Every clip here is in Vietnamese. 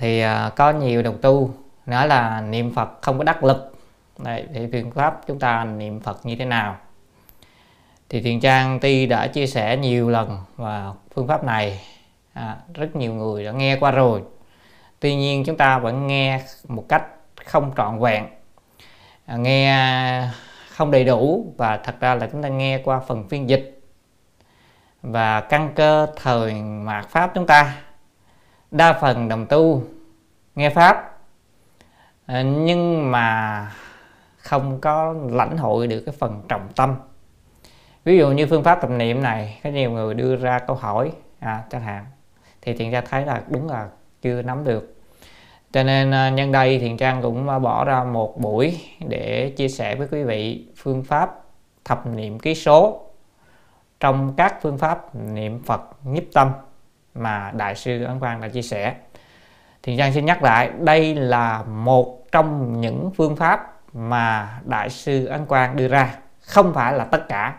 thì à, có nhiều đồng tu nói là niệm Phật không có đắc lực. Đấy, thì phương pháp chúng ta niệm Phật như thế nào? Thì Thiền Trang Ti đã chia sẻ nhiều lần và phương pháp này à, rất nhiều người đã nghe qua rồi. Tuy nhiên chúng ta vẫn nghe một cách không trọn vẹn à, nghe không đầy đủ và thật ra là chúng ta nghe qua phần phiên dịch và căn cơ thời mạt pháp chúng ta đa phần đồng tu nghe pháp. À, nhưng mà không có lãnh hội được cái phần trọng tâm. Ví dụ như phương pháp tập niệm này có nhiều người đưa ra câu hỏi à, chẳng hạn. Thì thiện tra thấy là đúng là chưa nắm được. Cho nên à, nhân đây thiện trang cũng à, bỏ ra một buổi để chia sẻ với quý vị phương pháp thập niệm ký số trong các phương pháp niệm phật nhiếp tâm mà đại sư ấn quang đã chia sẻ. Thì giang xin nhắc lại đây là một trong những phương pháp mà đại sư ấn quang đưa ra không phải là tất cả.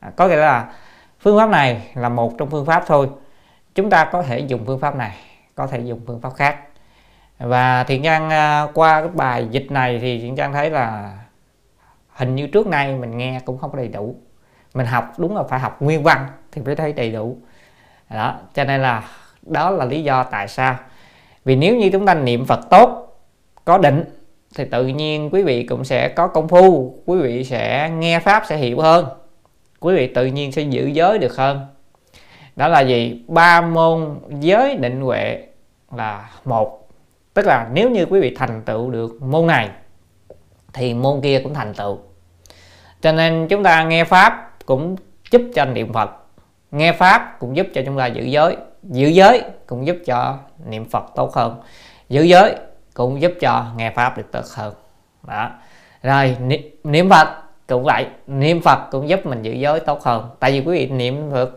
À, có nghĩa là phương pháp này là một trong phương pháp thôi. Chúng ta có thể dùng phương pháp này có thể dùng phương pháp khác. Và thiện trang à, qua cái bài dịch này thì thiện trang thấy là hình như trước nay mình nghe cũng không đầy đủ. Mình học đúng là phải học nguyên văn thì mới thấy đầy đủ đó, cho nên là đó là lý do tại sao. Vì nếu như chúng ta niệm phật tốt, có định, thì tự nhiên quý vị cũng sẽ có công phu, quý vị sẽ nghe pháp sẽ hiểu hơn, quý vị tự nhiên sẽ giữ giới được hơn. Đó là gì? Ba môn giới định huệ là một. Tức là nếu như quý vị thành tựu được môn này, thì môn kia cũng thành tựu. Cho nên chúng ta nghe pháp cũng giúp cho niệm phật nghe pháp cũng giúp cho chúng ta giữ giới. Giữ giới cũng giúp cho niệm phật tốt hơn. Giữ giới cũng giúp cho nghe pháp được tốt hơn. Đó. Rồi niệm phật cũng vậy niệm phật cũng giúp mình giữ giới tốt hơn. Tại vì quý vị niệm phật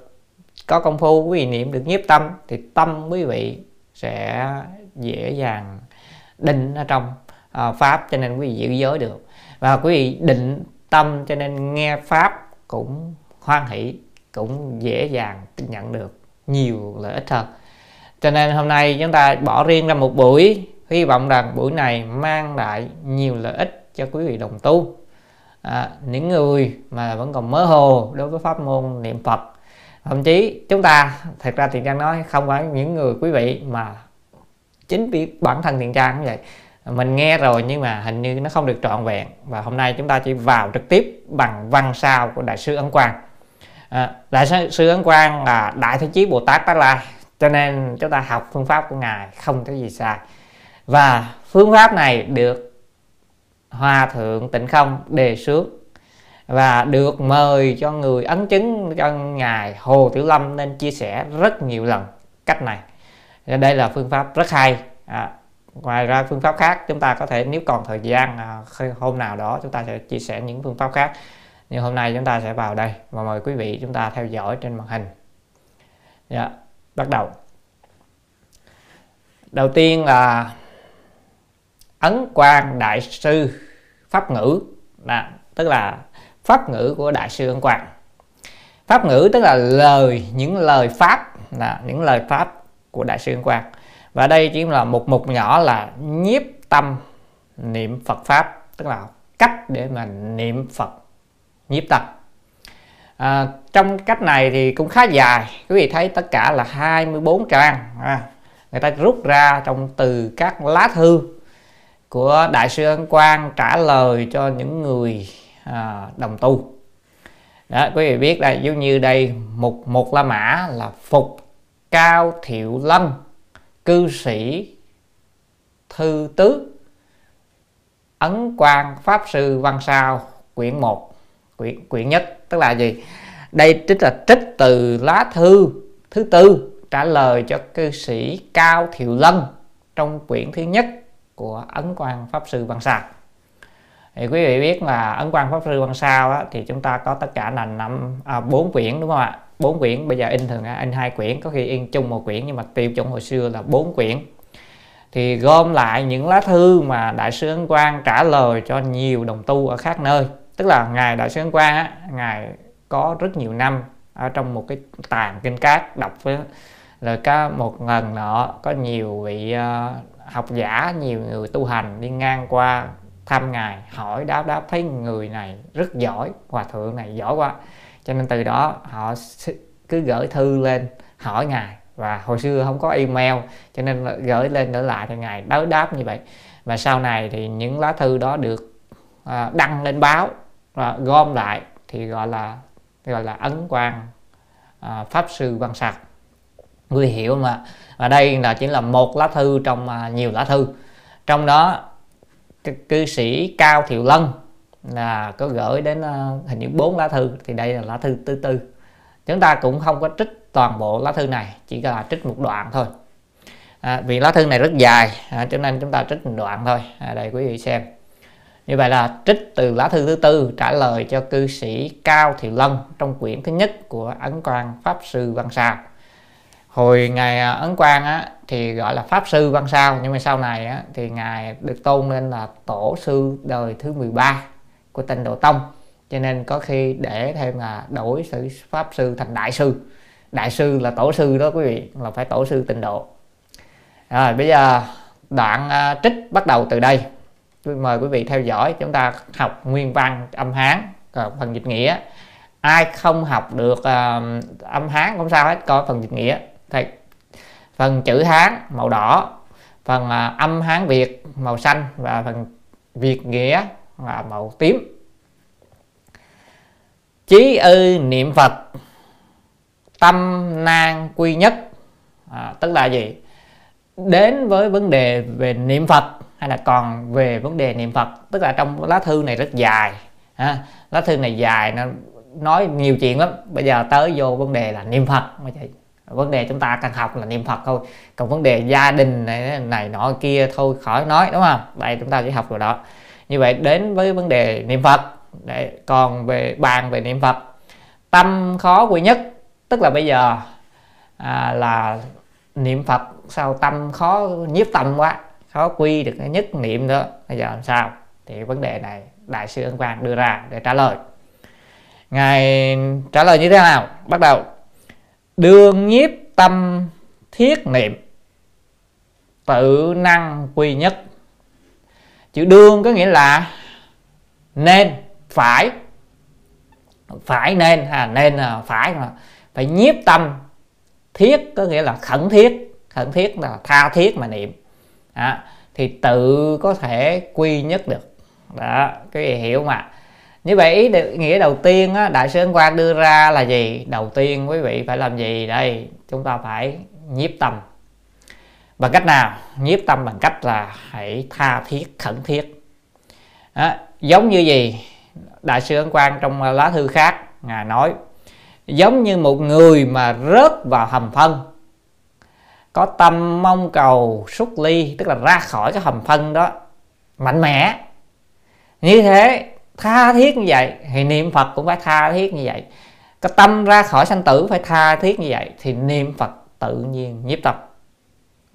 có công phu quý vị niệm được nhiếp tâm thì tâm quý vị sẽ dễ dàng định ở trong uh, pháp cho nên quý vị giữ giới được. Và quý vị định tâm cho nên nghe pháp cũng hoan hỷ cũng dễ dàng nhận được nhiều lợi ích hơn. Cho nên hôm nay chúng ta bỏ riêng ra một buổi hy vọng rằng buổi này mang lại nhiều lợi ích cho quý vị đồng tu. À, những người mà vẫn còn mơ hồ đối với pháp môn niệm phật thậm chí chúng ta thật ra thiện trang nói không phải những người quý vị mà chính vì bản thân thiện trang cũng vậy. Mình nghe rồi nhưng mà hình như nó không được trọn vẹn và hôm nay chúng ta chỉ vào trực tiếp bằng văn sao của đại sư ấn quang à, đại sư, sư ấn quang là đại thế chí bồ tát tái lai cho nên chúng ta học phương pháp của ngài không có gì sai. Và phương pháp này được hòa thượng tịnh không đề xướng và được mời cho người ấn chứng cho ngài hồ tiểu lâm nên chia sẻ rất nhiều lần cách này. Đây là phương pháp rất hay. À, ngoài ra phương pháp khác chúng ta có thể nếu còn thời gian à, hôm nào đó chúng ta sẽ chia sẻ những phương pháp khác nhưng hôm nay chúng ta sẽ vào đây và mời quý vị chúng ta theo dõi trên màn hình. Dạ, bắt đầu. Đầu tiên là ấn quang đại sư pháp ngữ. Là tức là pháp ngữ của đại sư ấn quang. Pháp ngữ tức là lời những lời pháp là những lời pháp của đại sư ấn quang. Và đây chỉ là một mục nhỏ là nhiếp tâm niệm phật pháp tức là cách để mà niệm phật nhiếp tâm. À, trong cách này thì cũng khá dài. Quý vị thấy tất cả là 24 trang à, người ta rút ra trong từ các lá thư của đại sư ấn quang trả lời cho những người à, đồng tu. Đó quý vị biết đây giống như đây một một la mã là phục cao thiệu lân cư sĩ thư tứ ấn quang pháp sư văn sao quyển 1 quyển quyển nhất. Tức là gì? Đây trích là trích từ lá thư thứ tư trả lời cho cư sĩ cao thiệu lân trong quyển thứ nhất của ấn quang pháp sư văn sao thì quý vị biết là ấn quang pháp sư văn sao á, thì chúng ta có tất cả là năm à, bốn quyển đúng không ạ? Bốn quyển bây giờ in thường in hai quyển có khi in chung một quyển nhưng mà tiêu chuẩn hồi xưa là bốn quyển. Thì gom lại những lá thư mà đại sư ấn quang trả lời cho nhiều đồng tu ở khác nơi tức là ngài đại sư ấn quang á ngài có rất nhiều năm ở trong một cái tàn kinh cát đọc với rồi có một lần nọ có nhiều vị uh, học giả nhiều người tu hành đi ngang qua thăm ngài hỏi đáp đáp thấy người này rất giỏi hòa thượng này giỏi quá. Cho nên từ đó họ cứ gửi thư lên hỏi ngài và hồi xưa không có email cho nên gửi lên gửi lại thì ngài đối đáp như vậy. Và sau này thì những lá thư đó được ờ, đăng lên báo và gom lại thì gọi là gọi là ấn quang à, pháp sư văn sạc nguy hiểu mà. Và đây là chỉ là một lá thư trong à, nhiều lá thư. Trong đó cư sĩ cao thiệu lân là có gửi đến à, hình như bốn lá thư thì đây là lá thư thứ tư. Chúng ta cũng không có trích toàn bộ lá thư này chỉ là trích một đoạn thôi. À, vì lá thư này rất dài à, cho nên chúng ta trích một đoạn thôi. À, đây quý vị xem như vậy là trích từ lá thư thứ tư trả lời cho cư sĩ cao thiệu lân trong quyển thứ nhất của ấn quang pháp sư văn sao. Hồi ngài à, ấn quang á thì gọi là pháp sư văn sao nhưng mà sau này á, thì ngài được tôn lên là tổ sư đời thứ 13 của tịnh độ tông. Cho nên có khi để thêm là đổi sự pháp sư thành đại sư. Đại sư là tổ sư đó quý vị là phải tổ sư tịnh độ. Rồi bây giờ đoạn à, trích bắt đầu từ đây mời quý vị theo dõi chúng ta học nguyên văn âm hán à, phần dịch nghĩa. Ai không học được uh, âm hán cũng sao hết coi phần dịch nghĩa. Thầy phần chữ hán màu đỏ phần uh, âm hán việt màu xanh và phần việt nghĩa là màu tím. Chí ư niệm phật tâm nan quy nhất. À, tức là gì? Đến với vấn đề về niệm phật hay là còn về vấn đề niệm phật? Tức là trong lá thư này rất dài ha. lá thư này dài nó nói nhiều chuyện lắm. Bây giờ tới vô vấn đề là niệm phật. Mà chị vấn đề chúng ta cần học là niệm phật thôi. Còn vấn đề gia đình này này nọ kia thôi khỏi nói đúng không? Đây chúng ta chỉ học rồi đó. Như vậy đến với vấn đề niệm phật. Để còn về bàn về niệm phật. Tâm khó quy nhất. Tức là bây giờ à, là niệm phật sao tâm khó nhiếp tâm quá khó quy được cái nhất niệm đó. Bây giờ làm sao? Thì vấn đề này đại sư ân quang đưa ra để trả lời. Ngài trả lời như thế nào? Bắt đầu. Đương nhiếp tâm thiết niệm. Tự năng quy nhất. Chữ đương có nghĩa là nên, phải. Phải nên à nên là phải mà. Phải nhiếp tâm. Thiết có nghĩa là khẩn thiết. Khẩn thiết là tha thiết mà niệm đó. thì tự có thể quy nhất được. Đó cái gì hiểu mà. Như vậy ý nghĩa đầu tiên á, đại sư quan Quang đưa ra là gì? Đầu tiên quý vị phải làm gì? Đây chúng ta phải nhiếp tâm. Bằng cách nào? Nhiếp tâm bằng cách là hãy tha thiết khẩn thiết. Đó, giống như gì? Đại sư ấn quang trong lá thư khác ngài nói giống như một người mà rớt vào hầm phân có tâm mong cầu xuất ly, tức là ra khỏi cái hầm phân đó, mạnh mẽ. Như thế, tha thiết như vậy, thì niệm phật cũng phải tha thiết như vậy. Cái tâm ra khỏi sanh tử phải tha thiết như vậy, thì niệm phật tự nhiên nhiếp tâm.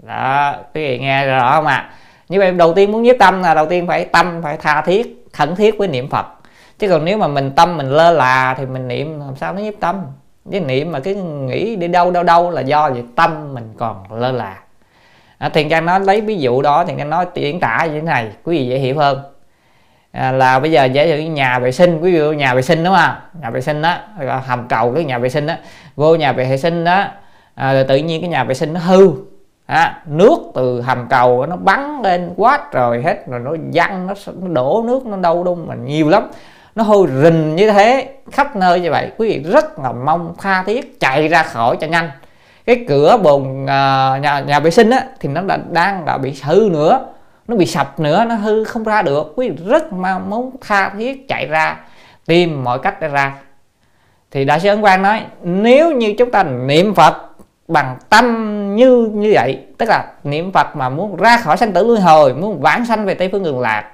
Đó, quý vị nghe rõ không ạ? À? như vậy đầu tiên muốn nhiếp tâm là đầu tiên phải tâm phải tha thiết, khẩn thiết với niệm phật. Chứ còn nếu mà mình tâm mình lơ là thì mình niệm, làm sao nó nhiếp tâm? Cái niệm mà cái nghĩ đi đâu đâu đâu là do vậy tâm mình còn lơ là. À, thiền trang nói lấy ví dụ đó thiền trang nói diễn tả như thế này quý vị dễ hiểu hơn. À, là bây giờ giả sử nhà vệ sinh quý vị nhà vệ sinh đúng không nhà vệ sinh đó hầm cầu cái nhà vệ sinh đó vô nhà vệ sinh đó à, rồi tự nhiên cái nhà vệ sinh nó hư. À, nước từ hầm cầu nó bắn lên quá trời hết rồi nó văng nó, nó đổ nước nó đâu đâu mà nhiều lắm nó hôi rình như thế khắp nơi như vậy. Quý vị rất là mong tha thiết chạy ra khỏi cho nhanh. Cái cửa bồn à, nhà nhà vệ sinh á thì nó đã đang đã bị hư nữa. Nó bị sập nữa nó hư không ra được. Quý vị rất mong muốn tha thiết chạy ra tìm mọi cách để ra. Thì đại sư ấn quang nói nếu như chúng ta niệm phật bằng tâm như như vậy tức là niệm phật mà muốn ra khỏi sanh tử luân hồi muốn vãng sanh về tây phương cực lạc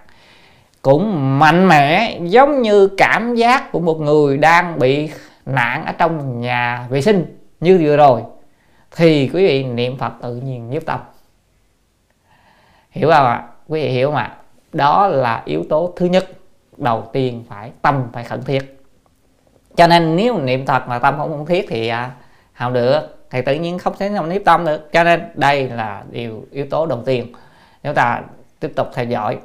cũng mạnh mẽ giống như cảm giác của một người đang bị nạn ở trong nhà vệ sinh như vừa rồi thì quý vị niệm phật tự nhiên nhiếp tâm. Hiểu không ạ? Quý vị hiểu không ạ? Đó là yếu tố thứ nhất đầu tiên phải tâm phải khẩn thiết. Cho nên nếu niệm thật mà tâm không khẩn thiết thì à, không được thì tự nhiên không thể nào nhiếp tâm được. Cho nên đây là điều yếu tố đầu tiên. Chúng ta tiếp tục theo dõi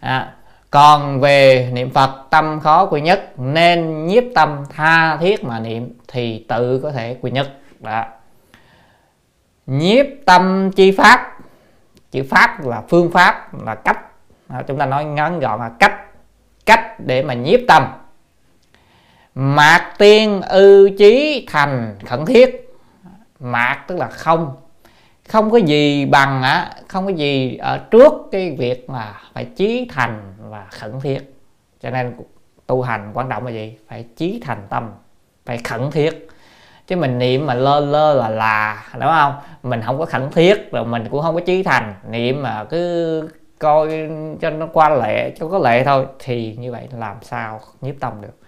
à, còn về niệm phật tâm khó quy nhất nên nhiếp tâm tha thiết mà niệm thì tự có thể quy nhất. Đó. Nhiếp tâm chi pháp chữ pháp là phương pháp là cách. À, chúng ta nói ngắn gọn là cách cách để mà nhiếp tâm. Mạc tiên ư chí thành khẩn thiết. Mạc tức là không không có gì bằng á, không có gì ở trước cái việc mà phải chí thành và khẩn thiết. Cho nên tu hành quan trọng là gì? Phải chí thành tâm, phải khẩn thiết. Chứ mình niệm mà lơ lơ là là, đúng không? Mình không có khẩn thiết rồi mình cũng không có chí thành. Niệm mà cứ coi cho nó qua lệ, cho có lệ thôi, thì như vậy làm sao nhiếp tâm được?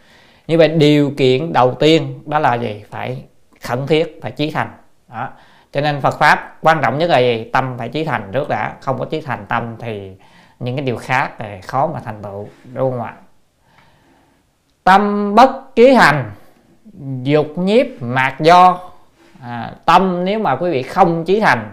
Như vậy điều kiện đầu tiên đó là gì? Phải khẩn thiết, phải chí thành. Đó cho nên Phật pháp quan trọng nhất là gì? Tâm phải chí thành trước đã. Không có chí thành tâm thì những cái điều khác thì khó mà thành tựu đúng không ạ? Tâm bất chí hành dục nhiếp mạc do. À, tâm nếu mà quý vị không chí thành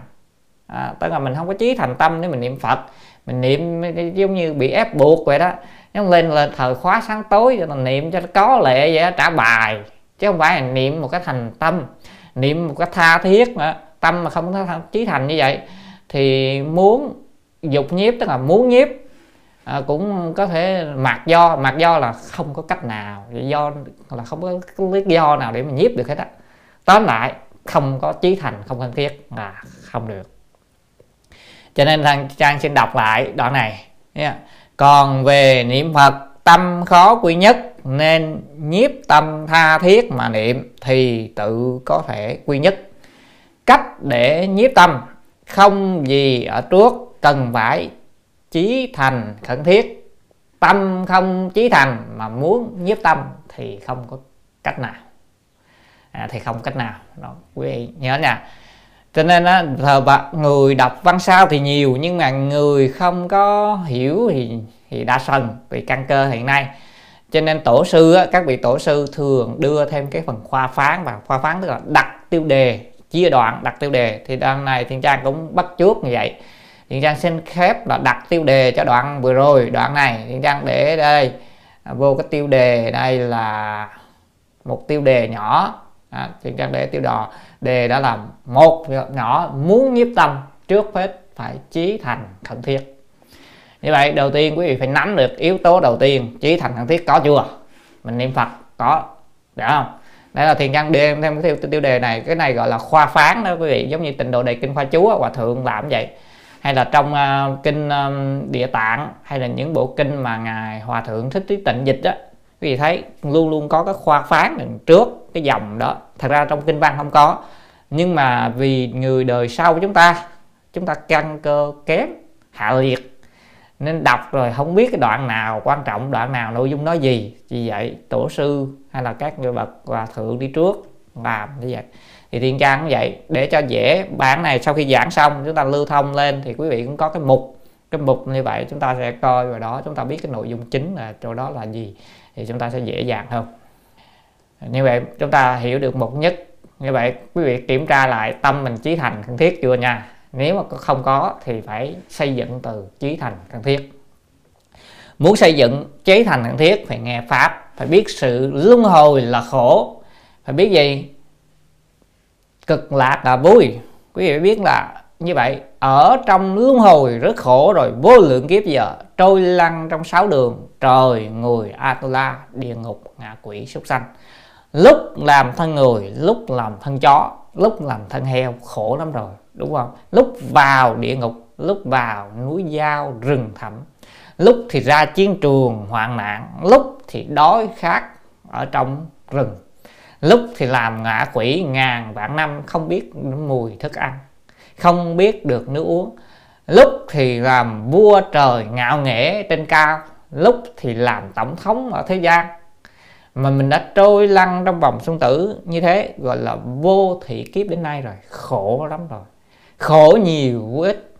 à, tức là mình không có chí thành tâm nếu mình niệm phật mình niệm giống như bị ép buộc vậy đó. Nó lên là thời khóa sáng tối cho mình niệm cho nó có lệ vậy đó, trả bài. Chứ không phải là niệm một cái thành tâm niệm một cái tha thiết nữa tâm mà không có chí thành như vậy thì muốn dục nhiếp tức là muốn nhiếp à, cũng có thể mặc do mặc do là không có cách nào do là không có lý do nào để mà nhiếp được hết á. Tóm lại không có chí thành không cần thiết là không được. Cho nên thằng trang xin đọc lại đoạn này yeah. còn về niệm phật tâm khó quy nhất nên nhiếp tâm tha thiết mà niệm thì tự có thể quy nhất cách để nhiếp tâm. Không gì ở trước cần phải chí thành khẩn thiết. Tâm không chí thành mà muốn nhiếp tâm thì không có cách nào. À, thì không cách nào. Đó quý vị nhớ nha. Cho nên á thờ bạc người đọc văn sao thì nhiều nhưng mà người không có hiểu thì thì đa sần vì căn cơ hiện nay. Cho nên tổ sư á, các vị tổ sư thường đưa thêm cái phần khoa phán và khoa phán tức là đặt tiêu đề chia đoạn đặt tiêu đề thì đoạn này thiên trang cũng bắt trước như vậy. Thiên trang xin khép là đặt tiêu đề cho đoạn vừa rồi đoạn này. Thiên trang để đây. À, vô cái tiêu đề đây là một tiêu đề nhỏ. À, thiên trang để tiêu đò đề đó là một nhỏ muốn nhiếp tâm trước hết phải chí thành khẩn thiết. Như vậy đầu tiên quý vị phải nắm được yếu tố đầu tiên chí thành khẩn thiết có chưa? Mình niệm phật có được không? Đây là thiền căn đêm thêm cái tiêu, tiêu đề này cái này gọi là khoa phán đó quý vị giống như tịnh độ đề kinh khoa chúa hòa thượng làm vậy. Hay là trong uh, kinh um, địa tạng hay là những bộ kinh mà ngài hòa thượng thích trí tịnh dịch đó quý vị thấy luôn luôn có cái khoa phán đằng trước cái dòng đó. Thật ra trong kinh văn không có nhưng mà vì người đời sau của chúng ta chúng ta căn cơ kém hạ liệt nên đọc rồi không biết cái đoạn nào, quan trọng đoạn nào, nội dung nói gì, vì vậy tổ sư hay là các người bậc hòa thượng đi trước làm như vậy. Thì thiên trang cũng vậy, để cho dễ bản này sau khi giảng xong chúng ta lưu thông lên thì quý vị cũng có cái mục cái mục như vậy chúng ta sẽ coi vào đó, chúng ta biết cái nội dung chính là chỗ đó là gì thì chúng ta sẽ dễ dàng hơn. Như vậy chúng ta hiểu được một nhất. Như vậy quý vị kiểm tra lại tâm mình trí thành cần thiết chưa nha? Nếu mà không có thì phải xây dựng từ trí thành cần thiết. Muốn xây dựng, chế thành cần thiết phải nghe pháp, phải biết sự luân hồi là khổ, phải biết gì? Cực lạc là vui. Quý vị biết là như vậy, ở trong luân hồi rất khổ rồi, vô lượng kiếp giờ, trôi lăn trong sáu đường, trời, người, atula, địa ngục, ngạ quỷ, súc sanh lúc làm thân người, lúc làm thân chó, lúc làm thân heo, khổ lắm rồi, đúng không? Lúc vào địa ngục, lúc vào núi dao rừng thẳm, lúc thì ra chiến trường hoạn nạn, lúc thì đói khát ở trong rừng, lúc thì làm ngạ quỷ ngàn vạn năm, không biết mùi thức ăn, không biết được nước uống, lúc thì làm vua trời ngạo nghễ trên cao, lúc thì làm tổng thống ở thế gian mà mình đã trôi lăn trong vòng sinh tử như thế gọi là vô thị kiếp đến nay rồi. Khổ lắm rồi. Khổ nhiều vô ích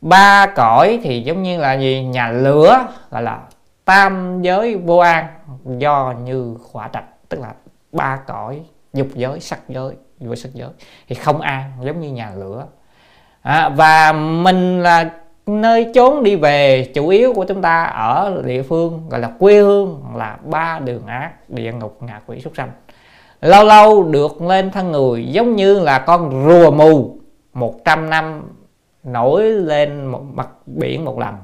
ba cõi thì giống như là gì? Nhà lửa gọi là tam giới vô an do như khỏa trạch. Tức là ba cõi dục giới sắc giới vô sắc giới. Thì không an giống như nhà lửa. À, và mình là nơi chốn đi về chủ yếu của chúng ta ở địa phương gọi là quê hương là ba đường ác, địa ngục, ngạ quỷ, súc sanh. Lâu lâu được lên thân người giống như là con rùa mù 100 năm nổi lên một mặt biển một lần.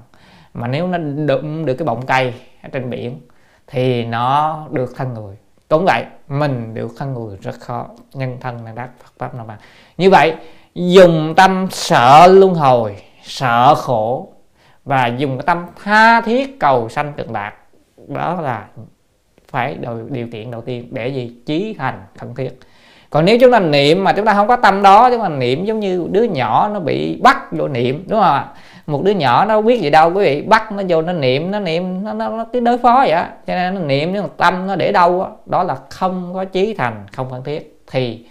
Mà nếu nó đụng được cái bọng cây ở trên biển thì nó được thân người. Cũng vậy mình được thân người rất khó, nhân thân là đắc Phật pháp nào bằng như vậy, dùng tâm sợ luân hồi sợ khổ và dùng cái tâm tha thiết cầu sanh cực lạc. Đó là phải điều, điều kiện đầu tiên để gì? Chí thành thân thiết. Còn nếu chúng ta niệm mà chúng ta không có tâm đó chúng ta niệm giống như đứa nhỏ nó bị bắt vô niệm đúng không ạ? Một đứa nhỏ nó biết gì đâu quý vị bắt nó vô nó niệm nó niệm nó nó, nó cái đối phó vậy á. Cho nên nó niệm nhưng mà tâm nó để đâu đó, đó là không có chí thành không thân thiết. Thì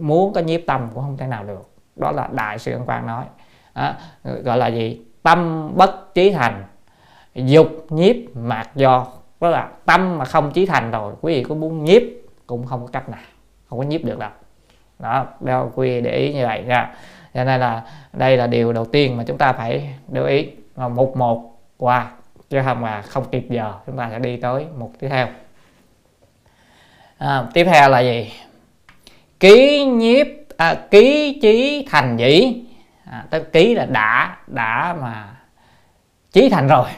muốn có nhiếp tâm cũng không thể nào được. Đó là đại sư ân quang nói à, gọi là gì? Tâm bất trí thành. Dục nhiếp mạc do. Đó là tâm mà không trí thành rồi quý vị có muốn nhiếp cũng không có cách nào không có nhiếp được đâu. Đó đeo quý vị để ý như vậy nha. Cho nên là đây là điều đầu tiên mà chúng ta phải lưu ý. Là một một qua chứ không mà không kịp giờ chúng ta sẽ đi tới một tiếp theo. À, tiếp theo là gì? Ký nhiếp à, ký trí thành dĩ à, tới ký là đã đã mà chí thành rồi.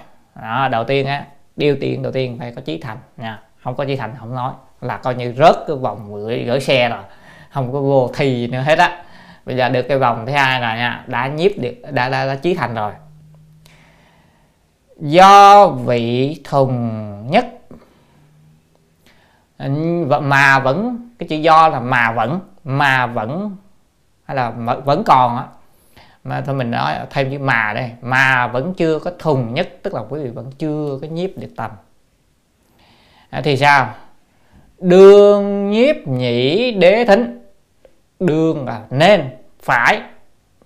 Đó, đầu tiên á điều tiền đầu tiên phải có chí thành nha. Không có chí thành không nói là coi như rớt cái vòng gửi, gửi xe rồi. Không có vô thi nữa hết á. Bây giờ được cái vòng thứ hai rồi nha đã nhiếp được đã đã, đã chí thành rồi. Do vị thùng nhất mà vẫn cái chữ do là mà vẫn mà vẫn hay là vẫn còn á mà thôi mình nói thêm chữ mà đây mà vẫn chưa có thùng nhất tức là quý vị vẫn chưa có nhiếp được tầm. À, thì sao? Đương nhiếp nhĩ đế thính. Đương là nên phải.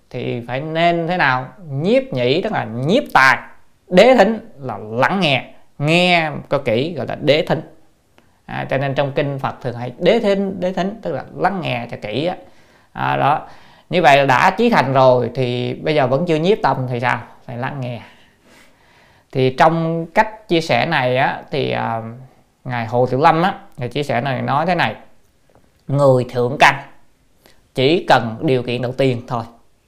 Thì phải nên thế nào? Nhiếp nhĩ tức là nhiếp tài. Đế thính là lắng nghe. Nghe có kỹ gọi là đế thính. À, cho nên trong kinh phật thường hay đế thính đế thính tức là lắng nghe cho kỹ á. À, đó như vậy là đã chí thành rồi thì bây giờ vẫn chưa nhiếp tâm thì sao? Phải lắng nghe. Thì trong cách chia sẻ này á thì uh, ngài hồ tiểu lâm á ngài chia sẻ này nói thế này. Người thượng căn chỉ cần điều kiện đầu tiên thôi.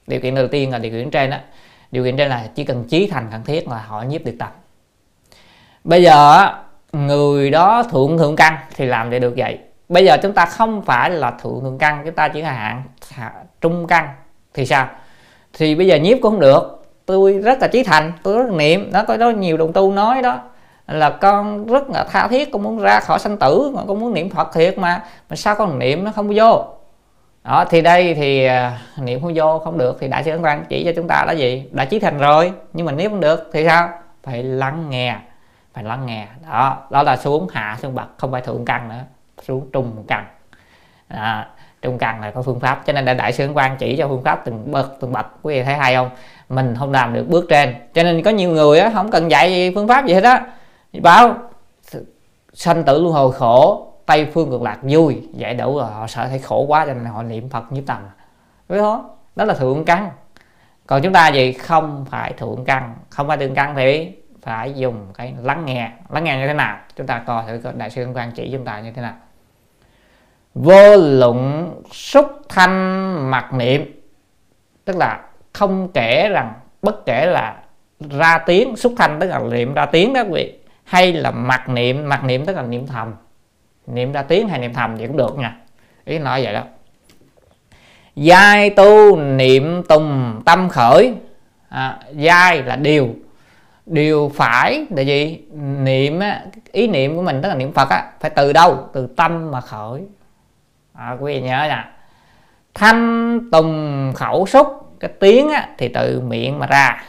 Điều kiện đầu tiên là điều kiện trên á. Điều kiện trên là chỉ cần chí thành cần thiết là họ nhiếp được tâm bây giờ người đó thượng thượng căn thì làm để được vậy bây giờ chúng ta không phải là thượng thượng căn chúng ta chỉ là hạng trung căn. Thì sao? Thì bây giờ nhiếp cũng không được. Tôi rất là trí thành tôi rất là niệm. Nó có đó nhiều đồng tu nói đó. Là con rất là tha thiết con muốn ra khỏi sanh tử mà con muốn niệm phật thiệt mà. Mà sao con niệm nó không vô? Đó thì đây thì uh, niệm không vô không được thì đại sư ấn quang chỉ cho chúng ta là gì? Đã trí thành rồi nhưng mà nếu không được thì sao? Phải lắng nghe phải lắng nghe. Đó đó là xuống hạ xuống bậc không phải thượng căn nữa xuống trung căn. À, trung căn là có phương pháp cho nên đại sư quan chỉ cho phương pháp từng bậc từng bậc quý vị thấy hay không? Mình không làm được bước trên cho nên có nhiều người á không cần dạy phương pháp gì hết á. Báo sanh tử luân hồi khổ tây phương cực lạc vui giải đủ rồi họ sợ thấy khổ quá cho nên họ niệm phật nhiếp tầm với đó đó là thượng căn. Còn chúng ta gì không phải thượng căn không phải thượng căn thì phải dùng cái lắng nghe. Lắng nghe như thế nào? Chúng ta coi thử đại sư quan chỉ chúng ta như thế nào vô luận xúc thanh mặc niệm tức là không kể rằng bất kể là ra tiếng xúc thanh tức là niệm ra tiếng đó quý vị hay là mặc niệm mặc niệm tức là niệm thầm. Niệm ra tiếng hay niệm thầm gì cũng được nha. Ý nói vậy đó. Giai tu niệm tùng tâm khởi. À, giai là điều. Điều phải là gì? Niệm ý niệm của mình tức là niệm phật á phải từ đâu? Từ tâm mà khởi à, quý vị nhớ nè thanh tùng khẩu xúc cái tiếng á, thì từ miệng mà ra.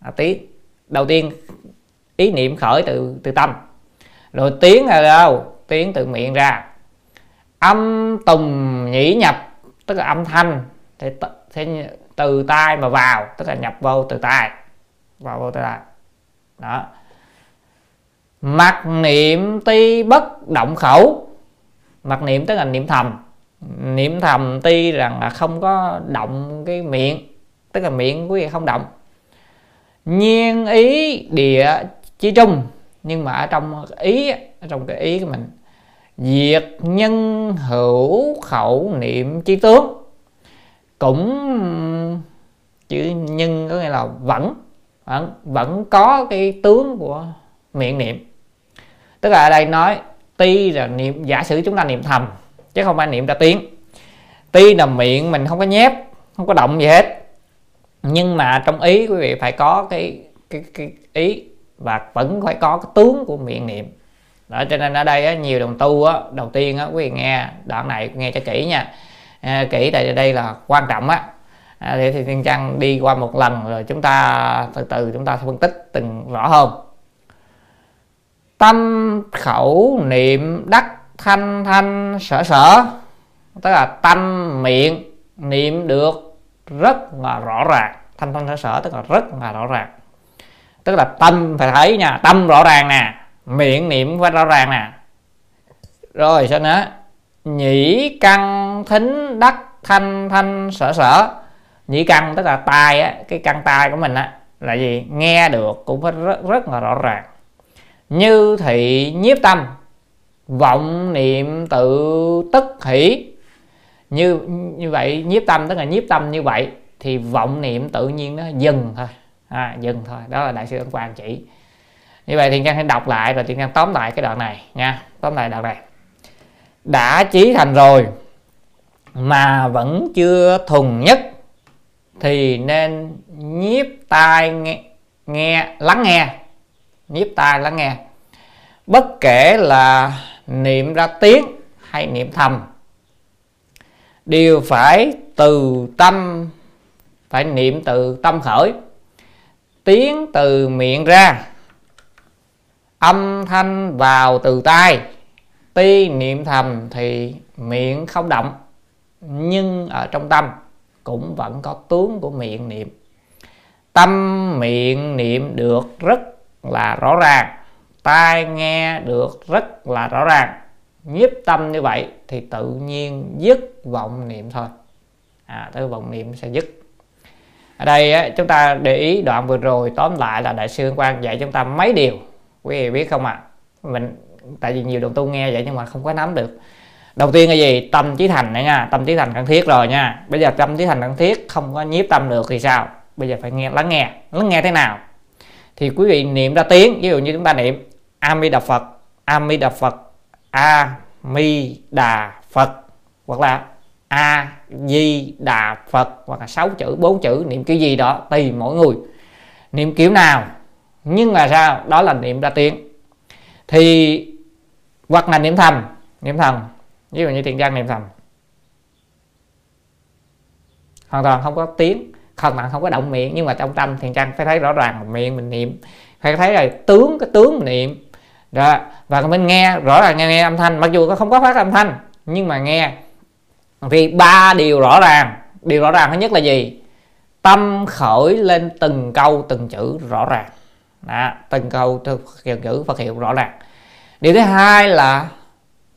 À, tiếng đầu tiên ý niệm khởi từ từ tâm. Rồi tiếng là đâu? Tiếng từ miệng ra. Âm tùng nhĩ nhập tức là âm thanh thì, thì từ tai mà vào tức là nhập vô từ tai. Vào vô từ tai. Đó. Mặc niệm ti bất động khẩu mặc niệm tức là niệm thầm. Niệm thầm tuy rằng là không có động cái miệng, tức là miệng quý vị không động. Nhiên ý địa chi trung, nhưng mà ở trong ý, ở trong cái ý của mình, diệt nhân hữu khẩu niệm chi tướng. Cũng chữ nhân có nghĩa là vẫn vẫn vẫn có cái tướng của miệng niệm. Tức là ở đây nói ti là niệm giả sử chúng ta niệm thầm chứ không phải niệm ra tiếng. Ti là miệng mình không có nhép không có động gì hết. Nhưng mà trong ý quý vị phải có cái cái, cái ý và vẫn phải có cái tướng của miệng niệm. Đó cho nên ở đây á, nhiều đồng tu á, đầu tiên á, quý vị nghe đoạn này nghe cho kỹ nha. À, kỹ tại đây là quan trọng á. À, để thì thiên trăng đi qua một lần rồi chúng ta từ từ chúng ta phân tích từng rõ hơn tâm khẩu niệm đắc thanh thanh sở sở. Tức là tâm miệng niệm được rất là rõ ràng. Thanh thanh sở sở tức là rất là rõ ràng. Tức là tâm phải thấy nha tâm rõ ràng nè miệng niệm phải rõ ràng nè. Rồi sao nữa? Nhĩ căn thính đắc thanh thanh sở sở. Nhĩ căn tức là tai á cái căn tai của mình á là gì? Nghe được cũng phải rất, rất là rõ ràng như thị nhiếp tâm vọng niệm tự tức hỷ. Như như vậy nhiếp tâm tức là nhiếp tâm như vậy thì vọng niệm tự nhiên nó dừng thôi. À, dừng thôi đó là đại sư ấn quang chỉ. Như vậy thì trang hãy đọc lại rồi thì trang tóm lại cái đoạn này nha tóm lại đoạn này. Đã chí thành rồi mà vẫn chưa thuần nhất thì nên nhiếp tai nghe, nghe lắng nghe nhiếp tai lắng nghe. Bất kể là niệm ra tiếng hay niệm thầm, đều phải từ tâm, phải niệm từ tâm khởi. Tiếng từ miệng ra, âm thanh vào từ tai. Tuy niệm thầm thì miệng không động, nhưng ở trong tâm cũng vẫn có tướng của miệng niệm. Tâm miệng niệm được rất là rõ ràng. Tai nghe được rất là rõ ràng. Nhiếp tâm như vậy thì tự nhiên dứt vọng niệm thôi. À tới vọng niệm sẽ dứt. Ở đây á, chúng ta để ý đoạn vừa rồi tóm lại là đại sư quan dạy chúng ta mấy điều. Quý vị biết không ạ? À? mình tại vì nhiều đồng tu nghe vậy nhưng mà không có nắm được. Đầu tiên là gì? Tâm trí thành này nha. Tâm trí thành cần thiết rồi nha. Bây giờ tâm trí thành cần thiết không có nhiếp tâm được thì sao? Bây giờ phải nghe lắng nghe. Lắng nghe thế nào? Thì quý vị niệm ra tiếng, ví dụ như chúng ta niệm a di đà phật a di đà phật a mi đà phật hoặc là a di đà phật hoặc là sáu chữ, bốn chữ, niệm kiểu gì đó, tùy mỗi người. Niệm kiểu nào, nhưng mà sao? Đó là niệm ra tiếng. Thì hoặc là niệm thầm niệm thầm. Ví dụ như thiện trang niệm thầm. Hoàn toàn không có tiếng hoàn bạn không có động miệng nhưng mà trong tâm thiền trang phải thấy rõ ràng miệng mình niệm. Phải thấy là tướng cái tướng mình niệm. Đó. và mình nghe rõ ràng nghe, nghe âm thanh. Mặc dù nó không có phát âm thanh nhưng mà nghe. Vì ba điều rõ ràng. Điều rõ ràng thứ nhất là gì? Tâm khởi lên từng câu từng chữ rõ ràng. Đó, từng câu từng chữ Phật hiệu rõ ràng. Điều thứ hai là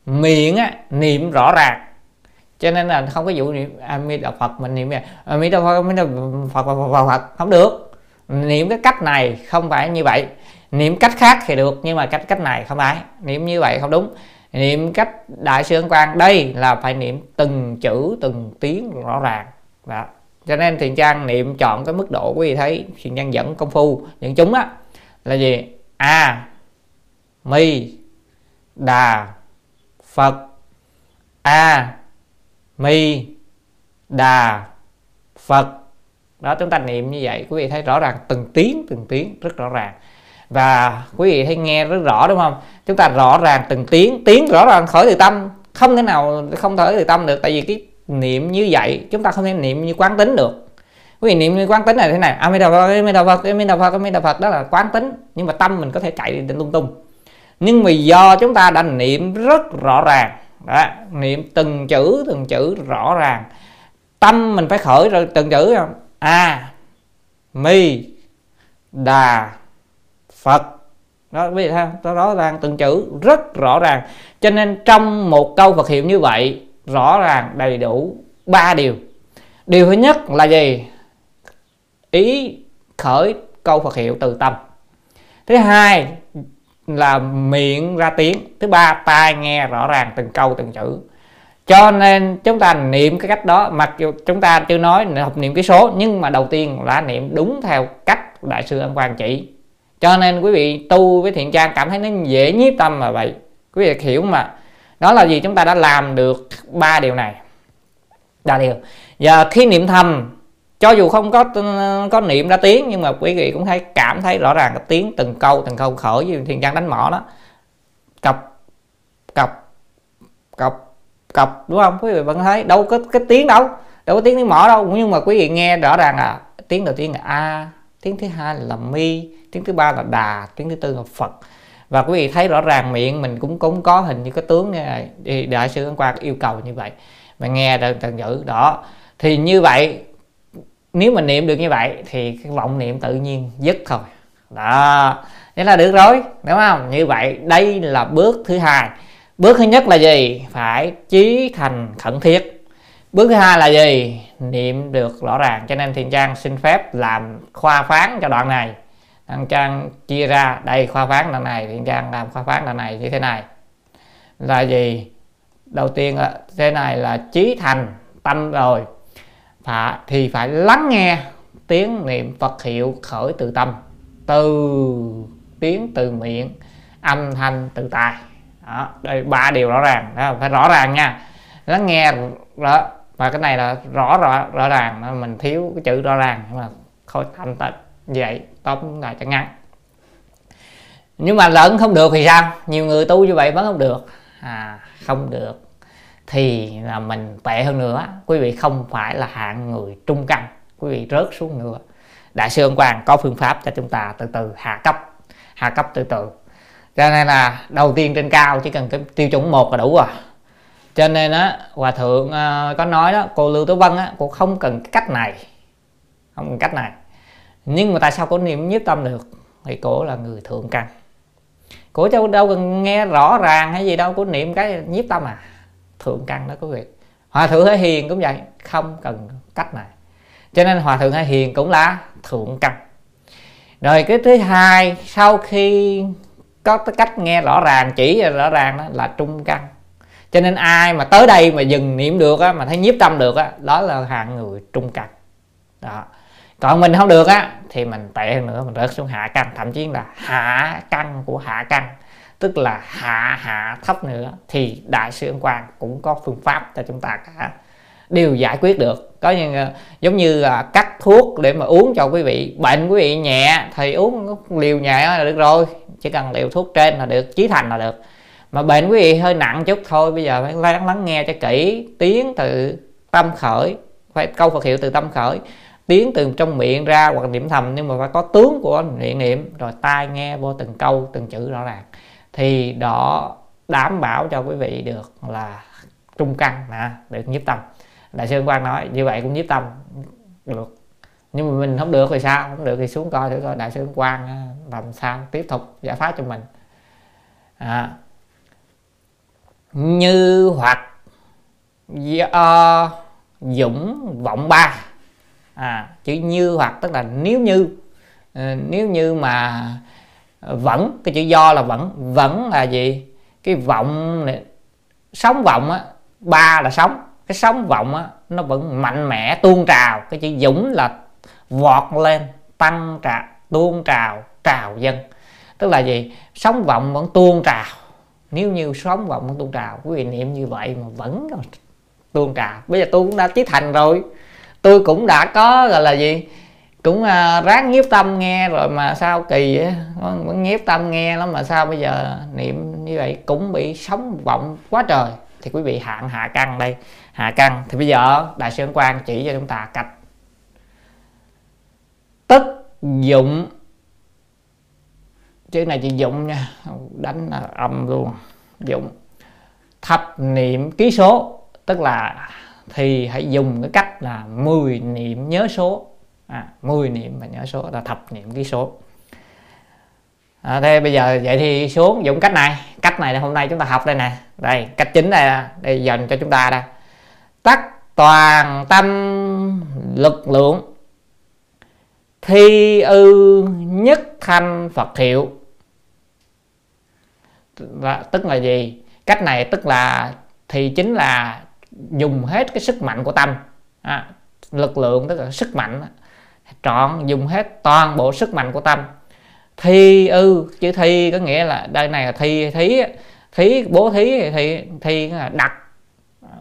miệng á, niệm rõ ràng cho nên là không có vụ niệm a mi đà phật mình niệm a mi đà phật a đà phật phật, phật, phật, phật không được. Niệm cái cách này không phải như vậy. Niệm cách khác thì được nhưng mà cách cách này không phải. Niệm như vậy không đúng. Niệm cách đại sư ấn quang đây là phải niệm từng chữ từng tiếng rõ ràng. Đó. cho nên thiền trang niệm chọn cái mức độ quý vị thấy thiền trang dẫn công phu dẫn chúng á là gì? A mi đà phật. A mi, đà, phật. Đó, chúng ta niệm như vậy, quý vị thấy rõ ràng từng tiếng từng tiếng, rất rõ ràng. Và quý vị thấy nghe rất rõ, đúng không? Chúng ta rõ ràng từng tiếng tiếng rõ ràng khởi từ tâm. Không thể nào không khởi từ tâm được, tại vì cái niệm như vậy, chúng ta không thể niệm như quán tính được. Quý vị niệm như quán tính này thế này, a mi đà phật, a mi đà phật, a mi đà phật, a mi đà phật. Đó là quán tính, nhưng mà tâm mình có thể chạy đi lung tung. Nhưng vì do chúng ta đã niệm rất rõ ràng đó, niệm từng chữ từng chữ rõ ràng. Tâm mình phải khởi rồi từng chữ không? A mi đà phật. Đó quý vị thấy đó rõ ràng từng chữ rất rõ ràng. Cho nên trong một câu Phật hiệu như vậy rõ ràng đầy đủ ba điều. Điều thứ nhất là gì? Ý khởi câu Phật hiệu từ tâm. Thứ hai là miệng ra tiếng. Thứ ba, tai nghe rõ ràng từng câu, từng chữ. Cho nên chúng ta niệm cái cách đó. Mặc dù chúng ta chưa nói học niệm cái số, nhưng mà đầu tiên là niệm đúng theo cách đại sư ân quang chỉ. Cho nên quý vị tu với thiện trang cảm thấy nó dễ nhiếp tâm mà vậy. Quý vị hiểu mà. Đó là gì? Chúng ta đã làm được ba điều này. Ba điều. Giờ khi niệm thầm cho dù không có ừ, có niệm ra tiếng, nhưng mà quý vị cũng thấy, cảm thấy rõ ràng cái tiếng từng câu từng câu khởi với thiền trang đánh mỏ đó. Cọc cọc cọc cọc đúng không? Quý vị vẫn thấy đâu có cái tiếng đâu đâu có tiếng tiếng mỏ đâu. Nhưng mà quý vị nghe rõ ràng là tiếng đầu tiên là a, tiếng thứ hai là mi, tiếng thứ ba là đà, tiếng thứ tư là phật. Và quý vị thấy rõ ràng miệng mình cũng cũng có hình như cái tướng à, như này đại sư ấn quang yêu cầu như vậy. Mà nghe được từng chữ đó. Thì như vậy nếu mình niệm được như vậy thì cái vọng niệm tự nhiên dứt thôi. Đó, thế là được rồi, đúng không? Như vậy, đây là bước thứ hai. Bước thứ nhất là gì? Phải chí thành khẩn thiết. Bước thứ hai là gì? Niệm được rõ ràng. Cho nên thiền trang xin phép làm khoa phán cho đoạn này. Thiền trang chia ra, đây khoa phán đoạn này, thiền trang làm khoa phán đoạn này như thế này. Là gì? Đầu tiên là, thế này là chí thành tâm rồi phải, thì phải lắng nghe tiếng niệm Phật hiệu khởi từ tâm từ tiếng từ miệng âm thanh từ tai. Đó đây ba điều rõ ràng đó, phải rõ ràng nha. Lắng nghe đó và cái này là rõ rõ rõ ràng mình thiếu cái chữ rõ ràng nhưng mà khôi thành tịnh vậy tóm lại cho ngắn. Nhưng mà lẫn không được thì sao? Nhiều người tu như vậy vẫn không được. À không được thì là mình tệ hơn nữa. Quý vị không phải là hạng người trung căn. Quý vị rớt xuống nữa đại sư ông quang có phương pháp cho chúng ta từ từ hạ cấp hạ cấp từ từ. Cho nên là đầu tiên trên cao chỉ cần cái tiêu chuẩn một là đủ rồi. Cho nên á, hòa thượng à, có nói đó, cô lưu tứ vân á, cô không cần cái cách này. Không cần cách này. Nhưng mà tại sao cô niệm nhiếp tâm được? Thì cô là người thượng căn. Cô đâu đâu cần nghe rõ ràng hay gì đâu, cô niệm cái nhiếp tâm à? Thượng căn đó quý vị. Hòa thượng hay hiền cũng vậy, không cần cách này. Cho nên hòa thượng hay hiền cũng là thượng căn. Rồi cái thứ hai, sau khi có cái cách nghe rõ ràng, chỉ rõ ràng đó là trung căn. Cho nên ai mà tới đây mà dừng niệm được á, mà thấy nhiếp tâm được á, đó là hạng người trung căn. Đó. Còn mình không được á, thì mình tệ hơn nữa, mình rớt xuống hạ căn. Thậm chí là hạ căn của hạ căn tức là hạ hạ thấp nữa thì đại sư ân quang cũng có phương pháp cho chúng ta cả đều giải quyết được. Có như ờ, giống như là cắt thuốc để mà uống cho quý vị. Bệnh quý vị nhẹ thì uống liều nhẹ là được rồi, chỉ cần liều thuốc trên là được, chí thành là được. Mà bệnh quý vị hơi nặng chút thôi, bây giờ phải lắng lắng nghe cho kỹ tiếng từ tâm khởi, phải câu Phật hiệu từ tâm khởi. Tiếng từ trong miệng ra hoặc niệm thầm nhưng mà phải có tướng của niệm niệm, rồi tai nghe vô từng câu, từng chữ rõ ràng thì đó đảm bảo cho quý vị được là trung căn nè được nhiếp tâm. Đại sư quang nói như vậy cũng nhiếp tâm được. Nhưng mà mình không được thì sao? Không được thì xuống coi thử coi. Đại sư quang à, làm sao tiếp tục giải pháp cho mình. À, như hoặc do dũng vọng ba. À chữ như hoặc tức là nếu như ờ, nếu như mà vẫn cái chữ do là vẫn vẫn là gì? Cái vọng này, sống vọng á ba là sống cái sống vọng á nó vẫn mạnh mẽ tuôn trào. Cái chữ dũng là vọt lên tăng trào tuôn trào trào dân. Tức là gì? Sống vọng vẫn tuôn trào. Nếu như sống vọng vẫn tuôn trào quý vị niệm như vậy mà vẫn tuôn trào. Bây giờ tôi cũng đã chí thành rồi. Tôi cũng đã có gọi là gì? Cũng uh, ráng nhiếp tâm nghe rồi mà sao kỳ vậy? Vẫn nhiếp tâm nghe lắm mà sao bây giờ niệm như vậy cũng bị sống vọng quá trời. Thì quý vị hạn hạ căn đây hạ căn thì bây giờ đại sư quan chỉ cho chúng ta cách tức dụng. Chữ này chỉ dụng nha đánh âm luôn. Dụng. Thập niệm ký số tức là thì hãy dùng cái cách là 10 niệm nhớ số à, 10 niệm và nhớ số là thập niệm ký số. À, thế bây giờ vậy thì xuống dùng cách này. Cách này là hôm nay chúng ta học đây nè. Đây cách chính đây đây dành cho chúng ta đây. Tắt toàn tâm lực lượng thi ư nhất thanh phật hiệu. Và tức là gì? Cách này tức là thì chính là dùng hết cái sức mạnh của tâm. À, lực lượng tức là sức mạnh trọn dùng hết toàn bộ sức mạnh của tâm. Thi ư chữ thi có nghĩa là đây này là thi thí thí bố thí thì thi là đặt.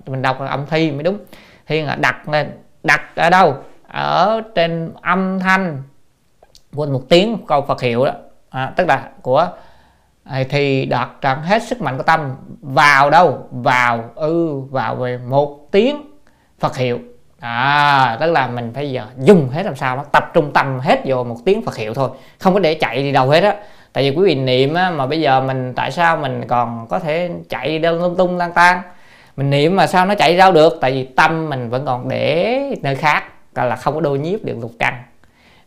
Mình đọc là âm thi mới đúng. Thi là đặt lên. Đặt ở đâu? Ở trên âm thanh của một tiếng câu Phật hiệu đó. À, tức là của à, thì đặt trọn hết sức mạnh của tâm vào đâu? Vào ư ừ, vào về một tiếng Phật hiệu à tức là mình phải giờ dùng hết làm sao nó tập trung tâm hết vô một tiếng Phật hiệu thôi không có để chạy đi đâu hết á. Tại vì quý vị niệm á, mà bây giờ mình tại sao mình còn có thể chạy đi đâu lung tung lang tan mình niệm mà sao nó chạy đâu được? Tại vì tâm mình vẫn còn để nơi khác là không có đôi nhiếp được lục căn.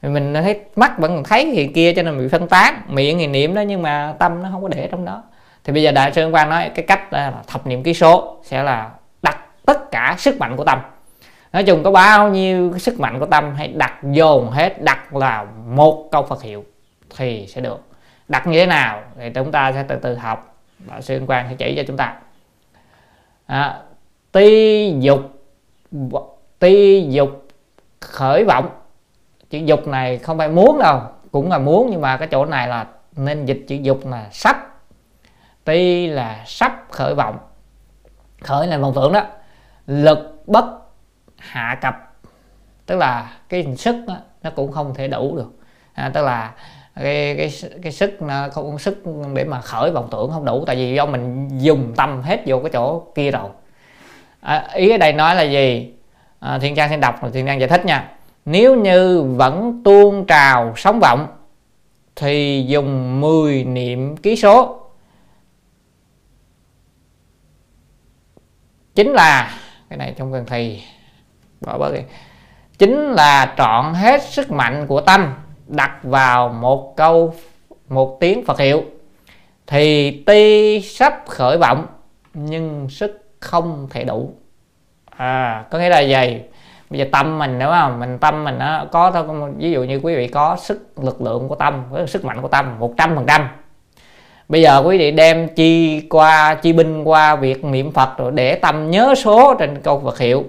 Mình thấy mắt vẫn còn thấy thì kia cho nên bị phân tán miệng thì niệm đó nhưng mà tâm nó không có để trong đó. Thì bây giờ đại sư quang nói cái cách là thập niệm ký số sẽ là đặt tất cả sức mạnh của tâm nói chung có bao nhiêu cái sức mạnh của tâm hãy đặt dồn hết đặt là một câu Phật hiệu thì sẽ được. Đặt như thế nào thì chúng ta sẽ từ từ học. Và sư quang sẽ chỉ cho chúng ta. À, ti dục ti dục khởi vọng. Chữ dục này không phải muốn đâu cũng là muốn nhưng mà cái chỗ này là nên dịch chữ dục là sắp. Ti là sắp khởi vọng. Khởi là vọng tưởng đó. Lực bất hạ cập tức là cái sức đó, nó cũng không thể đủ được. À, tức là cái cái cái sức nó không sức để mà khởi vọng tưởng không đủ tại vì do mình dùng tâm hết vô cái chỗ kia rồi. À, ý ở đây nói là gì? À, thiên trang xin đọc rồi thiên trang giải thích nha. Nếu như vẫn tuôn trào sóng vọng thì dùng 10 niệm ký số. Chính là cái này trong cần thầy bỏ bớt đi. Chính là trọn hết sức mạnh của tâm đặt vào một câu, một tiếng Phật hiệu. Thì ti sắp khởi vọng, nhưng sức không thể đủ. À có nghĩa là gì? Bây giờ tâm mình, đúng không? Mình tâm mình nó có thôi ví dụ như quý vị có sức lực lượng của tâm với sức mạnh của tâm, một trăm phần trăm. Bây giờ quý vị đem chi qua, chi binh qua việc niệm phật rồi để tâm nhớ số trên câu Phật hiệu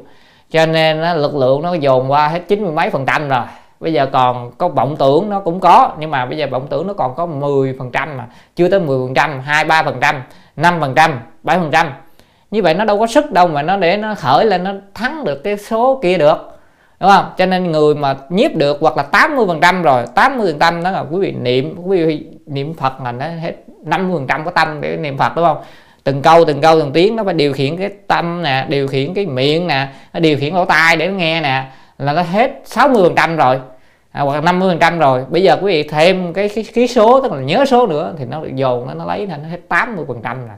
cho nên nó, lực lượng nó dồn qua hết chín mươi mấy phần trăm rồi. Bây giờ còn có vọng tưởng nó cũng có nhưng mà bây giờ vọng tưởng nó còn có 10 phần trăm mà. Chưa tới 10 phần trăm hai ba phần trăm năm phần trăm bảy phần trăm. Như vậy nó đâu có sức đâu mà nó để nó khởi lên nó thắng được cái số kia được. Đúng không? Cho nên người mà nhiếp được hoặc là 80 phần trăm rồi 80 phần trăm đó là quý vị niệm quý vị niệm Phật là nó hết 50 phần trăm có tâm để niệm Phật đúng không? Từng câu từng câu từng tiếng nó phải điều khiển cái tâm nè điều khiển cái miệng nè nó điều khiển lỗ tai để nó nghe nè là nó hết 60 phần trăm rồi. À, hoặc là 50 phần trăm rồi. Bây giờ quý vị thêm cái ký số tức là nhớ số nữa thì nó dồn nó, nó lấy thành nó hết 80 phần trăm rồi.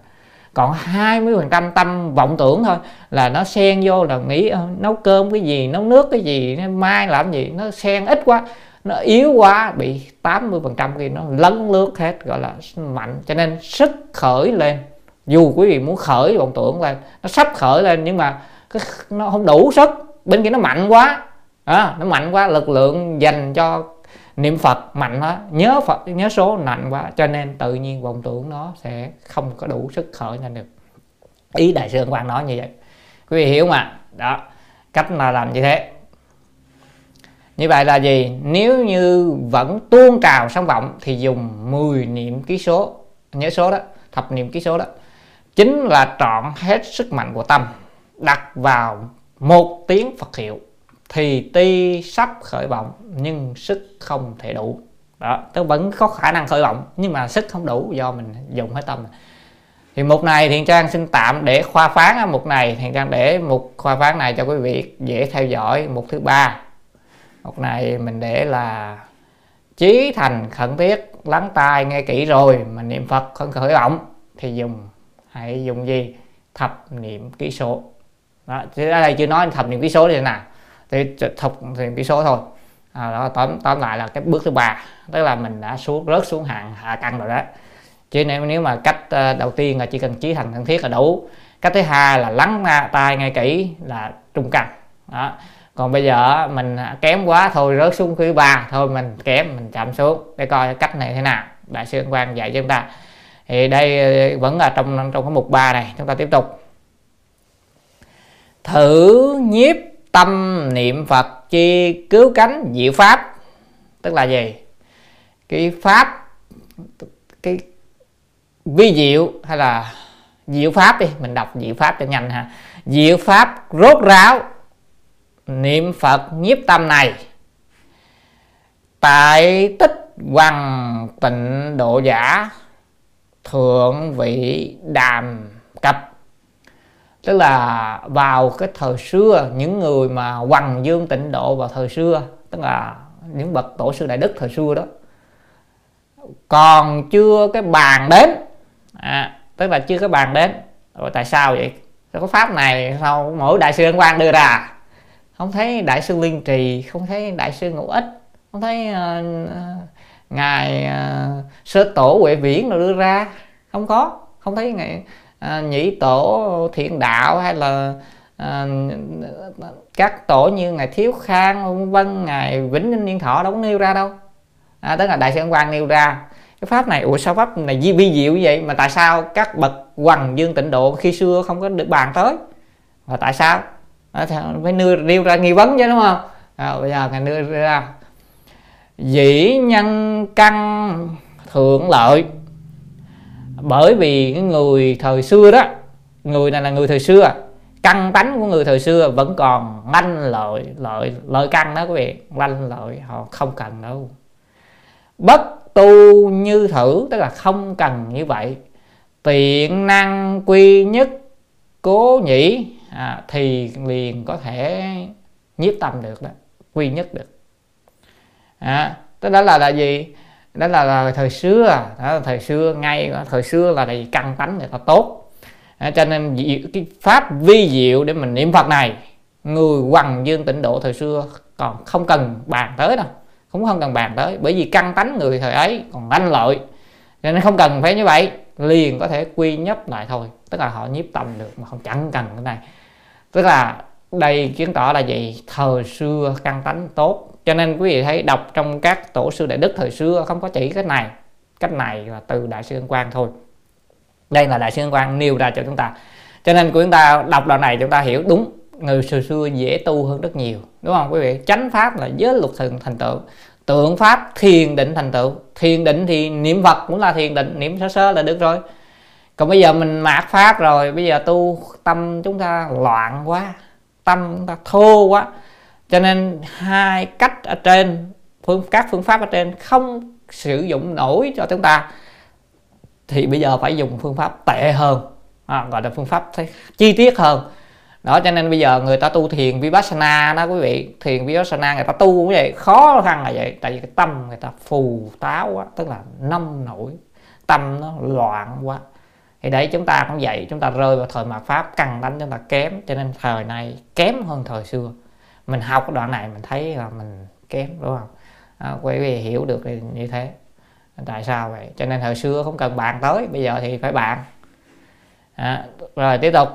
Còn 20 phần trăm tâm vọng tưởng thôi là nó xen vô là nghĩ ờ, nấu cơm cái gì nấu nước cái gì mai làm gì? Nó xen ít quá nó yếu quá bị 80 phần trăm kia nó lấn lướt hết gọi là mạnh. Cho nên sức khởi lên dù quý vị muốn khởi vọng tưởng lên nó sắp khởi lên nhưng mà nó không đủ sức. Bên kia nó mạnh quá. À, nó mạnh quá lực lượng dành cho niệm phật mạnh quá. Nhớ phật nhớ số mạnh quá. Cho nên tự nhiên vọng tưởng nó sẽ không có đủ sức khởi lên được. Ý đại sư quan nói như vậy. Quý vị hiểu mà. Đó cách là làm như thế. Như vậy là gì? Nếu như vẫn tuôn trào sóng vọng thì dùng 10 niệm ký số nhớ số đó thập niệm ký số đó chính là trọn hết sức mạnh của tâm, đặt vào một tiếng Phật hiệu, thì ti sắp khởi vọng, nhưng sức không thể đủ. Đó, tức vẫn có khả năng khởi vọng, nhưng mà sức không đủ do mình dùng hết tâm thì một này thiện trang xin tạm để khoa phán một này thiện trang để một khoa phán này cho quý vị dễ theo dõi. Một thứ ba, một này mình để là chí thành khẩn thiết, lắng tai, nghe kỹ rồi mà niệm phật không khởi vọng thì dùng hãy dùng gì? Thập niệm ký số. Đó thế ở đây chưa nói thập niệm ký số như thế nào thì thập niệm ký số thôi. À, đó tóm tóm lại là cái bước thứ ba. Tức là mình đã xuống rớt xuống hạng hạ căn rồi đó. Chứ nếu nếu mà cách ờ, đầu tiên là chỉ cần trí thành thân thiết là đủ. Cách thứ hai là lắng tai nghe kỹ là trung căn. Đó. Còn bây giờ mình kém quá thôi rớt xuống thứ ba. Thôi mình kém mình chạm xuống. Để coi cách này thế nào. Đại sư quan dạy cho chúng ta thì đây ờ, vẫn là trong trong cái mục 3 này, chúng ta tiếp tục. Thử nhiếp tâm niệm phật chi cứu cánh diệu pháp. Tức là gì? Cái pháp, cái vi diệu hay là diệu pháp đi, mình đọc diệu pháp cho nhanh ha. Diệu pháp rốt ráo, niệm phật nhiếp tâm này. Tại tích hoàng tịnh độ giả thượng vị đàm cập. Tức là vào cái thời xưa những người mà hoàng dương tịnh độ vào thời xưa tức là những bậc tổ sư đại đức thời xưa đó còn chưa cái bàn đến. À, tức là chưa cái bàn đến. Rồi tại sao vậy? Cái pháp này sao mỗi đại sư quan đưa ra? Không thấy đại sư liên trì không thấy đại sư ngũ ích không thấy uh, ngài uh, sơ tổ huệ viễn nó đưa ra. Không có không thấy ngài uh, nhĩ tổ thiện đạo hay là uh, các tổ như ngài thiếu khang vân ngài vĩnh ninh niên thọ đâu có nêu ra đâu. À, tức là đại sư quang nêu ra. Cái pháp này ủa sao pháp này vi, vi diệu như vậy? Mà tại sao các bậc hoàng dương tịnh độ khi xưa không có được bàn tới? Và tại sao? À, phải nêu nêu ra nghi vấn chứ đúng không? À, bây giờ ngài nêu ra dĩ nhân căn thượng lợi. Bởi vì cái người thời xưa đó người này là người thời xưa căn tánh của người thời xưa vẫn còn lanh lợi lợi lợi căn đó quý vị lanh lợi họ không cần đâu. Bất tu như thử tức là không cần như vậy. Tiện năng quy nhất cố nhĩ à, thì liền có thể nhiếp tâm được đó quy nhất được à, tức đó là là gì? Đó là, là thời xưa. Đó là thời xưa ngay thời xưa là gì căn tánh người ta tốt. À, cho nên cái pháp vi diệu để mình niệm phật này người hoàng dương tịnh độ thời xưa còn không cần bàn tới đâu. Cũng không cần bàn tới bởi vì căn tánh người thời ấy còn lanh lợi. Cho nên không cần phải như vậy liền có thể quy nhấp lại thôi. Tức là họ nhiếp tâm được mà không chẳng cần cái này. Tức là đây chứng tỏ là gì? Thời xưa căn tánh tốt cho nên quý vị thấy đọc trong các tổ sư đại đức thời xưa không có chỉ cái này, cách này là từ đại sư ân quang thôi. Đây là đại sư ân quang nêu ra cho chúng ta. Cho nên của chúng ta đọc đoạn này chúng ta hiểu đúng, người xưa xưa dễ tu hơn rất nhiều, đúng không quý vị? Chánh pháp là giới luật thường thành tựu, tượng pháp thiền định thành tựu. Thiền định thì niệm phật cũng là thiền định, niệm sơ sơ là được rồi. Còn bây giờ mình mạt pháp rồi, bây giờ tu tâm chúng ta loạn quá, tâm chúng ta thô quá cho nên hai cách ở trên phương các phương pháp ở trên không sử dụng nổi cho chúng ta thì bây giờ phải dùng phương pháp tệ hơn à, gọi là phương pháp chi tiết hơn. Đó cho nên bây giờ người ta tu thiền vipassana đó quý vị thiền vipassana người ta tu cũng vậy khó khăn là vậy tại vì cái tâm người ta phù táo quá tức là nông nổi tâm nó loạn quá. Thì đấy chúng ta cũng vậy chúng ta rơi vào thời mạt pháp cần đánh chúng ta kém cho nên thời này kém hơn thời xưa mình học cái đoạn này mình thấy là mình kém đúng không? À, quý vị hiểu được như thế. Tại sao vậy? Cho nên thời xưa không cần bàn tới bây giờ thì phải bàn à, rồi tiếp tục.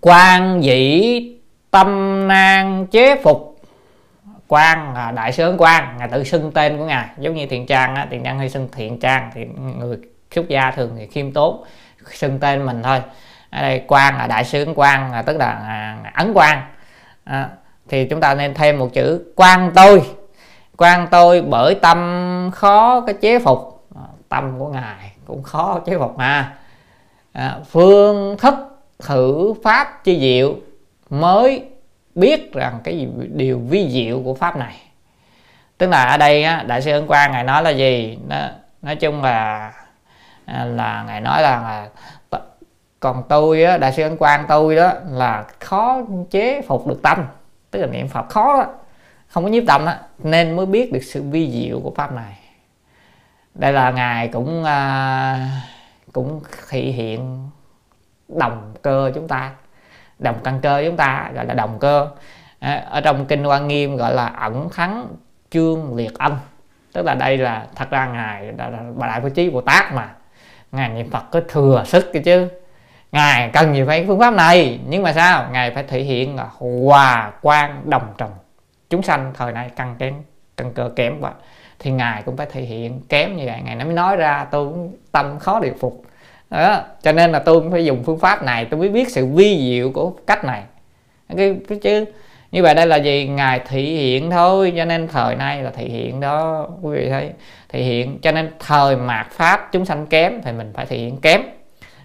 Quan dĩ tâm nan chế phục. Quan là đại sứ quan ngài tự xưng tên của ngài. Giống như thiện trang á thiện trang hay xưng thiện trang thì người xuất gia thường thì khiêm tốn xưng tên mình thôi ở đây quan là đại sứ quan là tức là à, ấn quan à, thì chúng ta nên thêm một chữ quan tôi. Quan tôi bởi tâm khó cái chế phục. À, tâm của ngài cũng khó chế phục mà. À, phương thức thử pháp chi diệu mới biết rằng cái điều vi diệu của pháp này. Tức là ở đây á, đại sư ấn quang ngài nói là gì? Nó, nói chung là à, là ngài nói là, là còn tôi á, đại sư ấn quang tôi đó là khó chế phục được tâm. Tức là niệm phật khó đó. Không có nhiếp tâm đó. Nên mới biết được sự vi diệu của pháp này. Đây là ngài cũng à, cũng thể hiện đồng cơ chúng ta. Đồng căn cơ chúng ta gọi là đồng cơ. À, ở trong kinh quan nghiêm gọi là ẩn thắng chương liệt âm. Tức là đây là thật ra ngài là, là bà đại phật chí bồ tát mà. Ngài niệm phật có thừa sức cái chứ ngài cần gì phải phương pháp này? Nhưng mà sao? Ngài phải thể hiện là hòa quan đồng trần. Chúng sanh thời nay căng kém căng cơ kém quá. Thì ngài cũng phải thể hiện kém như vậy. Ngài nó mới nói ra tôi cũng tâm khó điều phục. Đó cho nên là tôi cũng phải dùng phương pháp này tôi mới biết sự vi diệu của cách này. Cái, cái chứ như vậy đây là gì? Ngài thị hiện thôi cho nên thời nay là thị hiện đó quý vị thấy. Thị hiện cho nên thời mạt pháp chúng sanh kém thì mình phải thị hiện kém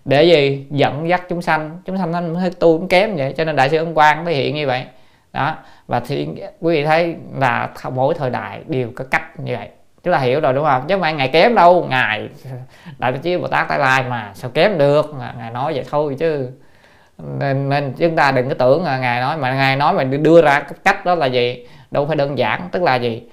để gì? Dẫn dắt chúng sanh. Chúng sanh nó tu cũng kém vậy cho nên đại sư ấn quang thể hiện như vậy. Đó. Và thì quý vị thấy là mỗi thời đại đều có cách như vậy. Chúng ta hiểu rồi đúng không? Chứ không phải ngày kém đâu. Ngài đại chí bồ tát tái lai mà sao kém được? Ngài nói vậy thôi chứ. Nên, nên chúng ta đừng có tưởng là ngài nói mà ngài nói mà đưa ra cách đó là gì? Đâu phải đơn giản tức là gì?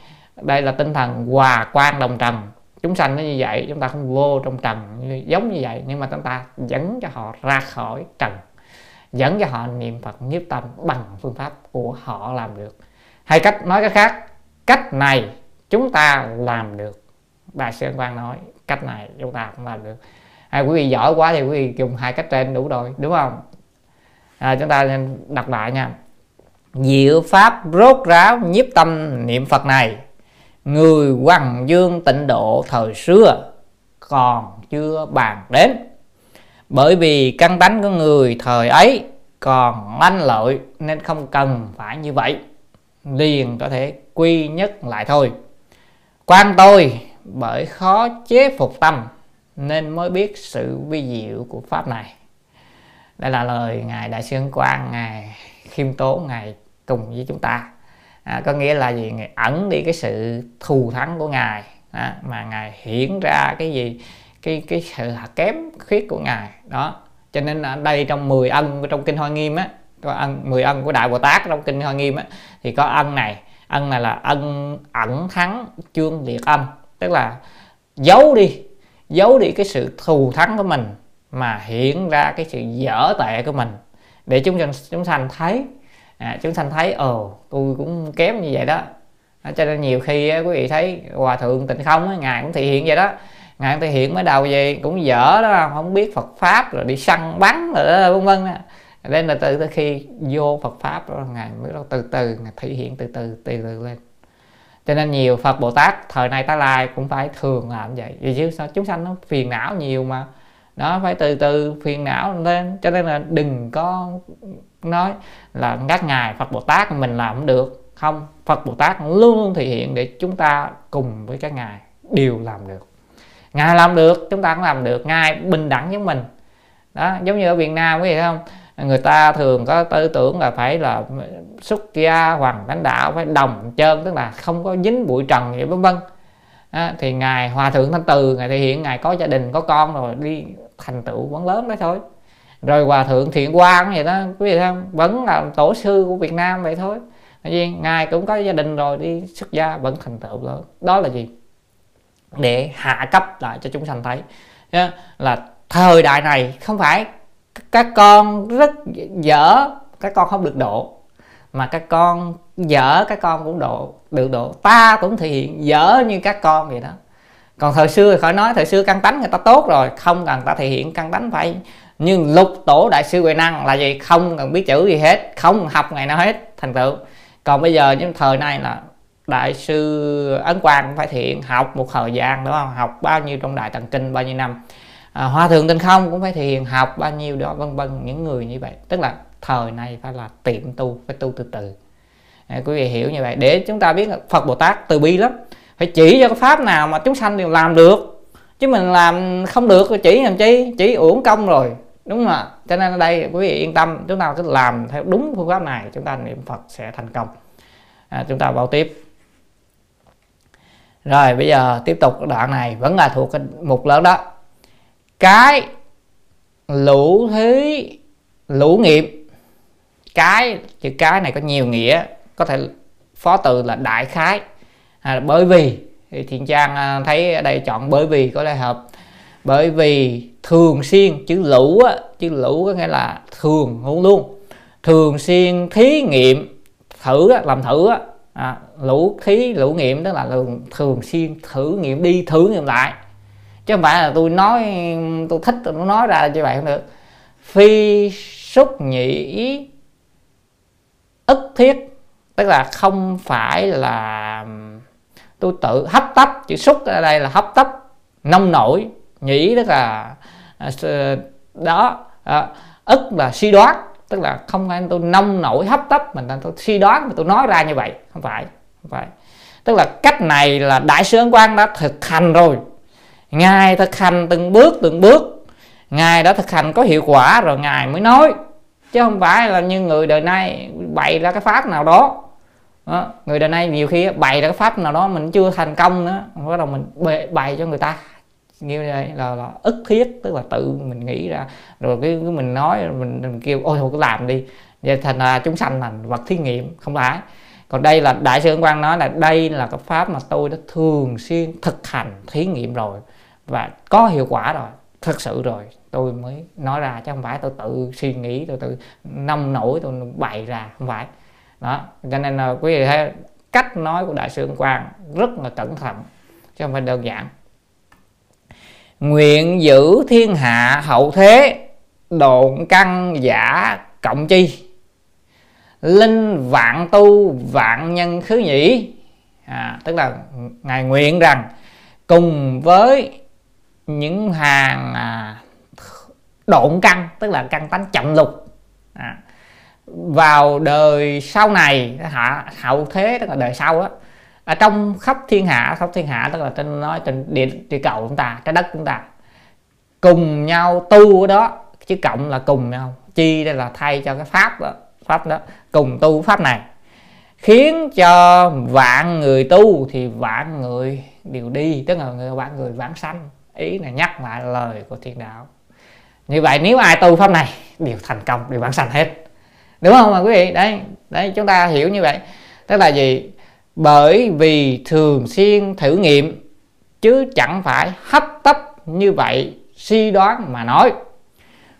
Đây là tinh thần hòa quan đồng trần chúng sanh nó như vậy chúng ta không vô trong trần giống như vậy. Nhưng mà chúng ta dẫn cho họ ra khỏi trần dẫn cho họ niệm phật nhiếp tâm bằng phương pháp của họ làm được. Hay cách nói cái khác cách này chúng ta làm được. Đại sư quang nói cách này chúng ta cũng làm được. Hay quý vị giỏi quá thì quý vị dùng hai cách trên đủ rồi đúng không? À, chúng ta đọc lại nha. Diệu pháp rốt ráo nhiếp tâm niệm phật này người hoàng dương tịnh độ thời xưa còn chưa bàn đến. Bởi vì căn tánh của người thời ấy còn manh lợi nên không cần phải như vậy. Liền có thể quy nhất lại thôi. Quan tôi bởi khó chế phục tâm nên mới biết sự vi diệu của pháp này. Đây là lời ngài đại sư quan ngài khiêm tốn, ngài cùng với chúng ta à, có nghĩa là gì? Ngài ẩn đi cái sự thù thắng của ngài. À, mà ngài hiển ra cái gì? Cái cái sự kém khuyết của ngài. Đó cho nên ở đây trong 10 ân trong kinh hoa nghiêm á có ân 10 ân của đại bồ tát trong kinh hoa nghiêm á thì có ân này. Ân này là ân ẩn thắng chương liệt âm. Tức là giấu đi giấu đi cái sự thù thắng của mình mà hiện ra cái sự dở tệ của mình. Để chúng chúng sanh thấy à, chúng sanh thấy ồ tôi cũng kém như vậy đó. À, cho nên nhiều khi quý vị thấy hòa thượng tịnh không á, ngài cũng thể hiện vậy đó. Ngài cũng thể hiện mới đầu vậy cũng dở đó không biết phật pháp rồi đi săn bắn rồi vân vân nên là từ khi vô phật pháp đó ngài mới từ từ ngài thể hiện từ từ từ từ lên. Cho nên nhiều phật bồ tát thời nay ta lai cũng phải thường làm vậy. Vì chứ sao chúng sanh nó phiền não nhiều mà. Nó phải từ từ phiền não lên cho nên là đừng có nói là các ngài Phật Bồ Tát mình làm không được. Không Phật Bồ Tát luôn luôn thể hiện để chúng ta cùng với các ngài đều làm được. Ngài làm được chúng ta cũng làm được. Ngài bình đẳng với mình. Đó giống như ở Việt Nam quý vị không? Người ta thường có tư tưởng là phải là xuất gia hoàng lãnh đạo phải đồng trơn tức là không có dính bụi trần vậy vân vân. À, thì ngài hòa thượng thanh từ ngài thể hiện ngài có gia đình có con rồi đi thành tựu vẫn lớn đó thôi rồi hòa thượng thiện quang vậy đó, quý vị thấy không? Vẫn là tổ sư của việt nam vậy thôi. Tại vì ngài cũng có gia đình rồi, đi xuất gia vẫn thành tựu lớn đó là gì? Để hạ cấp lại cho chúng sanh thấy. Là thời đại này không phải các con rất dở, các con không được độ, mà các con dở, các con cũng độ, được độ. Ta cũng thể hiện dở như các con vậy đó. Còn thời xưa thì khỏi nói, thời xưa căn tánh người ta tốt rồi, không cần ta thể hiện căn tánh phải nhưng lục tổ đại sư huệ năng là gì? Không cần biết chữ gì hết không học ngày nào hết thành tựu. Còn bây giờ những thời này là đại sư ấn quang cũng phải thiện học một thời gian đúng không? Học bao nhiêu trong đại tạng kinh bao nhiêu năm. À, hoa thường tinh không cũng phải thiền học bao nhiêu đó vân vân những người như vậy. Tức là thời này phải là tiệm tu phải tu từ từ. À, quý vị hiểu như vậy. Để chúng ta biết là phật bồ tát từ bi lắm. Phải chỉ cho cái pháp nào mà chúng sanh đều làm được. Chứ mình làm không được chỉ làm chi? Chỉ uổng công rồi đúng không ạ cho nên ở đây quý vị yên tâm chúng ta cứ làm theo đúng phương pháp này chúng ta niệm phật sẽ thành công. À, chúng ta vào tiếp. Rồi bây giờ tiếp tục đoạn này vẫn là thuộc cái mục lớn đó. Cái lũ thí lũ nghiệp. Cái chữ cái này có nhiều nghĩa có thể phó từ là đại khái. À, bởi vì thì thiện trang à, thấy ở đây chọn bởi vì có lẽ hợp bởi vì thường xuyên chữ lũ á, chữ lũ có nghĩa là thường luôn luôn. Thường xuyên thí nghiệm thử á, làm thử á, à, lũ thí lũ nghiệm tức là thường, thường xuyên thử nghiệm đi thử nghiệm lại. Chứ không phải là tôi nói tôi thích tôi nói ra như vậy không được. Phi xúc nhĩ ức thiết tức là không phải là tôi tự hấp tấp chữ xúc ở đây là hấp tấp nông nổi nhĩ tức là à, đó à, ức là suy đoán tức là không phải tôi nông nổi hấp tấp mình tôi suy đoán mà tôi nói ra như vậy. Không phải không phải. Tức là cách này là đại sứ quan đã thực hành rồi. Ngài thực hành từng bước từng bước. Ngài đã thực hành có hiệu quả rồi ngài mới nói. Chứ không phải là như người đời nay bày ra cái pháp nào đó. Đó. người đời nay nhiều khi bày ra cái pháp nào đó mình chưa thành công nữa bắt đầu mình bày cho người ta như vậy là, là ức thiết tức là tự mình nghĩ ra. Rồi cái, cái mình nói mình, mình kêu ôi thôi cứ làm đi. Vậy thành là chúng sanh thành vật thí nghiệm không phải. Còn đây là đại sư quang nói là đây là cái pháp mà tôi đã thường xuyên thực hành thí nghiệm rồi và có hiệu quả rồi thật sự rồi. Tôi mới nói ra chứ không phải tôi tự suy nghĩ tôi tự nông nổi tôi bày ra không phải. Đó cho nên là quý vị thấy cách nói của đại sư quang rất là cẩn thận chứ không phải đơn giản nguyện giữ thiên hạ hậu thế độn căn giả cộng chi. Linh vạn tu vạn nhân khứ nhĩ. À, tức là ngài nguyện rằng cùng với những hàng à, độn căn tức là căn tánh chậm lục à, vào đời sau này hạ hậu thế tức là đời sau á ở trong khắp thiên hạ khắp thiên hạ tức là trên nói trên địa, địa cầu chúng ta trái đất chúng ta cùng nhau tu ở đó chứ cộng là cùng nhau chi đây là thay cho cái pháp đó pháp đó cùng tu pháp này. Khiến cho vạn người tu thì vạn người đều đi tức là người vạn người vãng sanh. Ý là nhắc lại lời của thiên đạo. Như vậy nếu ai tu pháp này đều thành công đều vãng sanh hết. Đúng không mà quý vị? Đấy đấy chúng ta hiểu như vậy. Tức là gì? Bởi vì thường xuyên thử nghiệm chứ chẳng phải hấp tấp như vậy suy đoán mà nói.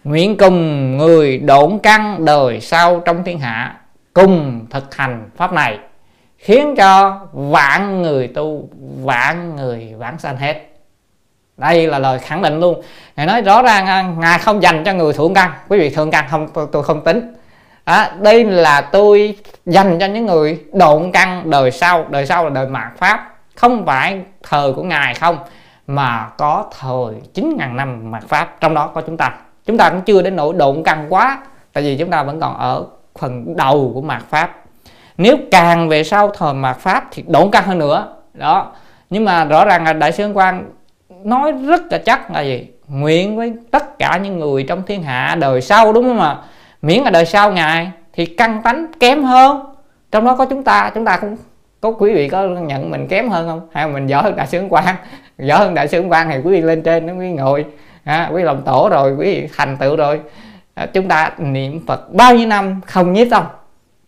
Nguyện cùng người độn căn đời sau trong thiên hạ cùng thực hành pháp này khiến cho vạn người tu vạn người vãng sanh hết. Đây là lời khẳng định luôn. Ngài nói rõ ràng à, ngài không dành cho người thượng căn. Quý vị thượng căn không tôi, tôi không tính à, đây là tôi dành cho những người độn căn đời sau. Đời sau là đời mạt pháp. Không phải thời của ngài không mà có thời 9.000 năm mạt pháp. Trong đó có chúng ta. Chúng ta cũng chưa đến nỗi độn căn quá tại vì chúng ta vẫn còn ở phần đầu của mạt pháp. Nếu càng về sau thời mạt pháp thì độn căn hơn nữa. Đó. Nhưng mà rõ ràng là đại sứ quan nói rất là chắc là gì? Nguyện với tất cả những người trong thiên hạ đời sau đúng không ạ? Miễn là đời sau ngài thì căn tánh kém hơn. Trong đó có chúng ta chúng ta cũng có quý vị có nhận mình kém hơn không? Hay mình giỏi hơn đại sứ quan giỏi hơn đại sứ quan thì quý vị lên trên nó quý vị ngồi. À, quý vị làm tổ rồi quý vị thành tựu rồi. À, chúng ta niệm phật bao nhiêu năm không nhiếp tâm?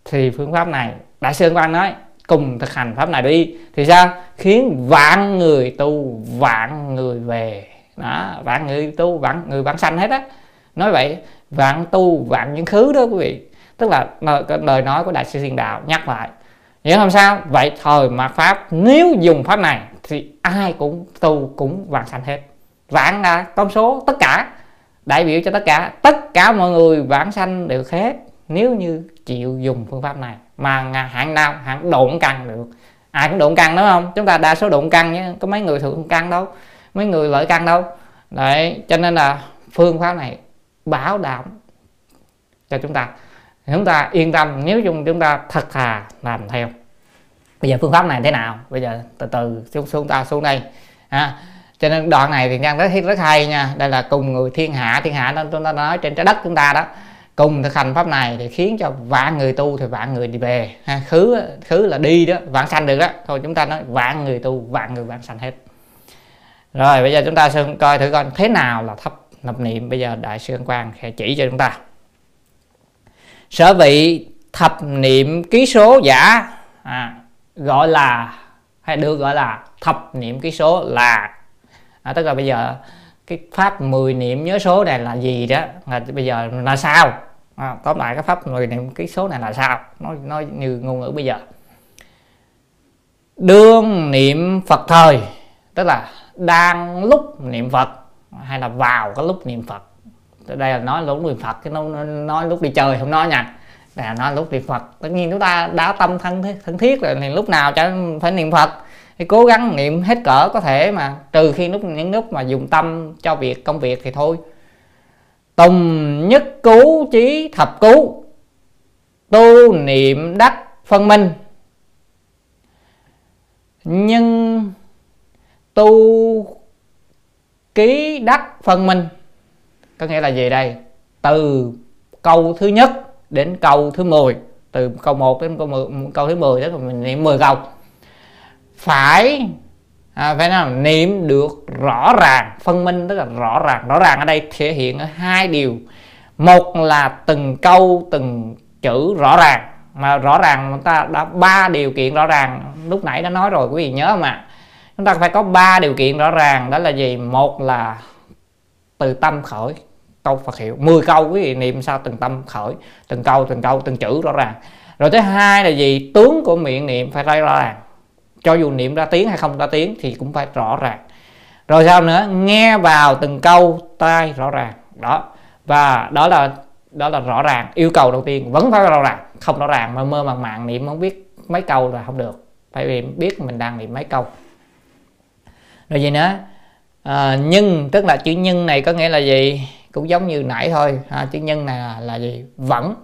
Thì phương pháp này đại sư quan nói cùng thực hành pháp này đi. Thì sao? Khiến vạn người tu vạn người về. Đó vạn người tu vạn người vạn sanh hết á. Nói vậy vạn tu, vạn những khứ đó quý vị. Tức là lời nói của đại sư thiên đạo, nhắc lại. Nhưng không sao? Vậy thời mạt pháp, nếu dùng pháp này, thì ai cũng tu cũng vạn sanh hết. Vạn là con số tất cả, đại biểu cho tất cả. Tất cả mọi người vãng sanh được hết, nếu như chịu dùng phương pháp này. Mà hạng nào, hạng độn căn được. Ai cũng độn căn, đúng không? Chúng ta đa số độn căn nhé, có mấy người thượng căn đâu, mấy người lợi căn đâu. Đấy, cho nên là phương pháp này bảo đảm cho chúng ta. Chúng ta yên tâm nếu chúng chúng ta thật thà làm theo. Bây giờ phương pháp này thế nào? Bây giờ từ từ chúng xuống ta xuống đây. À, cho nên đoạn này thì đang rất rất hay nha. Đây là cùng người thiên hạ. Thiên hạ nên chúng ta nói trên trái đất chúng ta đó. Cùng thực hành pháp này thì khiến cho vạn người tu thì vạn người đi về. Ha, khứ khứ là đi đó vạn sanh được đó. Thôi chúng ta nói vạn người tu vạn người vạn sanh hết. Rồi bây giờ chúng ta sẽ coi thử coi thế nào là thấp lập niệm. Bây giờ đại sư quang sẽ chỉ cho chúng ta. Sở vị thập niệm ký số giả à, gọi là hay được gọi là thập niệm ký số là à, tức là bây giờ cái pháp 10 niệm nhớ số này là gì đó là bây giờ là sao? À, tóm lại cái pháp 10 niệm ký số này là sao? Nó nó như ngôn ngữ bây giờ. Đương niệm phật thời tức là đang lúc niệm phật hay là vào cái lúc niệm phật. Đây là nói lúc niệm phật, cái nó nói lúc đi chơi, không nói nha. Là nói lúc niệm phật. Tất nhiên chúng ta đã tâm thân thân thiết rồi thì lúc nào cho phải niệm phật. Thì cố gắng niệm hết cỡ có thể mà, trừ khi lúc, những lúc mà dùng tâm cho việc, công việc thì thôi. Tùng nhất cứu chí thập cứu tu niệm đắc phân minh. Nhưng tu ký đắc phân minh có nghĩa là gì đây từ câu thứ nhất đến câu thứ 10 từ câu 1 đến câu 10, câu thứ 10 đó mình niệm 10 câu. Phải à, phải nào niệm được rõ ràng phân minh tức là rõ ràng. Rõ ràng ở đây thể hiện ở hai điều. Một là từng câu từng chữ rõ ràng. Mà rõ ràng chúng ta đã ba điều kiện rõ ràng lúc nãy đã nói rồi quý vị nhớ mà chúng ta phải có ba điều kiện rõ ràng. Đó là gì? Một là từ tâm khởi. Câu Phật hiệu. 10 câu, quý vị niệm sao? Từng tâm khởi. Từng câu từng câu, từng chữ rõ ràng. Rồi thứ hai là gì? Tướng của miệng niệm phải rõ ràng. Cho dù niệm ra tiếng hay không ra tiếng thì cũng phải rõ ràng. Rồi sao nữa? Nghe vào từng câu tai rõ ràng. Đó. Và đó là đó là rõ ràng. Yêu cầu đầu tiên vẫn phải rõ ràng. Không rõ ràng mà mơ màng màng niệm không biết mấy câu là không được. Phải vì biết mình đang niệm mấy câu rồi gì nữa. À, nhưng tức là chữ nhân này có nghĩa là gì? Cũng giống như nãy thôi. Ha, chữ nhân này là, là gì? Vẫn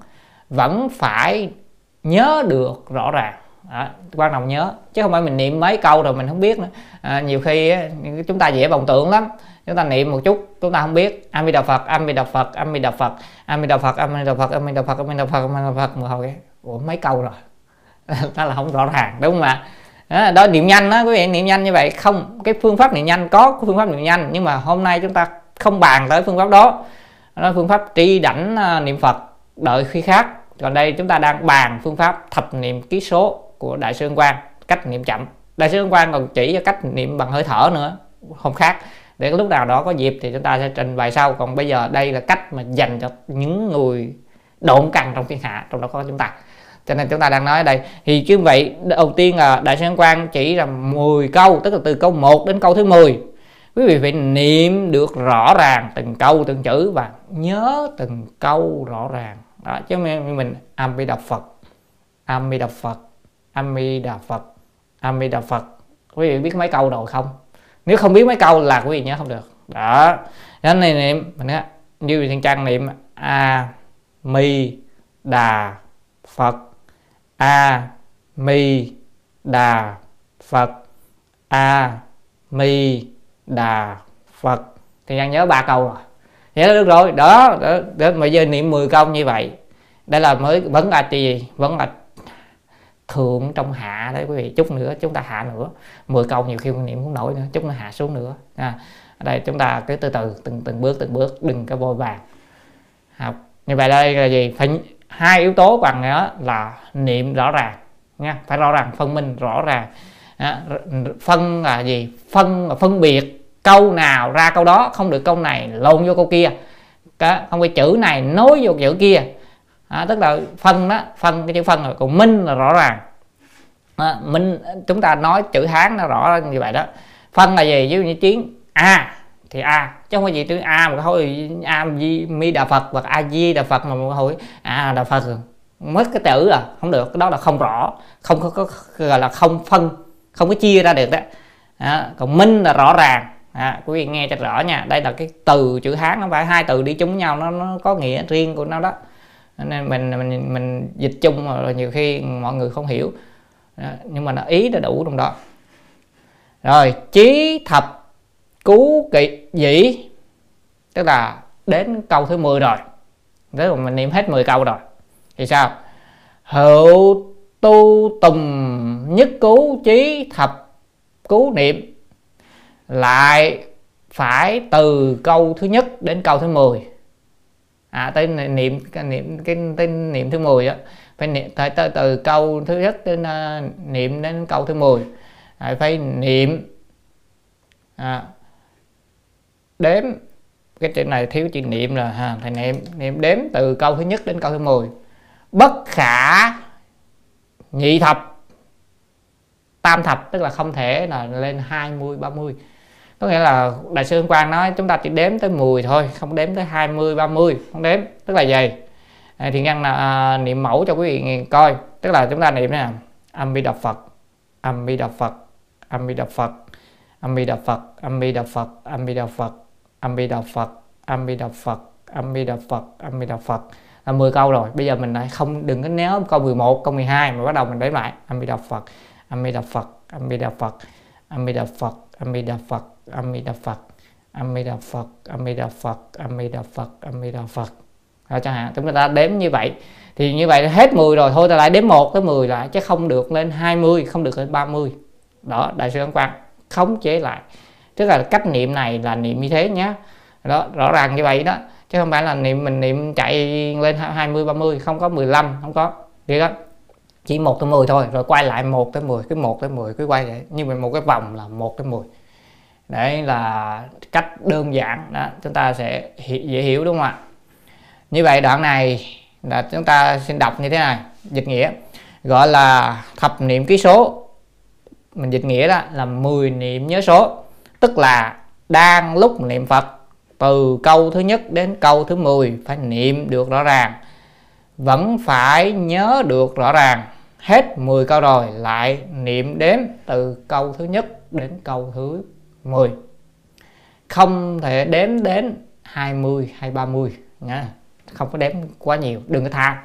vẫn phải nhớ được rõ ràng. À, quan trọng nhớ. Chứ không phải mình niệm mấy câu rồi mình không biết nữa. À, nhiều khi chúng ta dễ vọng tưởng lắm. Chúng ta niệm một chút chúng ta không biết. A di đà phật a di đà phật a di đà phật a di đà phật a di đà phật a di đà phật a di đà phật a di đà phật mà hồi ủa mấy câu rồi? Ta là không rõ ràng đúng không ạ? Đó, đó niệm nhanh đó quý vị niệm nhanh như vậy. Không cái phương pháp niệm nhanh có phương pháp niệm nhanh nhưng mà hôm nay chúng ta không bàn tới phương pháp đó. Đó phương pháp tri đảnh à, niệm phật đợi khi khác. Còn đây chúng ta đang bàn phương pháp thập niệm ký số của đại sư quan cách niệm chậm. Đại sư quan còn chỉ cho cách niệm bằng hơi thở nữa không khác. Để lúc nào đó có dịp thì chúng ta sẽ trình bày sau. Còn bây giờ đây là cách mà dành cho những người độn cằn trong thiên hạ trong đó có chúng ta cho nên chúng ta đang nói ở đây. Thì như vậy đầu tiên là đại sư quan chỉ là 10 câu tức là từ câu 1 đến câu thứ 10 quý vị phải niệm được rõ ràng từng câu từng chữ và nhớ từng câu rõ ràng. Đó chứ mình, mình âm bi đà phật. Âm bi đà phật. Âm bi đà phật. Âm bi đà phật. Quý vị biết mấy câu rồi không? Nếu không biết mấy câu là quý vị nhớ không được. Đó. Đó này niệm. Mình nói như thiên trang niệm a mi đà phật a mi đà phật. A mi đà phật. Thì đang nhớ ba câu rồi. Vậy là được rồi. Đó, đó, đó mà giờ niệm 10 câu như vậy đây là mới vẫn là gì? Vẫn là thượng trong hạ đấy quý vị. Chút nữa chúng ta hạ nữa. 10 câu nhiều khi niệm cũng nổi nữa chút nữa hạ xuống nữa. À, ở đây chúng ta cứ từ từ từng từng bước từng bước đừng có vội vàng. Học. Như vậy đây là gì? Phải hai yếu tố bằng đó là niệm rõ ràng nha phải rõ ràng phân minh rõ ràng. À, phân là gì? Phân là phân biệt câu nào ra câu đó không được câu này lộn vô câu kia. Không phải chữ này nối vô chữ kia. À, tức là phân đó phân cái chữ phân rồi còn minh là rõ ràng. À, minh chúng ta nói chữ hán nó rõ như vậy đó. Phân là gì? Ví dụ như tiếng a thì a chứ không phải gì chứ a mà thôi a di mi đà phật hoặc a di đà phật mà một hồi a đà phật mất cái tử à không được cái đó là không rõ không có, có gọi là không phân không có chia ra được đó. À, còn minh là rõ ràng. À, quý vị nghe cho rõ nha đây là cái từ chữ hán nó phải hai từ đi chung nhau nó, nó có nghĩa riêng của nó đó. Nên mình mình mình dịch chung mà nhiều khi mọi người không hiểu. Đó, nhưng mà nó ý đã đủ trong đó. Rồi chí thập cứu kỵ dĩ tức là đến câu thứ 10 rồi. Tức là mình niệm hết 10 câu rồi. Thì sao? Hữu tu tùng nhất cứu chí thập cứu niệm. Lại phải từ câu thứ nhất đến câu thứ 10 à tới niệm cái niệm cái tên niệm thứ 10 á. Phải niệm phải từ, từ câu thứ nhất đến uh, niệm đến câu thứ 10 à, phải niệm à, đếm. Cái chuyện này thiếu chữ niệm rồi ha thầy niệm niệm đếm từ câu thứ nhất đến câu thứ 10 bất khả nhị thập tam thập tức là không thể là lên 20 30 có nghĩa là đại sư Quang nói chúng ta chỉ đếm tới 10 thôi không đếm tới 20 30 không đếm. Tức là gì à, thì ngăn là à, niệm mẫu cho quý vị coi. Tức là chúng ta niệm nè âm bi đà phật âm bi đà phật âm bi đà phật âm bi đà phật âm bi đà phật âm bi đà phật âm bi đà phật âm bi đà phật âm bi đà phật âm bi đà phật là 10 câu rồi bây giờ mình lại không đừng có néo câu 11 câu 12 mà bắt đầu mình đếm lại âm bi đà phật âm bi đà phật âm bi đà phật âm bi đà phật âm bi đà phật âm bi đà phật âm bi đà phật âm bi đà phật âm bi đà phật âm bi đà phật đó, chẳng hạn chúng ta đếm như vậy thì như vậy hết 10 rồi thôi ta lại đếm 1 tới 10 lại chứ không được lên 20 không được lên 30 đó đại sư ấn quang khống chế lại tức là cách niệm này là niệm như thế nhé đó, rõ ràng như vậy đó. Chứ không phải là niệm, mình niệm chạy lên 20 30 không có 15 không có. Vậy đó chỉ 1 tới 10 thôi, rồi quay lại 1 tới 10 cứ 1 tới 10 cứ quay vậy như vậy một cái vòng là 1 tới 10 đấy là cách đơn giản đó. Chúng ta sẽ dễ hiểu, đúng không ạ? Như vậy đoạn này là chúng ta xin đọc như thế này. Dịch nghĩa, gọi là thập niệm ký số. Mình dịch nghĩa đó là 10 niệm nhớ số tức là đang lúc niệm Phật, từ câu thứ nhất đến câu thứ 10 phải niệm được rõ ràng. Vẫn phải nhớ được rõ ràng. Hết 10 câu rồi lại niệm đếm từ câu thứ nhất đến câu thứ 10 không thể đếm đến 20 hay 30 nha. Không có đếm quá nhiều, đừng có tham.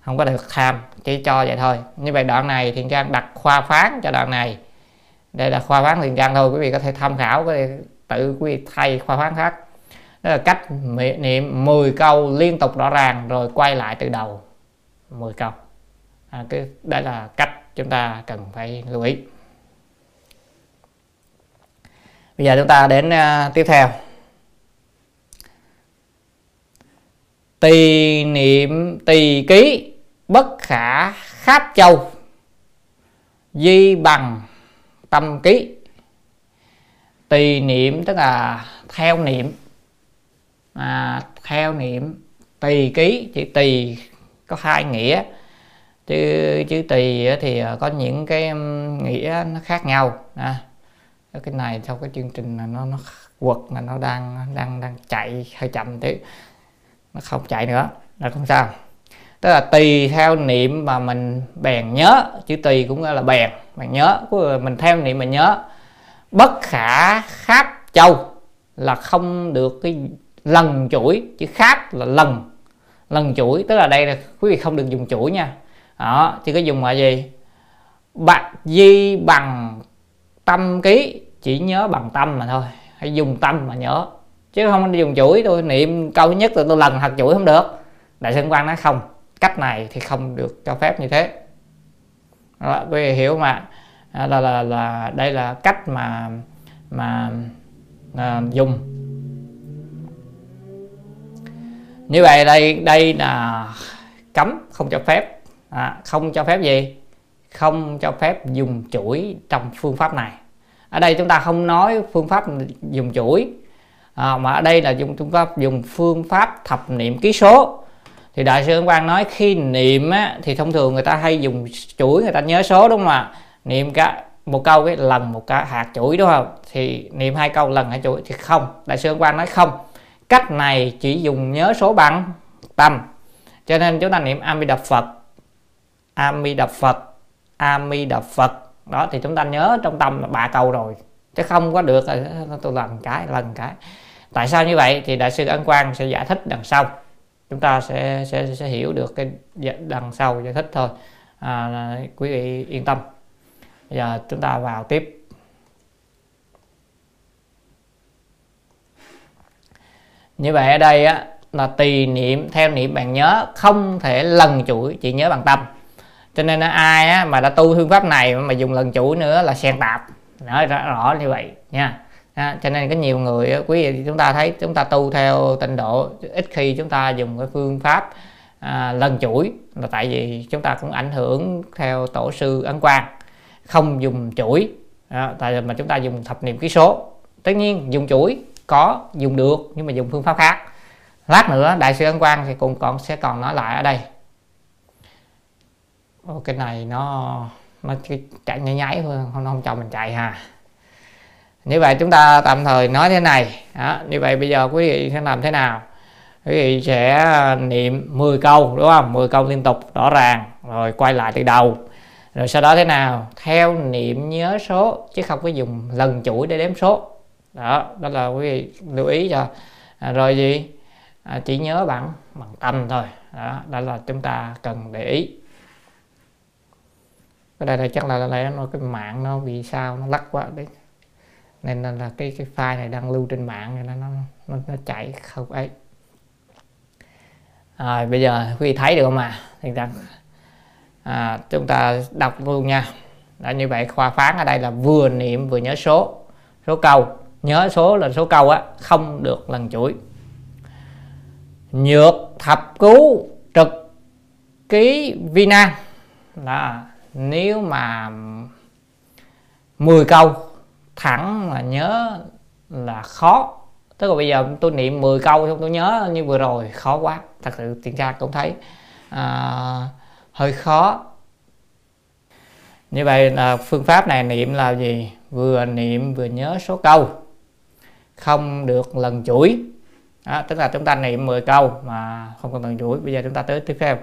Không có được tham, chỉ cho vậy thôi. Như vậy đoạn này thiền trang đặt khoa phán cho đoạn này đây là khoa phán thiền trang thôi quý vị có thể tham khảo có thể tự quý vị thay khoa phán khác. Đó là cách niệm 10 câu liên tục rõ ràng rồi quay lại từ đầu. 10 câu. À, cái đó là cách chúng ta cần phải lưu ý. Bây giờ chúng ta đến uh, tiếp theo. Tỳ niệm tỳ ký bất khả kháp châu di bằng tâm ký. Tùy niệm tức là theo niệm. À, theo niệm tùy ký chữ tùy có hai nghĩa. Chứ chữ tùy thì à, có những cái nghĩa nó khác nhau. À, cái này sau cái chương trình là nó nó quật là nó đang đang đang chạy hơi chậm tí. Nó không chạy nữa là không sao tức là tùy theo niệm mà mình bèn nhớ, chữ tùy cũng là bèn bèn nhớ mình theo niệm mình nhớ. Bất khả kháp châu là không được cái lần chuỗi, chữ kháp là lần lần chuỗi, tức là đây là quý vị không được dùng chuỗi nha. Đó, chỉ có dùng là gì? Bạc di bằng tâm ký, chỉ nhớ bằng tâm mà thôi, hãy dùng tâm mà nhớ. Chứ không dùng chuỗi, tôi niệm câu nhất là tôi lần thật chuỗi không được. Đại sư quan nói không cách này thì không được cho phép như thế. Đó, quý vị hiểu mà. Là, là là là đây là cách mà mà à, dùng. Như vậy đây đây là cấm không cho phép. À, không cho phép gì? Không cho phép dùng chuỗi trong phương pháp này. Ở đây chúng ta không nói phương pháp dùng chuỗi à, mà ở đây là dùng chúng ta dùng phương pháp thập niệm ký số thì đại sư Ấn Quang nói khi niệm á, thì thông thường người ta hay dùng chuỗi người ta nhớ số đúng không ạ? Niệm cả một câu cái lần một cái hạt chuỗi đúng không? Thì niệm hai câu lần hai chuỗi thì không. Đại sư Ấn Quang nói không. Cách này chỉ dùng nhớ số bằng tâm. Cho nên chúng ta niệm A Di Đà Phật. A Di Đà Phật A Di Đà Phật. Đó thì chúng ta nhớ trong tâm là ba câu rồi. Chứ không có được tôi lần cái lần cái. Tại sao như vậy? Thì đại sư ân quang sẽ giải thích đằng sau chúng ta sẽ sẽ sẽ hiểu được cái đằng sau giải thích thôi. À, quý vị yên tâm. Bây giờ chúng ta vào tiếp. Như vậy ở đây á là tùy niệm theo niệm bạn nhớ không thể lần chuỗi chỉ nhớ bằng tâm. Cho nên ai á, mà đã tu phương pháp này mà dùng lần chuỗi nữa là xen tạp. Nói rõ, rõ như vậy nha à, cho nên có nhiều người quý vị chúng ta thấy chúng ta tu theo tịnh độ ít khi chúng ta dùng cái phương pháp à, lần chuỗi là tại vì chúng ta cũng ảnh hưởng theo tổ sư ấn quang. Không dùng chuỗi à, tại vì mà chúng ta dùng thập niệm ký số. Tất nhiên dùng chuỗi có dùng được nhưng mà dùng phương pháp khác. Lát nữa đại sư ấn quang thì cũng còn sẽ còn nói lại ở đây. Ô, cái này nó nó chạy nháy nháy thôi không không cho mình chạy ha như vậy chúng ta tạm thời nói thế này. Đó, như vậy bây giờ quý vị sẽ làm thế nào? Quý vị sẽ à, niệm 10 câu đúng không? 10 câu liên tục rõ ràng rồi quay lại từ đầu. Rồi sau đó thế nào? Theo niệm nhớ số chứ không có dùng lần chuỗi để đếm số. Đó đó là quý vị lưu ý cho à, rồi gì? À, chỉ nhớ bằng bằng tâm thôi. Đó đó là chúng ta cần để ý. Cái đây là chắc là là nó cái mạng nó bị sao nó lắc quá đấy nên là, là cái cái file này đang lưu trên mạng nên nó nó, nó chạy không ấy. Rồi bây giờ quý vị thấy được không à thì rằng à, chúng ta đọc luôn nha. Đó như vậy khoa phán ở đây là vừa niệm vừa nhớ số. Số câu. Nhớ số là số câu á không được lần chuỗi. Nhược thập cứu trực ký vi nan là nếu mà 10 câu thẳng mà nhớ là khó. Tức là bây giờ tôi niệm 10 câu không tôi nhớ như vừa rồi. Khó quá. Thật sự tiền tra cũng thấy à, hơi khó. Như vậy là phương pháp này niệm là gì? Vừa niệm vừa nhớ số câu. Không được lần chuỗi. Đó, tức là chúng ta niệm 10 câu mà không cần lần chuỗi. Bây giờ chúng ta tới tiếp theo.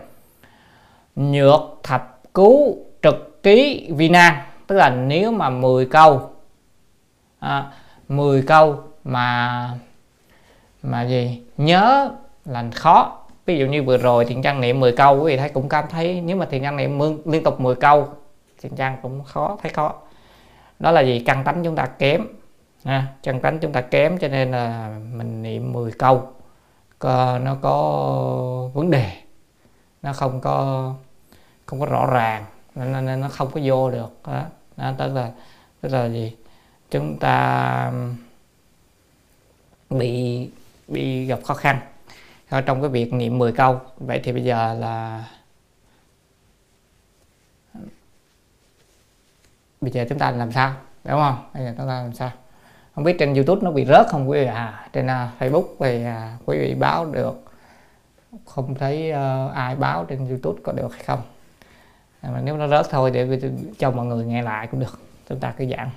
Nhược thập cứu trực ký vi nan. Tức là nếu mà 10 câu à, 10 câu mà mà gì? Nhớ là khó. Ví dụ như vừa rồi thiện trang niệm 10 câu quý vị thấy cũng cảm thấy nếu mà thiện trang niệm liên tục 10 câu thiện trang cũng khó thấy khó. Đó là gì? Căn tánh chúng ta kém. À, căn tánh chúng ta kém cho nên là mình niệm 10 câu. Có, nó có vấn đề. Nó không có không có rõ ràng. Nên, nên nó không có vô được. Đó, đó tức là tức là gì? Chúng ta bị bị gặp khó khăn. Trong cái việc niệm 10 câu vậy thì bây giờ là bây giờ chúng ta làm sao? Đúng không? Bây giờ chúng ta làm sao? Không biết trên youtube nó bị rớt không quý vị? À trên uh, facebook thì uh, quý vị báo được. Không thấy uh, ai báo trên youtube có được hay không. À, mà nếu nó rớt thôi để cho mọi người nghe lại cũng được. Chúng ta cứ giảng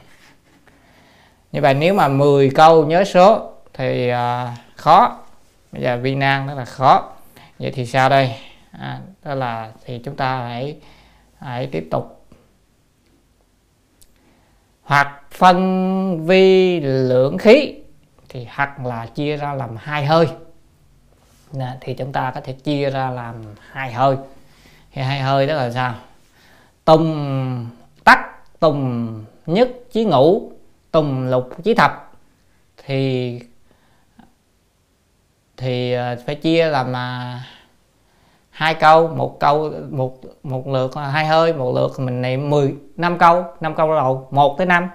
như vậy nếu mà 10 câu nhớ số thì uh, khó. Bây giờ vi nan rất là khó. Vậy thì sao đây à, đó là thì chúng ta hãy hãy tiếp tục. Hoặc phân vi lượng khí thì hoặc là chia ra làm hai hơi. Nè, thì chúng ta có thể chia ra làm hai hơi. Thì hai hơi đó là sao? Tùng tắc tùng nhất chí ngủ tùng lục chí thập thì thì ờ, phải chia làm mà hai câu. Một câu một một lượt hai hơi một lượt mình niệm 10 năm câu năm câu đầu 1 tới 5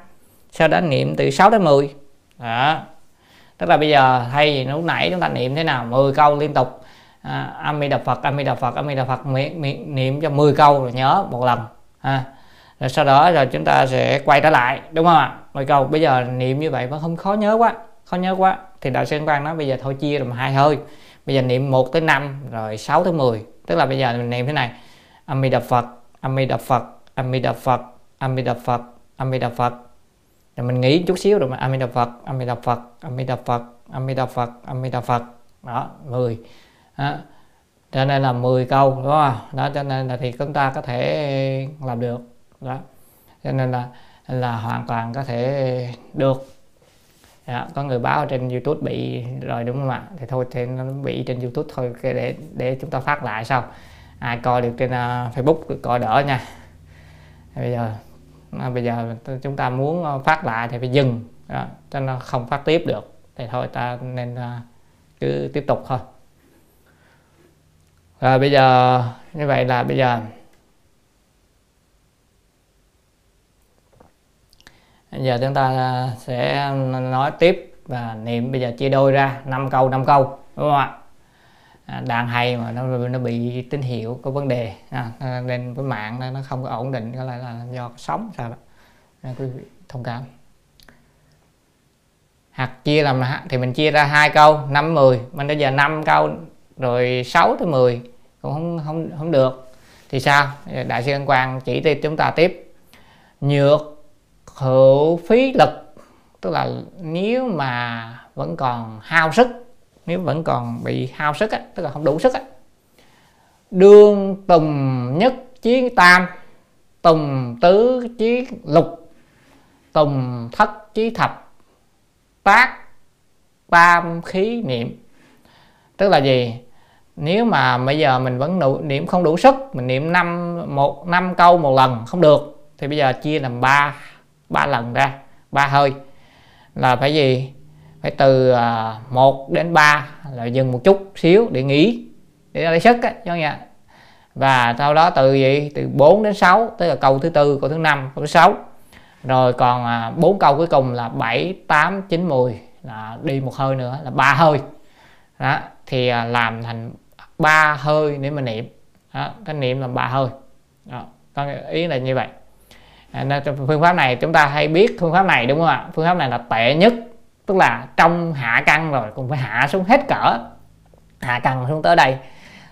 sau đó niệm từ 6 đến 10 đó. Tức là bây giờ thay vì lúc nãy chúng ta niệm thế nào 10 câu liên tục à, âm mi đập Phật âm mi đập Phật âm mi đập Phật miệng, miệng, niệm cho 10 câu rồi nhớ một lần ha. Rồi sau đó rồi chúng ta sẽ quay trở lại đúng không ạ? Rồi câu bây giờ niệm như vậy vẫn không khó nhớ quá khó nhớ quá thì đạo sư quang nói bây giờ thôi chia làm hai hơi bây giờ niệm 1 tới 5 rồi 6 tới 10 tức là bây giờ mình niệm thế này Amida Phật Amida Phật Amida Phật Amida Phật Amida Phật rồi mình nghĩ chút xíu rồi mà Amida Phật Amida Phật Amida Phật Amida Phật Amida Phật đó 10 đó. cho nên là 10 câu đúng không đó cho nên là thì chúng ta có thể làm được đó cho nên là là hoàn toàn có thể được. Đó, có người báo trên youtube bị rồi đúng không ạ? Thì thôi thì nó bị trên youtube thôi để để chúng ta phát lại sau. Ai coi được trên uh, facebook coi đỡ nha. Bây giờ à, bây giờ chúng ta muốn à, phát lại thì phải dừng. Đó, cho nó không phát tiếp được. Thì thôi ta nên uh, cứ tiếp tục thôi. Rồi bây giờ như vậy là bây giờ bây giờ chúng ta à, sẽ nói tiếp và niệm. Bây giờ chia đôi ra 5 câu 5 câu đúng không ạ? À, đàn hay mà nó nó bị tín hiệu có vấn đề. À, nên cái mạng nó không có ổn định có lẽ là do sóng sao đó. Nên quý vị thông cảm. Hạt chia làm thì mình chia ra hai câu 5 10 mình bây giờ 5 câu rồi 6 tới 10 cũng không không không được. Thì sao? Đại sư Ân Quang chỉ tiếp chúng ta tiếp. Nhược hữu phí lực tức là nếu mà vẫn còn hao sức nếu vẫn còn bị hao sức á, tức là không đủ sức á. đương tùng nhất chiến tam tùng tứ chiến lục tùng thất chí thập tác tam khí niệm tức là gì nếu mà bây giờ mình vẫn niệm không đủ sức mình niệm năm một năm câu một lần không được thì bây giờ chia làm ba ba lần ra ba hơi. Là phải gì? Phải từ à, 1 đến 3 là dừng một chút xíu để nghỉ để lấy sức á cho nha và sau đó từ gì? Từ 4 đến 6 tức là câu thứ tư câu thứ năm câu thứ sáu. Rồi còn à, 4 câu cuối cùng là 7 8 9 10 là đi một hơi nữa là ba hơi. Đó thì à, làm thành ba hơi để mà niệm. Đó, cái niệm là ba hơi. Đó, ý là như vậy. À, phương pháp này chúng ta hay biết phương pháp này đúng không ạ? Phương pháp này là tệ nhất tức là trong hạ căng rồi cũng phải hạ xuống hết cỡ. Hạ căng xuống tới đây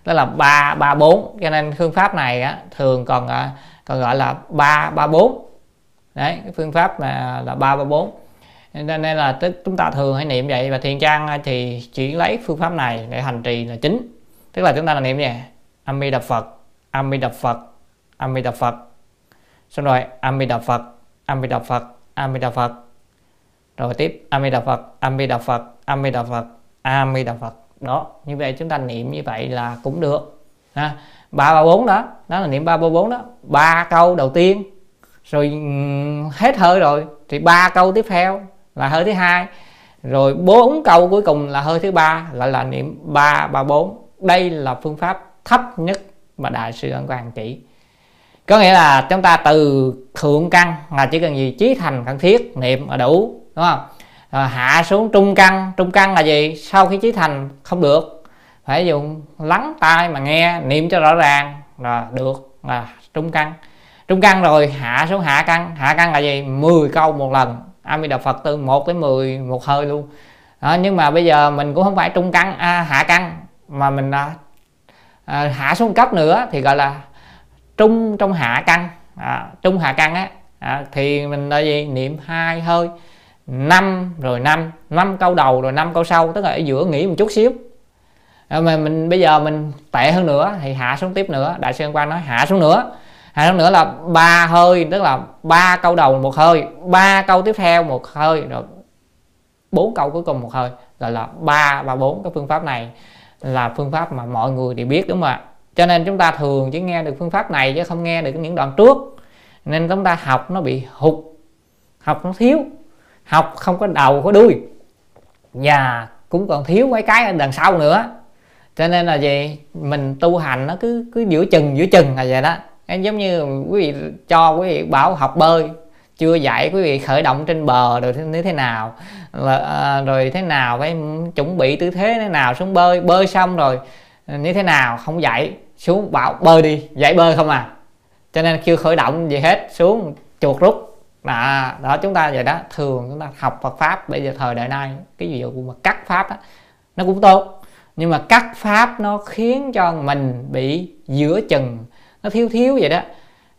đó là ba ba bốn. Cho nên phương pháp này á, thường còn à, còn gọi là ba ba bốn. Đấy cái phương pháp là là ba ba bốn. Nên là tức chúng ta thường hay niệm vậy. Và thiền trang à, thì chỉ lấy phương pháp này để hành trì là chính. Tức là chúng ta là niệm gì? ami đà phật ami đà phật ami đà phật xong rồi ami đà phật ami đà phật ami đà phật. Rồi tiếp ami đà phật ami đà phật ami đà phật ami đà phật. Đó, như vậy chúng ta niệm như vậy là cũng được. Ha, ba ba bốn đó đó là niệm ba ba bốn đó. Ba câu đầu tiên, rồi hết hơi rồi, thì ba câu tiếp theo là hơi thứ hai. Rồi bốn câu cuối cùng là hơi thứ ba gọi là niệm ba ba bốn. Đây là phương pháp thấp nhất mà đại sư ân quang chỉ có nghĩa là chúng ta từ thượng căn là chỉ cần gì? Trí thành cần thiết niệm là đủ đúng không? Rồi hạ xuống trung căn. Trung căn là gì? Sau khi trí thành không được. Phải dùng lắng tai mà nghe niệm cho rõ ràng là được là trung căn. Trung căn rồi hạ xuống hạ căn. Hạ căn là gì? 10 câu một lần. A di đà phật từ 1 tới 10 một hơi luôn. Đó, nhưng mà bây giờ mình cũng không phải trung căn à, hạ căn mà mình à, à, hạ xuống cấp nữa thì gọi là trung trong hạ căn à, trung hạ căn á. À, thì mình là gì? Niệm hai hơi. Năm rồi năm. Năm câu đầu rồi năm câu sau. Tức là ở giữa nghỉ một chút xíu. À, mà mình bây giờ mình tệ hơn nữa thì hạ xuống tiếp nữa. Đại sư quan nói hạ xuống nữa. Hạ xuống nữa là ba hơi tức là ba câu đầu một hơi. Ba câu tiếp theo một hơi rồi bốn câu cuối cùng một hơi. Gọi là ba ba bốn cái phương pháp này là phương pháp mà mọi người đều biết đúng không ạ? Cho nên chúng ta thường chỉ nghe được phương pháp này chứ không nghe được những đoạn trước. Nên chúng ta học nó bị hụt học nó thiếu học không có đầu có đuôi. Và cũng còn thiếu mấy cái ở đằng sau nữa. Cho nên là gì mình tu hành nó cứ cứ giữa chừng giữa chừng là vậy đó. Giống như quý vị cho quý vị bảo học bơi chưa dạy quý vị khởi động trên bờ rồi như thế nào à, rồi thế nào phải chuẩn bị tư thế thế nào xuống bơi bơi xong rồi Ờ, như thế nào không dậy xuống bảo bơi đi dậy bơi không à. Cho nên chưa khởi động gì hết xuống chuột rút. Là đó chúng ta vậy đó thường chúng ta học Phật pháp bây giờ thời đại nay cái gì mà cắt pháp đó, nó cũng tốt. Nhưng mà cắt pháp nó khiến cho mình bị giữa chừng nó thiếu thiếu vậy đó.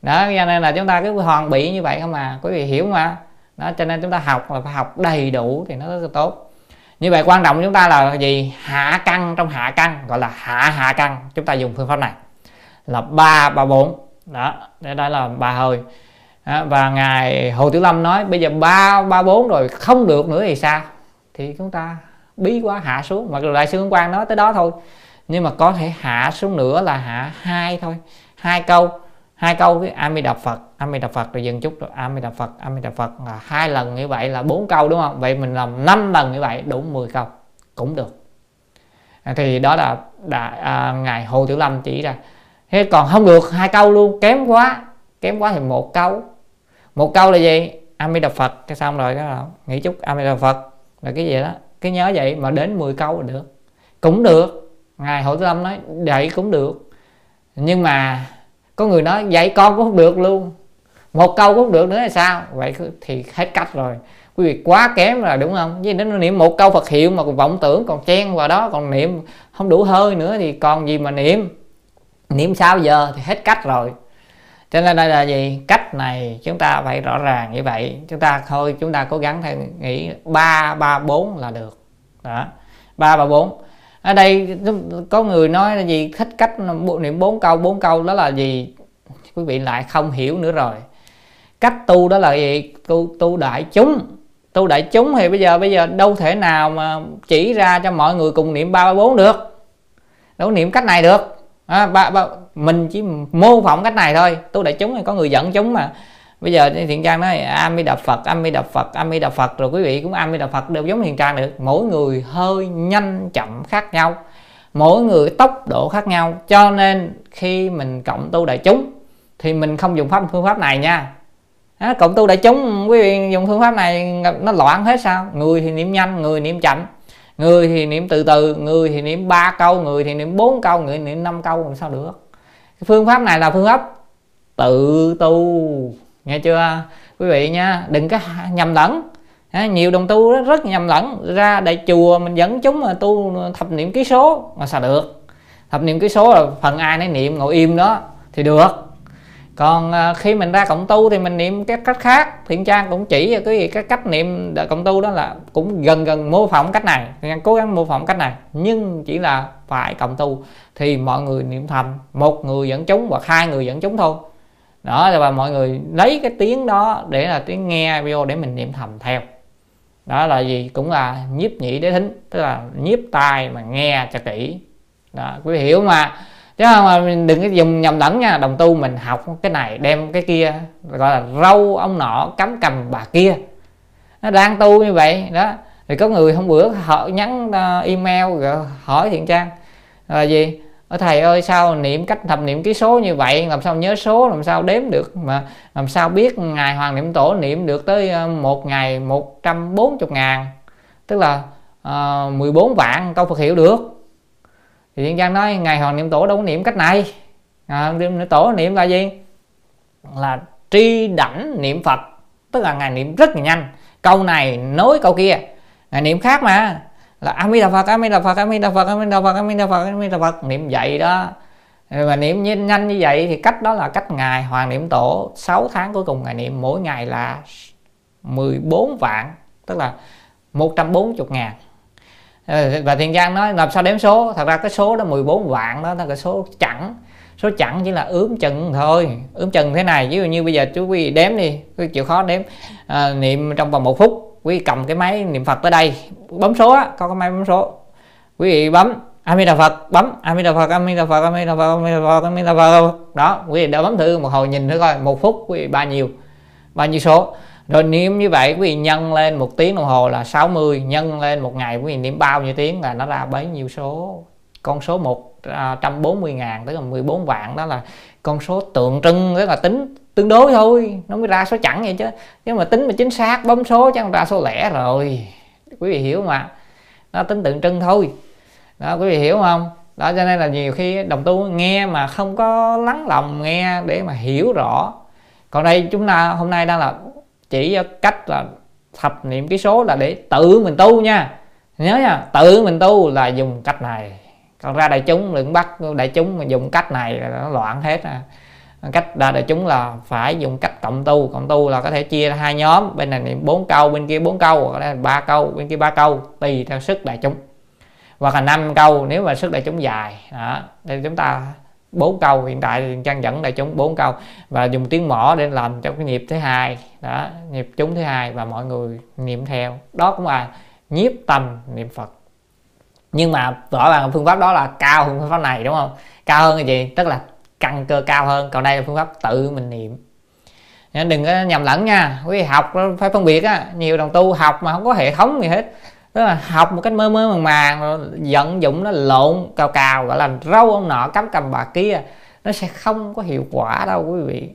Đó cho nên là chúng ta cứ hoàn bị như vậy không à quý vị hiểu mà đó cho nên chúng ta học là phải học đầy đủ thì nó rất là tốt như vậy quan trọng chúng ta là gì? Hạ căn trong hạ căn gọi là hạ hạ căn. Chúng ta dùng phương pháp này. Là ba ba bốn. Đó đây đó là ba hơi đó, và ngài hồ tiểu lâm nói bây giờ ba ba bốn rồi không được nữa thì sao? Thì chúng ta bí quá hạ xuống. Mặc dù đại sư quang nói tới đó thôi nhưng mà có thể hạ xuống nữa là hạ hai thôi. Hai câu hai câu cái ami đọc phật a di đà phật rồi dừng chút rồi. A di đà phật a di đà phật là hai lần như vậy là bốn câu đúng không? Vậy mình làm năm lần như vậy đủ 10 câu cũng được. À, thì đó là đã, à, ngài hồ tiểu lâm chỉ ra. Thế còn không được hai câu luôn kém quá kém quá thì một câu. Một câu là gì? A di đà phật. Cái xong rồi cái là nghĩ chút a di đà phật là cái gì đó. Cái nhớ vậy mà đến 10 câu là được. Cũng được. Ngài hồ tiểu lâm nói vậy cũng được. Nhưng mà có người nói dạy con cũng không được luôn một câu cũng được nữa là sao? Vậy thì hết cách rồi. Quý vị quá kém rồi đúng không? Vì nó niệm một câu Phật hiệu mà còn vọng tưởng, còn chen vào đó, còn niệm không đủ hơi nữa thì còn gì mà niệm? Niệm sao giờ thì hết cách rồi. Cho nên đây là gì? Cách này chúng ta phải rõ ràng như vậy. Chúng ta thôi, chúng ta cố gắng theo nghĩ ba ba, bốn là được. Đó. Ba ba bốn. Ở đây có người nói là gì? Thích cách niệm bốn câu bốn câu đó là gì? Quý vị lại không hiểu nữa rồi cách tu đó là gì? Tu tu đại chúng. Tu đại chúng thì bây giờ bây giờ đâu thể nào mà chỉ ra cho mọi người cùng niệm ba ba bốn được. Đâu niệm cách này được. À, ba, ba, mình chỉ mô phỏng cách này thôi. Tu đại chúng thì có người dẫn chúng mà. Bây giờ thiện trang nói a di đà phật a di đà phật a di đà phật. Rồi quý vị cũng a di đà phật đều giống thiện trang được. Mỗi người hơi nhanh chậm khác nhau. Mỗi người tốc độ khác nhau. Cho nên khi mình cộng tu đại chúng thì mình không dùng pháp phương pháp này nha à, cộng tu đại chúng quý vị dùng phương pháp này nó loạn hết sao? Người thì niệm nhanh người niệm chậm. Người thì niệm từ từ người thì niệm ba câu người thì niệm bốn câu người niệm năm câu làm sao được? Phương pháp này là phương pháp tự tu. Nghe chưa? Quý vị nha đừng có nhầm lẫn. Nhiều đồng tu rất, rất nhầm lẫn. Ra đại chùa mình dẫn chúng mà tu thập niệm ký số mà sao được? Thập niệm ký số là phần ai nấy niệm ngồi im đó thì được còn à, khi mình ra cộng tu thì mình niệm các cách khác. Thiện trang cũng chỉ cho quý vị cái cách niệm cộng tu đó là cũng gần gần mô phỏng cách này. Thiện cố gắng mô phỏng cách này, nhưng chỉ là phải cộng tu thì mọi người niệm thầm một người dẫn chúng hoặc hai người dẫn chúng thôi. Đó và mọi người lấy cái tiếng đó để là tiếng nghe video để mình niệm thầm theo. Đó là gì? Cũng là nhiếp nhị đế thính, tức là nhiếp tai mà nghe cho kỹ. Đó, quý vị hiểu mà chứ không mà mình đừng có dùng nhầm lẫn nha đồng tu mình học cái này đem cái kia gọi là râu ông nọ cắm cầm bà kia. Nó đang tu như vậy đó. Thì có người hôm bữa họ nhắn à, email rồi hỏi thiện trang là gì? Ở thầy ơi sao niệm cách thập niệm ký số như vậy? Làm sao nhớ số làm sao đếm được? Mà làm sao biết ngày hoàng niệm tổ niệm được tới à, một ngày 140 ngàn? Tức là à, uh, 14 vạn câu Phật hiểu được thì Thiên Giang nói ngày hoàng niệm tổ đâu có niệm cách này. À, niệm tổ niệm là gì? Là tri đảnh niệm Phật tức là ngài niệm rất là nhanh. Câu này nối câu kia. Ngài niệm khác mà. Là a đà phật a đà phật a đà phật a đà phật a đà phật a đà phật. Niệm vậy đó. Mà niệm nhanh, nhanh như vậy thì cách đó là cách ngài hoàng niệm tổ. 6 tháng cuối cùng ngài niệm mỗi ngày là 14 vạn tức là 140 ngàn. Ừ, và thiền giang nói làm sao đếm số? Thật ra cái số đó 14 vạn đó là cái số chẵn. Số chẵn chỉ là ướm chừng thôi ướm chừng thế này. Ví dụ như bây giờ chú quý vị đếm đi quý chịu khó đếm. À, niệm trong vòng một phút quý vị cầm cái máy niệm phật tới đây bấm số á có cái máy bấm số. Quý vị bấm a di đà phật bấm a di đà phật a di đà phật a di đà phật a di đà phật a di đà phật đó quý vị đã bấm thử một hồi nhìn thử coi một phút quý vị bao nhiêu bao nhiêu số rồi niệm như vậy, quý vị nhân lên một tiếng đồng hồ là 60 nhân lên một ngày quý vị niệm bao nhiêu tiếng là nó ra bấy nhiêu số. Con số 140 à, ngàn tức là 14 vạn, đó là con số tượng trưng tức là tính, tương đối thôi, nó mới ra số chẵn vậy chứ. Nhưng mà tính mà chính xác, bấm số chắc ra số lẻ rồi. Quý vị hiểu mà nó tính tượng trưng thôi. Đó, quý vị hiểu không? Đó, cho nên là nhiều khi đồng tu nghe mà không có lắng lòng nghe để mà hiểu rõ. Còn đây, chúng ta hôm nay đang là chỉ cách là thập niệm cái số là để tự mình tu nha. Nhớ nha, tự mình tu là dùng cách này. Còn ra đại chúng đừng bắt đại chúng mà dùng cách này là nó loạn hết à cách đa đại chúng là phải dùng cách cộng tu. Cộng tu là có thể chia ra hai nhóm, bên này niệm bốn câu, bên kia bốn câu, hoặc là ba câu, bên kia ba câu, tùy theo sức đại chúng. Hoặc là năm câu, nếu mà sức đại chúng dài, đó, thì chúng ta bốn câu hiện tại thì trang dẫn đại chúng bốn câu và dùng tiếng mỏ để làm cho cái nhịp thứ hai. Đó, nhịp chúng thứ hai và mọi người niệm theo. Đó cũng là nhiếp tâm niệm phật. Nhưng mà rõ ràng phương pháp đó là cao hơn phương pháp này, đúng không? Cao hơn cái gì? Tức là căn cơ cao hơn. Còn đây là phương pháp tự mình niệm. Nên đừng có nhầm lẫn nha. Quý vị học, phải phân biệt á, nhiều đồng tu học mà không có hệ thống gì hết tức là học một cách mơ mơ màng màng vận dụng nó lộn cào cào gọi là râu ông nọ cắm cầm bà kia nó sẽ không có hiệu quả đâu quý vị.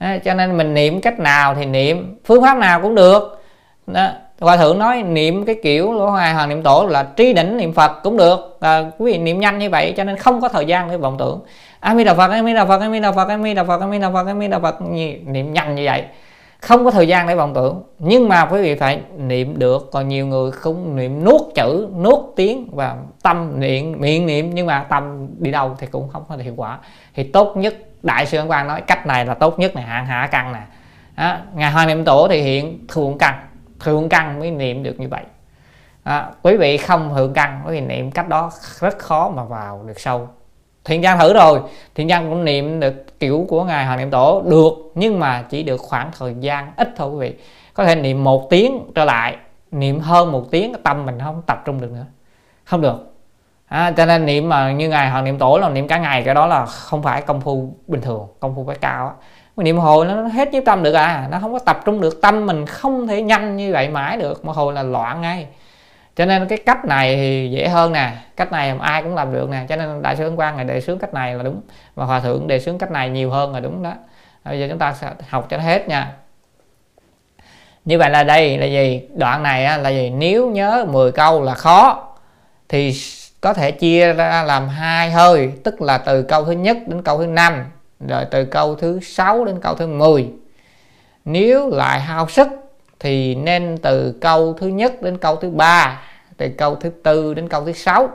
Đó, cho nên mình niệm cách nào thì niệm phương pháp nào cũng được. Đó. hòa thượng nói niệm cái kiểu lỗ hoài hoàng niệm tổ là trí đỉnh niệm phật cũng được. À, quý vị niệm nhanh như vậy cho nên không có thời gian để vọng tưởng. A mi đà phật a mi đà phật a mi đà phật a mi đà phật a mi đà phật a mi đà phật niệm nhanh như vậy không có thời gian để vọng tưởng. Nhưng mà quý vị phải niệm được. Còn nhiều người không niệm nuốt chữ nuốt tiếng và tâm niệm miệng niệm. Nhưng mà tâm đi đâu thì cũng không có hiệu quả. Thì tốt nhất đại sư ấn quang nói cách này là tốt nhất này hạn hạ căn nè. Đó, ngày hoa niệm tổ thì hiện thượng căn. Thượng căn mới niệm được như vậy. À, quý vị không thượng căn quý vị niệm cách đó rất khó mà vào được sâu thiện trang thử rồi. Thiện trang cũng niệm được kiểu của ngài hoàng niệm tổ được nhưng mà chỉ được khoảng thời gian ít thôi quý vị. Có thể niệm một tiếng trở lại niệm hơn một tiếng tâm mình không tập trung được nữa. Không được. À, cho nên niệm mà như ngài hoàng niệm tổ là niệm cả ngày cái đó là không phải công phu bình thường công phu phải cao á. Niệm hồi nó hết nhiếp tâm được à nó không có tập trung được tâm mình không thể nhanh như vậy mãi được mà hồi là loạn ngay cho nên cái cách này thì dễ hơn nè. Cách này ai cũng làm được nè. Cho nên đại sư ấn quang này đề xướng cách này là đúng. Và hòa thượng đề xướng cách này nhiều hơn là đúng đó. Bây giờ chúng ta sẽ học cho nó hết nha. Như vậy là đây là gì? Đoạn này á, là gì? Nếu nhớ 10 câu là khó thì có thể chia ra làm hai hơi tức là từ câu thứ nhất đến câu thứ năm rồi từ câu thứ sáu đến câu thứ 10 nếu lại hao sức thì nên từ câu thứ nhất đến câu thứ ba từ câu thứ tư đến câu thứ sáu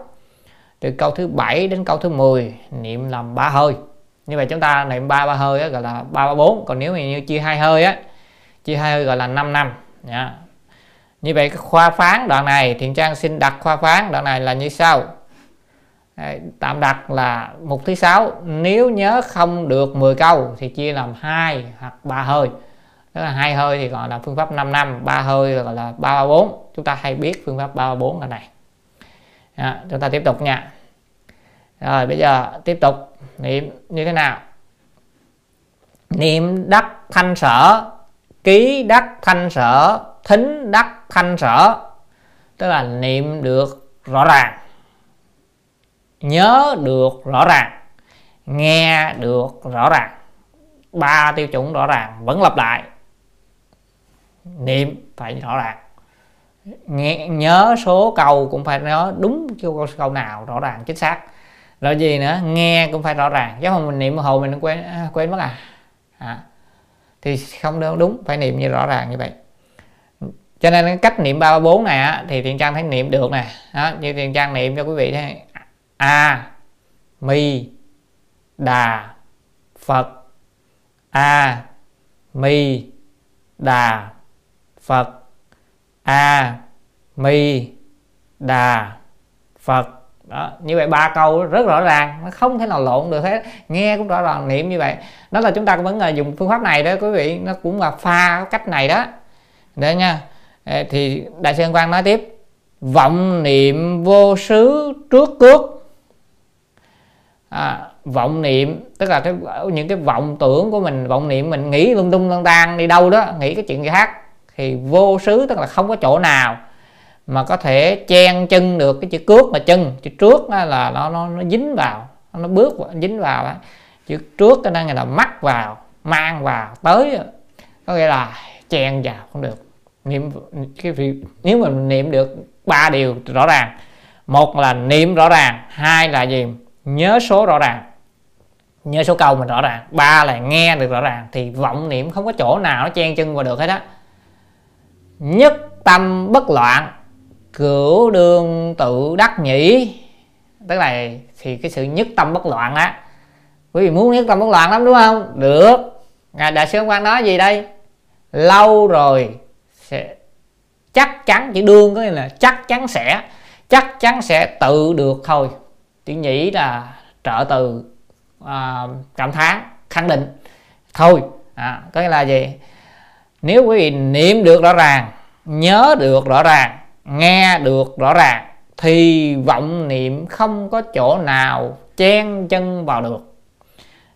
từ câu thứ bảy đến câu thứ 10 niệm làm ba hơi. Như vậy chúng ta niệm ba ba hơi á, gọi là ba ba bốn. Còn nếu như chia hai hơi á chia hai hơi gọi là 5 năm. Nha. Dạ. như vậy cái khoa phán đoạn này thiện trang xin đặt khoa phán đoạn này là như sau. Đấy, tạm đặt là mục thứ sáu. Nếu nhớ không được 10 câu thì chia làm hai hoặc ba hơi tức là hai hơi thì gọi là phương pháp 5 năm ba hơi gọi là ba ba bốn. Chúng ta hay biết phương pháp ba ba bốn là này. Đó, chúng ta tiếp tục nha. Rồi bây giờ tiếp tục niệm như thế nào? Niệm đắc thanh sở ký đắc thanh sở thính đắc thanh sở. Tức là niệm được rõ ràng. Nhớ được rõ ràng. Nghe được rõ ràng. Ba tiêu chuẩn rõ ràng vẫn lặp lại niệm phải rõ ràng. Nghe nhớ số câu cũng phải nhớ đúng câu câu nào rõ ràng chính xác. Rồi gì nữa? Nghe cũng phải rõ ràng. Chứ không mình niệm hồi mình quên à, quên mất à, à. Thì không đâu đúng phải niệm như rõ ràng như vậy. Cho nên cái cách niệm ba ba bốn này á, thì tiền trang thấy niệm được nè. Đó, như tiền trang niệm cho quý vị thấy. A mi đà phật. A mi đà phật. A mi đà phật. Đó như vậy ba câu rất rõ ràng nó không thể nào lộn được hết. Nghe cũng rõ ràng niệm như vậy. Đó là chúng ta vẫn là dùng phương pháp này đó quý vị. Nó cũng là pha cách này đó. Để nha. Thì đại sư quang nói tiếp. Vọng niệm vô xứ trước cước. À, vọng niệm tức là cái những cái vọng tưởng của mình vọng niệm mình nghĩ lung tung lăng tan đi đâu đó nghĩ cái chuyện gì khác thì vô xứ tức là không có chỗ nào mà có thể chen chân được cái chữ cước mà chân. Chữ trước đó là nó nó, nó dính vào nó bước vào, dính vào đó. chữ trước cái năng là mắc vào mang vào tới có nghĩa là chen vào không được. Niệm cái việc nếu mà mình niệm được ba điều rõ ràng một là niệm rõ ràng hai là gì? Nhớ số rõ ràng. Nhớ số câu mình rõ ràng. Ba là nghe được rõ ràng thì vọng niệm không có chỗ nào nó chen chân vào được hết á nhất tâm bất loạn cửu đương tự đắc nhĩ. Tức là thì cái sự nhất tâm bất loạn á quý vị muốn nhất tâm bất loạn lắm đúng không? Được. Ngài đại sư quan nói gì đây? Lâu rồi sẽ chắc chắn chỉ đương có nghĩa là chắc chắn sẽ chắc chắn sẽ tự được thôi. Chữ nhĩ là trợ từ à, cảm thán khẳng định thôi. À, có nghĩa là gì? Nếu quý vị niệm được rõ ràng, nhớ được rõ ràng, nghe được rõ ràng, thì vọng niệm không có chỗ nào chen chân vào được.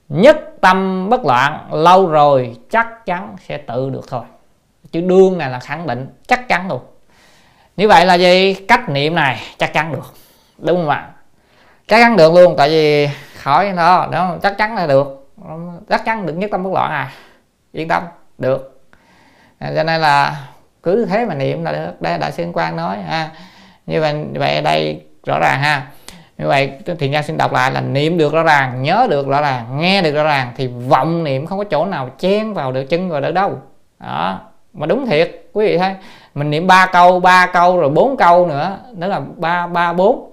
Nhất tâm bất loạn, lâu rồi chắc chắn sẽ tự được thôi. Chữ đương này là khẳng định chắc chắn luôn. Như vậy là gì? Cách niệm này chắc chắn được. Đúng không ạ? Chắc chắn được luôn, tại vì khỏi nó đó chắc chắn là được. Chắc chắn được, nhất tâm bất loạn à? Yên tâm, được. À, cho nên là cứ thế mà niệm là được. Đây đại sư quan nói, ha. Như vậy vậy đây rõ ràng, ha. Như vậy thì nha xin đọc lại là niệm được rõ ràng, nhớ được rõ ràng, nghe được rõ ràng thì vọng niệm không có chỗ nào chen vào được chân vào được đâu. Đó. Mà đúng thiệt, quý vị thấy, mình niệm ba câu ba câu rồi bốn câu nữa, đó là ba ba, bốn.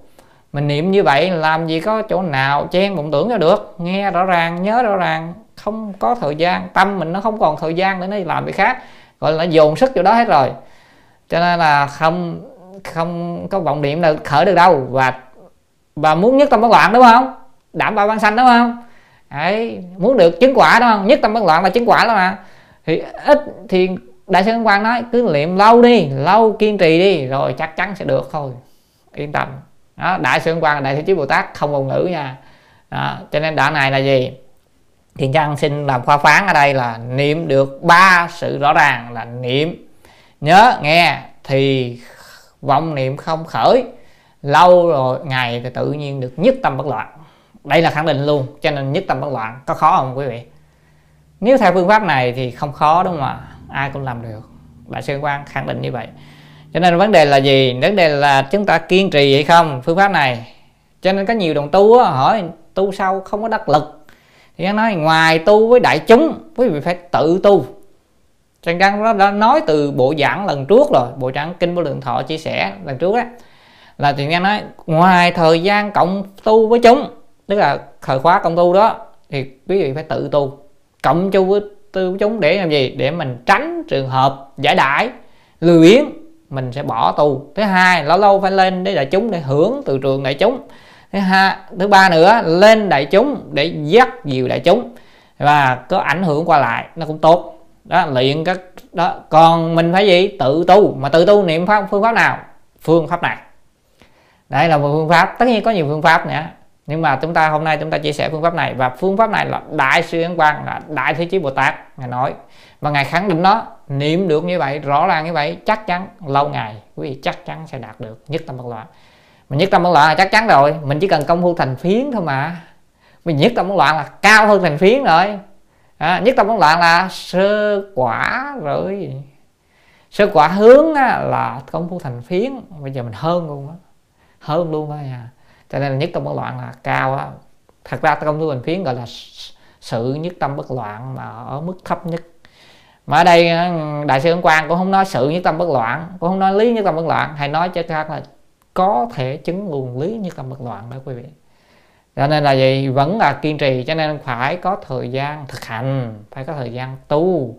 Mình niệm như vậy làm gì có chỗ nào chen vọng tưởng cho được. Nghe rõ ràng, nhớ rõ ràng, không có thời gian, tâm mình nó không còn thời gian để nó làm việc khác gọi là dồn sức vô đó hết rồi. Cho nên là không không có vọng niệm là khởi được đâu. Và và muốn nhất tâm bất loạn đúng không? Đảm bảo ban sanh đúng không? Đấy, muốn được chứng quả đúng không? Nhất tâm bất loạn là chứng quả đó mà. Thì ít thì đại sư quan nói cứ niệm lâu đi lâu kiên trì đi rồi chắc chắn sẽ được thôi. Yên tâm. Đó đại sư quan đại thế chí bồ tát không ngôn ngữ nha. Đó, cho nên đoạn này là gì? Thiền trang xin làm khoa phán ở đây là niệm được ba sự rõ ràng là niệm. Nhớ nghe thì vọng niệm không khởi. Lâu rồi ngày thì tự nhiên được nhất tâm bất loạn. Đây là khẳng định luôn cho nên nhất tâm bất loạn có khó không quý vị? Nếu theo phương pháp này thì không khó đúng không ạ? Ai cũng làm được. Đại sư quan khẳng định như vậy. Cho nên vấn đề là gì? Vấn đề là chúng ta kiên trì hay không? Phương pháp này. Cho nên có nhiều đồng tu á, hỏi tu sau không có đắc lực thì anh nói, ngoài tu với đại chúng, quý vị phải tự tu. Trần Đăng nó đã nói từ bộ giảng lần trước rồi, bộ giảng kinh vô lượng thọ chia sẻ lần trước đó, là Trần Đăng nói, ngoài thời gian cộng tu với chúng, tức là thời khóa cộng tu đó, thì quý vị phải tự tu, cộng chu với, tu với chúng để làm gì? Để mình tránh trường hợp giải đãi lười biếng, mình sẽ bỏ tu. Thứ hai, lâu lâu phải lên để đại chúng để hưởng từ trường đại chúng thứ hai, thứ ba nữa, lên đại chúng để dắt nhiều đại chúng và có ảnh hưởng qua lại, nó cũng tốt. Đó, luyện các, đó, còn mình phải gì? Tự tu, mà tự tu niệm pháp, phương pháp nào? Phương pháp này. Đây là một phương pháp, tất nhiên có nhiều phương pháp nữa, nhưng mà chúng ta, hôm nay chúng ta chia sẻ phương pháp này và phương pháp này là đại sư ấn quang, là đại thế chí bồ tát, ngài nói. Và ngài khẳng định nó, niệm được như vậy, rõ ràng như vậy, chắc chắn, lâu ngày, quý vị chắc chắn sẽ đạt được, nhất tâm bất loạn mình nhất tâm bất loạn là chắc chắn rồi. Mình chỉ cần công phu thành phiến thôi mà. Mình nhất tâm bất loạn là cao hơn thành phiến rồi. À, nhất tâm bất loạn là sơ quả rồi. Sơ quả hướng á, là công phu thành phiến. Bây giờ mình hơn luôn á. Hơn luôn thôi nha cho nên là nhất tâm bất loạn là cao á. Thật ra công phu thành phiến gọi là sự nhất tâm bất loạn mà ở mức thấp nhất. Mà ở đây ừ, đại sư ấn quang cũng không nói sự nhất tâm bất loạn cũng không nói lý nhất tâm bất loạn. Hay nói cho khác là có thể chứng nguồn lý như tâm bất loạn đó quý vị. Cho nên là gì? Vẫn là kiên trì, cho nên phải có thời gian thực hành, phải có thời gian tu.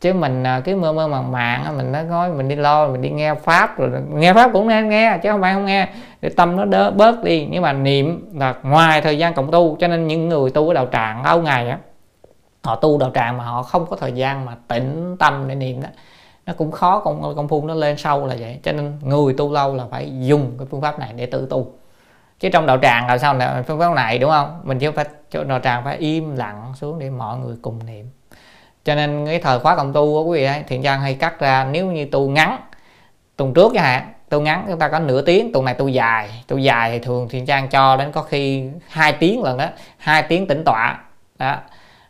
Chứ mình cái cứ mơ mơ màng màng mình nói nói mình đi lo, mình đi nghe pháp rồi nghe pháp cũng nên nghe, chứ không phải không nghe. Để tâm nó đỡ bớt đi. Nhưng mà niệm là ngoài thời gian cộng tu, cho nên những người tu ở đạo tràng, lâu ngày á, họ tu đạo tràng mà họ không có thời gian mà tĩnh tâm để niệm đó nó cũng khó công công phu nó lên sâu là vậy. Cho nên người tu lâu là phải dùng cái phương pháp này để tự tu. Chứ trong đạo tràng là sao là phương pháp này đúng không? Mình chỉ phải cho đạo tràng phải im lặng xuống để mọi người cùng niệm. Cho nên cái thời khóa cộng tu của quý vị ấy, thiện trang hay cắt ra nếu như tu ngắn tuần trước chẳng hạn tu ngắn chúng ta có nửa tiếng tuần này tu dài. Tu dài thì thường thiện trang cho đến có khi hai tiếng lần đó hai tiếng tĩnh tọa. Đó.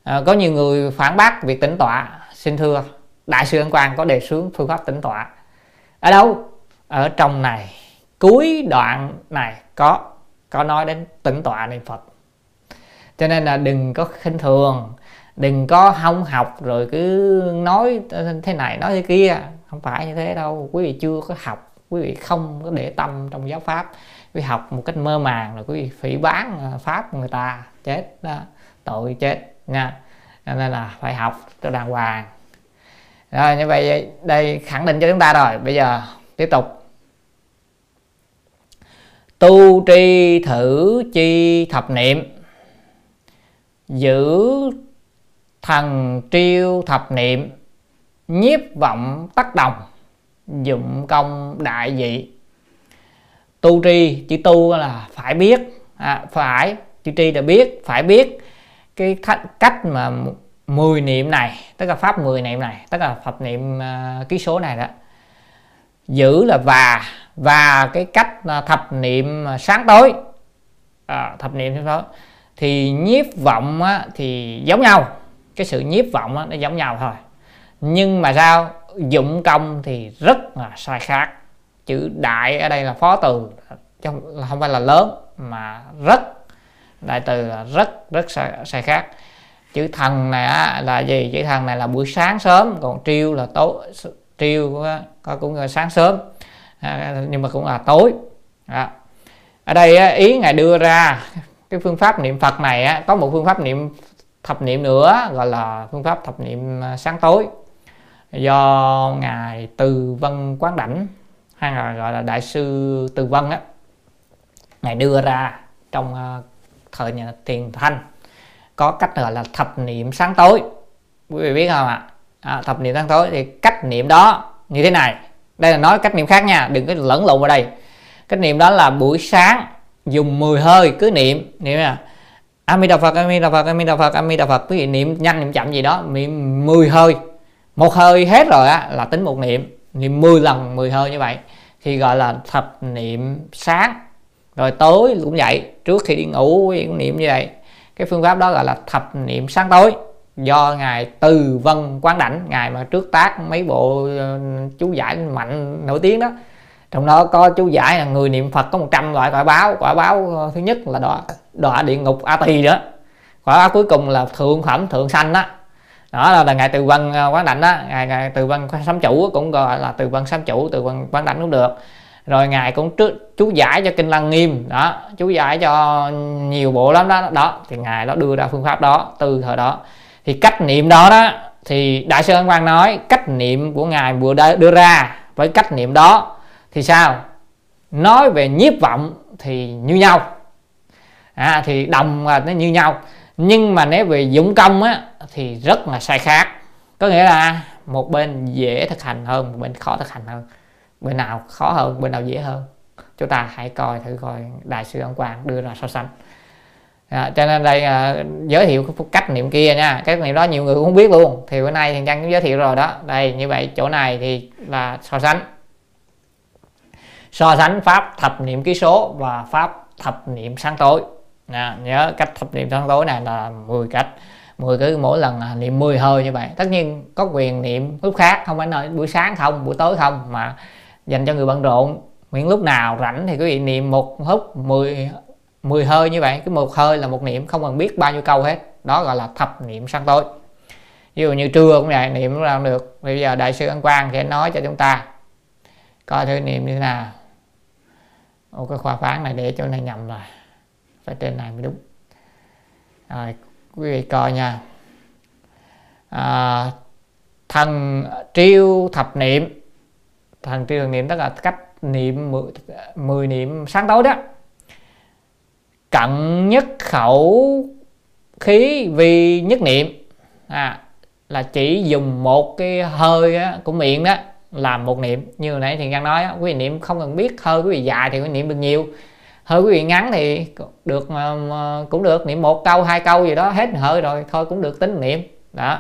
À, có nhiều người phản bác việc tĩnh tọa xin thưa đại sư ấn quang có đề xướng phương pháp tĩnh tọa. Ở đâu? Ở trong này. Cuối đoạn này có có nói đến tĩnh tọa niệm phật. Cho nên là đừng có khinh thường, đừng có không học rồi cứ nói thế này, nói thế kia. Không phải như thế đâu. Quý vị chưa có học, quý vị không có để tâm trong giáo pháp. Quý vị học một cách mơ màng rồi quý vị phỉ bán à, pháp người ta. Chết đó, tội chết, nha. Nên là phải học cho đàng hoàng rồi như vậy đây khẳng định cho chúng ta rồi. Bây giờ tiếp tục. Tu tri thử chi thập niệm. Giữ thần triêu thập niệm. Nhiếp vọng tác đồng. Dụng công đại dị. Tu tri chữ tu là phải biết. À, phải chữ tri là biết phải biết cái cách mà 10 niệm này tức là pháp 10 niệm này tức là phật niệm uh, ký số này đó. Giữ là và và cái cách à, thập niệm à, sáng tối. À, thập niệm sáng tối. Thì nhiếp vọng á, thì giống nhau. Cái sự nhiếp vọng á, nó giống nhau thôi. Nhưng mà sao? Dụng công thì rất là sai khác. Chữ đại ở đây là phó từ chứ không phải là lớn mà rất đại từ là rất rất sai, sai khác chữ thần này á, là gì? Chữ thần này là buổi sáng sớm còn triêu là tối triêu có cũng là sáng sớm. À, nhưng mà cũng là tối. Đó. ở đây ý ngài đưa ra cái phương pháp niệm phật này có một phương pháp niệm thập niệm nữa gọi là phương pháp thập niệm à, sáng tối. Do ngài từ vân quán đảnh hay là gọi là đại sư từ vân á ngài đưa ra trong à, thời nhà tiền thanh có cách gọi là thập niệm sáng tối. Quý vị biết không ạ? À, thập niệm sáng tối thì cách niệm đó như thế này. Đây là nói cách niệm khác nha đừng có lẫn lộn vào đây. Cách niệm đó là buổi sáng dùng 10 hơi cứ niệm. Niệm là Amida Phật Amida Phật Amida Phật Amida Phật quý vị niệm nhanh niệm chậm gì đó niệm 10 hơi. Một hơi hết rồi á là tính một niệm. Niệm 10 lần 10 hơi như vậy thì gọi là thập niệm sáng. Rồi tối cũng vậy trước khi đi ngủ quý vị cũng niệm như vậy cái phương pháp đó gọi là thập niệm sáng tối. Do ngài từ vân quán đảnh ngài mà trước tác mấy bộ ờ, chú giải mạnh nổi tiếng đó trong đó có chú giải là người niệm phật có 100 loại quả báo. Quả báo ờ, thứ nhất là đọa đọa địa ngục a tỳ đó. Quả báo cuối cùng là thượng phẩm thượng sanh đó. Đó là, là ngài từ vân ờ, quán đảnh đó. Ngài, ngài từ vân sám chủ cũng gọi là từ vân sám chủ từ vân quán đảnh cũng được rồi ngài cũng trước chú giải cho kinh lăng nghiêm đó chú giải cho nhiều bộ lắm đó đó thì ngài đó đưa ra phương pháp đó từ thời đó. Thì cách niệm đó đó thì đại sư ấn quang nói cách niệm của ngài vừa đưa ra với cách niệm đó thì sao? Nói về nhiếp vọng thì như nhau. À, thì đồng là nó như nhau. Nhưng mà nếu về dụng công á thì rất là sai khác. Có nghĩa là một bên dễ thực hành hơn một bên khó thực hành hơn bên nào khó hơn bên nào dễ hơn. Chúng ta hãy coi thử coi đại sư ông quang đưa ra so sánh. À, cho nên đây à, giới thiệu cái cách niệm kia nha. Cái niệm đó nhiều người cũng không biết luôn. Thì bữa nay thì trang cũng giới thiệu rồi đó. Đây như vậy chỗ này thì là so sánh. So sánh pháp thập niệm ký số và pháp thập niệm sáng tối. À, nhớ cách thập niệm sáng tối này là 10 cách. 10 cứ mỗi lần à, niệm 10 hơi như vậy. Tất nhiên có quyền niệm lúc khác không phải nói buổi sáng không buổi tối không mà dành cho người bận rộn. Miễn lúc nào rảnh thì quý vị niệm một hút 10 10 hơi như vậy. Cái một hơi là một niệm không cần biết bao nhiêu câu hết. Đó gọi là thập niệm sáng tối. Ví dụ như trưa cũng vậy niệm ra được. Bây giờ đại sư ân quang sẽ nói cho chúng ta coi thử niệm như thế nào. Ô, cái khoa phán này để chỗ này nhầm rồi. Phải trên này mới đúng. Rồi quý vị coi nha. À, thần triêu thập niệm thần tiêu niệm tức là cách niệm 10, 10 niệm sáng tối đó. Cận nhất khẩu khí vì nhất niệm. À, là chỉ dùng một cái hơi á, của miệng đó làm một niệm. Như hồi nãy thì đang nói quý vị niệm không cần biết hơi quý vị dài thì quý vị niệm được nhiều. Hơi quý vị ngắn thì được cũng được niệm một câu hai câu gì đó hết hơi rồi thôi cũng được tính niệm. Đó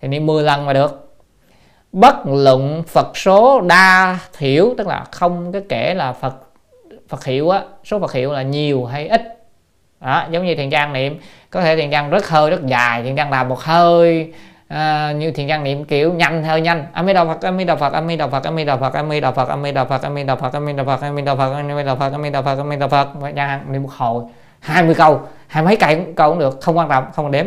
thì niệm 10 lần mà được bất luận Phật số đa thiểu tức là không cái kể là Phật Phật hiệu á số Phật hiệu là nhiều hay ít đó giống như thiền trang niệm có thể thiền trang rất hơi rất dài thiền trang làm một hơi à, như thiền trang niệm kiểu nhanh hơi nhanh a di đà phật a di đà phật a di đà phật a di đà phật a di đà phật a di đà phật a di đà phật a di đà phật a di đà phật a di đà phật a di đà phật a di đà phật trang niệm một hồi 20 câu hai mấy cây câu cũng được không quan trọng không đếm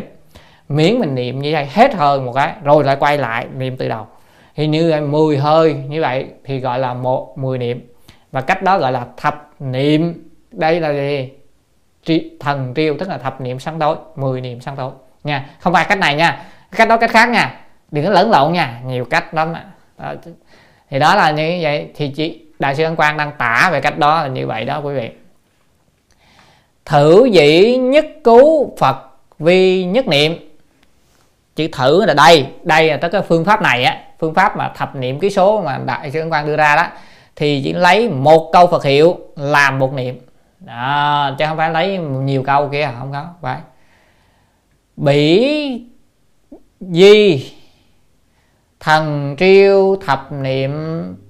miễn mình niệm như vậy hết hơi một cái rồi lại quay lại niệm từ đầu thì như 10 hơi như vậy thì gọi là một 10 niệm. Và cách đó gọi là thập niệm. Đây là gì? Tri, thần triêu tức là thập niệm sáng tối 10 niệm sáng tối. Nha không phải cách này nha. Cách đó cách khác nha. Đừng có lẫn lộn nha. Nhiều cách lắm đó. thì đó là như vậy. Thì chị đại sư ân quang đang tả về cách đó là như vậy đó quý vị. Thử dĩ nhất cứu phật vi nhất niệm. Chữ thử là đây. Đây là tất cái phương pháp này á phương pháp mà thập niệm ký số mà đại sư ân quang đưa ra đó thì chỉ lấy một câu phật hiệu làm một niệm. Đó, chứ không phải lấy nhiều câu kia không có phải. Bỉ di thần triêu thập niệm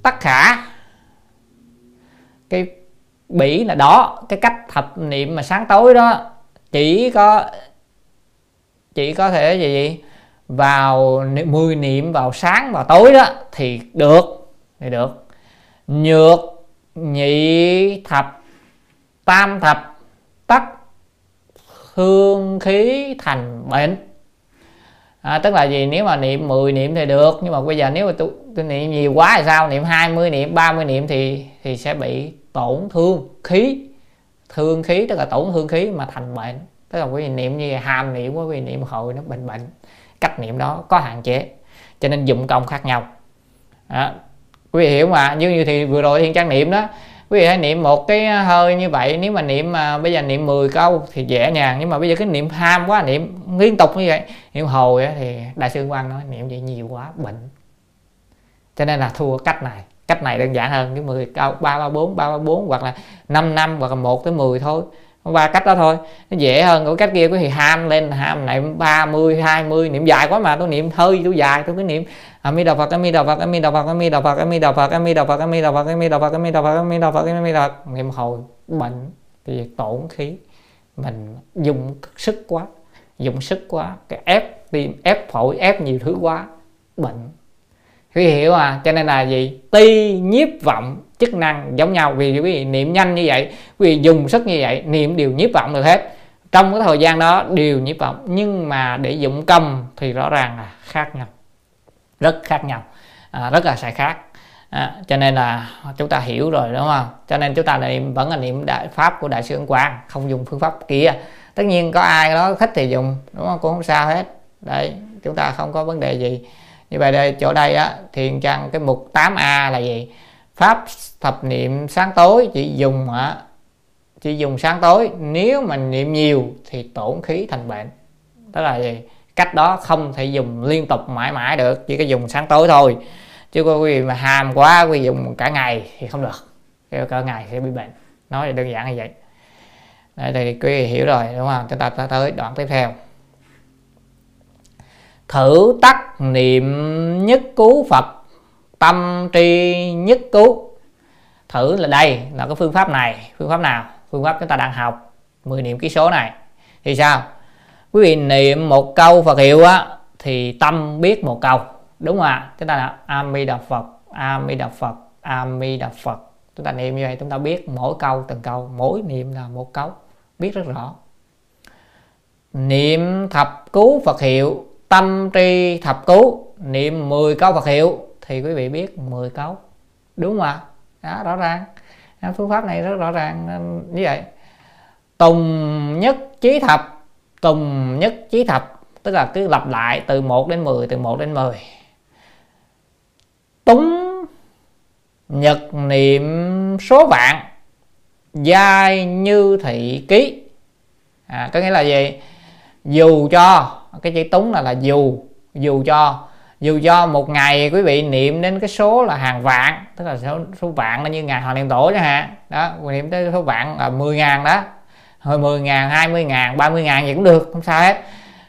tất khả. Cái bỉ là đó cái cách thập niệm mà sáng tối đó chỉ có chỉ có thể gì, gì? Vào 10 niệm vào sáng vào tối đó thì được thì được. Nhược nhị thập tam thập tắc hương khí thành bệnh. À, tức là gì? Nếu mà niệm 10 niệm thì được nhưng mà bây giờ nếu mà tôi, tôi niệm nhiều quá thì sao? Niệm 20 niệm 30 niệm thì thì sẽ bị tổn thương khí. Thương khí tức là tổn thương khí mà thành bệnh. Tức là quý vị niệm như hàm niệm quý vị niệm hồi nó bệnh bệnh cách niệm đó có hạn chế, cho nên dụng công khác nhau. Đó. quý vị hiểu mà, như như thì vừa rồi thiên trang niệm đó, quý vị hãy niệm một cái hơi như vậy, nếu mà niệm mà bây giờ niệm 10 câu thì dễ nhàng, nhưng mà bây giờ cái niệm ham quá, niệm liên tục như vậy, niệm hồi thì đại sư quan nói niệm vậy nhiều quá, bệnh. Cho nên là thua cách này cách này đơn giản hơn cái 10 câu, ba ba, bốn, ba ba, bốn, hoặc là 5 năm, hoặc là 1 tới 10 thôi ba cách đó thôi nó dễ hơn cái cách kia có thì ham lên ham này 30 20 niệm dài quá mà tôi niệm hơi tôi dài tôi cứ niệm a mi đà phật a mi đà phật a mi đà phật a mi đà phật a mi đà phật a mi đà phật a mi đà phật a mi đà phật a mi đà phật a mi đà phật a mi đà phật niệm hồi bệnh thì tổn khí mình dùng sức quá dùng sức quá cái ép tim ép phổi ép nhiều thứ quá bệnh quý vị hiểu à cho nên là gì? Ti nhiếp vọng chức năng giống nhau. Vì quý vị niệm nhanh như vậy quý vị dùng sức như vậy niệm đều nhiếp vọng được hết. Trong cái thời gian đó đều nhiếp vọng. Nhưng mà để dụng công thì rõ ràng là khác nhau. Rất khác nhau. À, rất là sai khác. À, cho nên là chúng ta hiểu rồi đúng không? Cho nên chúng ta niệm vẫn là niệm đại pháp của đại sư ấn quang không dùng phương pháp kia. Tất nhiên có ai đó thích thì dùng đúng không? Cũng không sao hết. Đấy chúng ta không có vấn đề gì như vậy đây chỗ đây á thiền trang cái mục 8a là gì? Pháp thập niệm sáng tối chỉ dùng á chỉ dùng sáng tối. Nếu mà niệm nhiều thì tổn khí thành bệnh. Tức là gì? Cách đó không thể dùng liên tục mãi mãi được chỉ có dùng sáng tối thôi. Chứ có quý vị mà hàm quá quý vị dùng cả ngày thì không được. Kêu cả ngày sẽ bị bệnh. Nói là đơn giản như vậy. Đấy, thì quý vị hiểu rồi đúng không? Chúng ta tới đoạn tiếp theo. Thử tắc niệm nhất cứu phật, tâm tri nhất cứu. Thử là đây là cái phương pháp này. Phương pháp nào? Phương pháp chúng ta đang học. 10 niệm ký số này. Thì sao? Quý vị niệm một câu Phật hiệu á, thì tâm biết một câu. Đúng không ạ? Chúng ta là A-mi Đà Phật A-mi Đà Phật A-mi Đà Phật. Chúng ta niệm như vậy, chúng ta biết mỗi câu từng câu. Mỗi niệm là một câu. Biết rất rõ. Niệm thập cứu Phật hiệu tâm tri thập cứu niệm 10 câu Phật hiệu thì quý vị biết 10 câu. Đúng không ạ? Đó, rõ ràng. Phương pháp này rất rõ ràng như vậy. Tùng nhất chí thập tùng nhất chí thập tức là cứ lặp lại từ 1 đến 10 từ 1 đến 10 túng nhật niệm số vạn giai như thị ký. À, có nghĩa là gì? Dù cho cái chữ túng là là dù dù cho dù cho một ngày quý vị niệm đến cái số là hàng vạn tức là số, số vạn là như ngày hoàng niệm tổ chẳng hạn. Đó niệm tới số vạn là 10 ngàn đó. Hồi 10 ngàn 20 ngàn 30 ngàn gì cũng được không sao hết.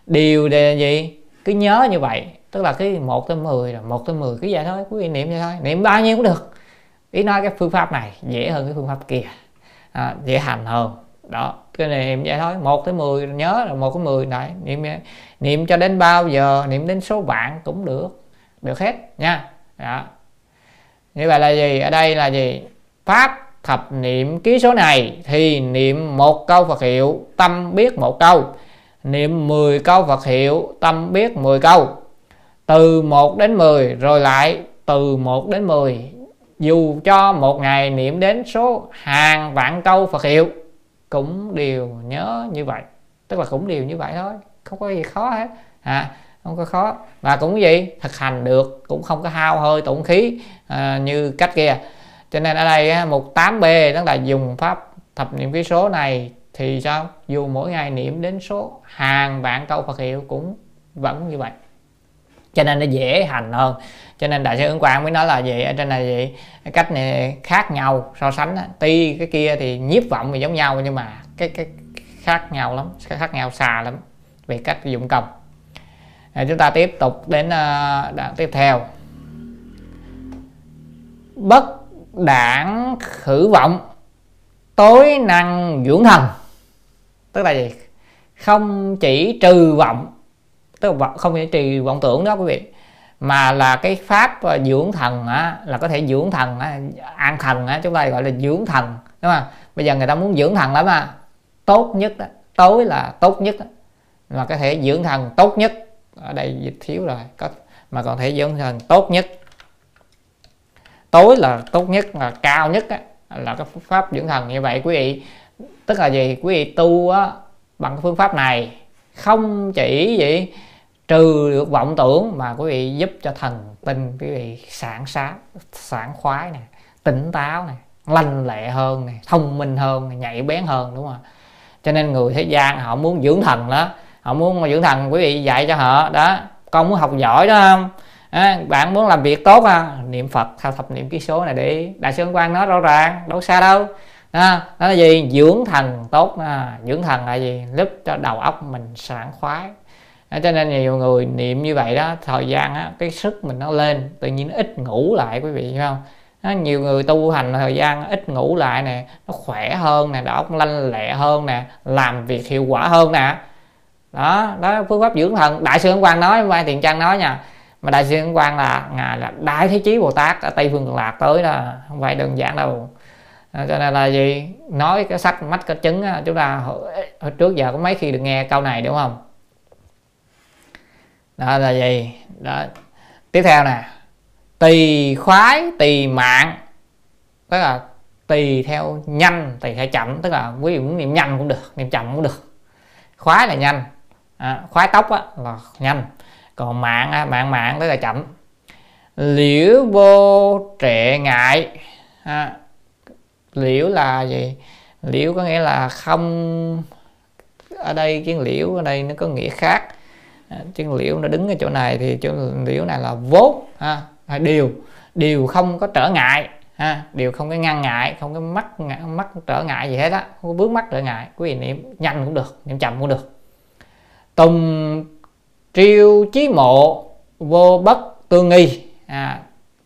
Điều đề gì? Cứ nhớ như vậy tức là cái 1 tới 10 là 1 tới 10 cứ vậy thôi quý vị niệm vậy thôi. Niệm bao nhiêu cũng được. Ý nói cái phương pháp này dễ hơn cái phương pháp kia. À, dễ hành hơn đó, cái này niệm vậy thôi một tới 10 nhớ là một tới 10 này niệm niệm cho đến bao giờ, niệm đến số bạn cũng được. Được hết, nha. Đó. như vậy là gì? Ở đây là gì? Pháp thập niệm ký số này thì niệm một câu Phật hiệu, tâm biết một câu. Niệm 10 câu Phật hiệu, tâm biết 10 câu. Từ 1 đến 10 rồi lại từ 1 đến 10 dù cho một ngày niệm đến số hàng vạn câu Phật hiệu cũng đều nhớ như vậy. Tức là cũng đều như vậy thôi không có gì khó hết. À, không có khó. Và cũng gì thực hành được cũng không có hao hơi tổn khí à, như cách kia. Cho nên ở đây mục 8b đó là dùng pháp thập niệm ký số này thì sao? Dù mỗi ngày niệm đến số hàng vạn câu Phật hiệu cũng vẫn như vậy cho nên nó dễ hành hơn. Cho nên đại sư ứng quang mới nói là vậy, ở trên này vậy cách này khác nhau so sánh tuy cái kia thì nhiếp vọng thì giống nhau nhưng mà cái cái khác nhau lắm khác nhau xa lắm về cách dụng công. À, chúng ta tiếp tục đến uh, đoạn tiếp theo. Bất đảng khử vọng tối năng dưỡng thần. Tức là gì? Không chỉ trừ vọng tức là không chỉ trì vọng tưởng đó quý vị. Mà là cái pháp ờ, dưỡng thần á, là có thể dưỡng thần á, an thần á, chúng ta gọi là dưỡng thần đúng không? Bây giờ người ta muốn dưỡng thần lắm à. Tốt nhất đó. tối là tốt nhất đó. mà có thể dưỡng thần tốt nhất ở đây dịch thiếu rồi có mà còn thể dưỡng thần tốt nhất. Tối là tốt nhất là cao nhất á, là cái pháp dưỡng thần như vậy quý vị. Tức là gì? Quý vị tu á bằng phương pháp này không chỉ vậy trừ được vọng tưởng mà quý vị giúp cho thần tinh quý vị sảng sáng sảng khoái nè tỉnh táo nè lanh lẹ hơn nè thông minh hơn này, nhạy bén hơn đúng không cho nên người thế gian họ muốn dưỡng thần đó họ muốn dưỡng thần quý vị dạy cho họ đó con muốn học giỏi đó không? À, bạn muốn làm việc tốt à niệm phật thao thập niệm ký số này để đại sư quan nói rõ ràng đâu xa đâu. À, đó là gì? Dưỡng thần tốt à, dưỡng thần là gì? Giúp cho đầu óc mình sảng khoái cho nên nhiều người niệm như vậy đó thời gian á, cái sức mình nó lên tự nhiên nó ít ngủ lại quý vị hiểu không? Đó, nhiều người tu hành thời gian ít ngủ lại nè nó khỏe hơn nè đầu cũng lanh lẹ hơn nè làm việc hiệu quả hơn nè. Đó đó phương pháp dưỡng thần. Đại sư quang nói mai tiền trang nói nha mà đại sư quang là ngài là đại thế chí bồ tát ở tây phương cực lạc tới đó không phải đơn giản đâu. À, cho nên là gì? Nói cái sách mắt cái chứng chúng ta hồi, hồi trước giờ có mấy khi được nghe câu này đúng không? Đó là gì? Đó. Tiếp theo nè. Tùy khoái tùy mạng. Tức là tùy theo nhanh tùy theo chậm. Tức là quý vị muốn niệm nhanh cũng được niệm chậm cũng được. Khoái là nhanh. À, khoái tóc á, là nhanh. Còn mạng á, mạng mạng tức là chậm. Liễu vô trệ ngại. À, liễu là gì? Liễu có nghĩa là không ở đây cái liễu ở đây nó có nghĩa khác chân liễu nó đứng ở chỗ này thì chỗ liễu này là vốt ha à, điều điều không có trở ngại ha điều không có ngăn ngại không có mắc mắc trở ngại gì hết á không có bước mắc trở ngại. Quý vị niệm nhanh cũng được niệm chậm cũng được. Tùng triêu chí mộ vô bất tương nghi à,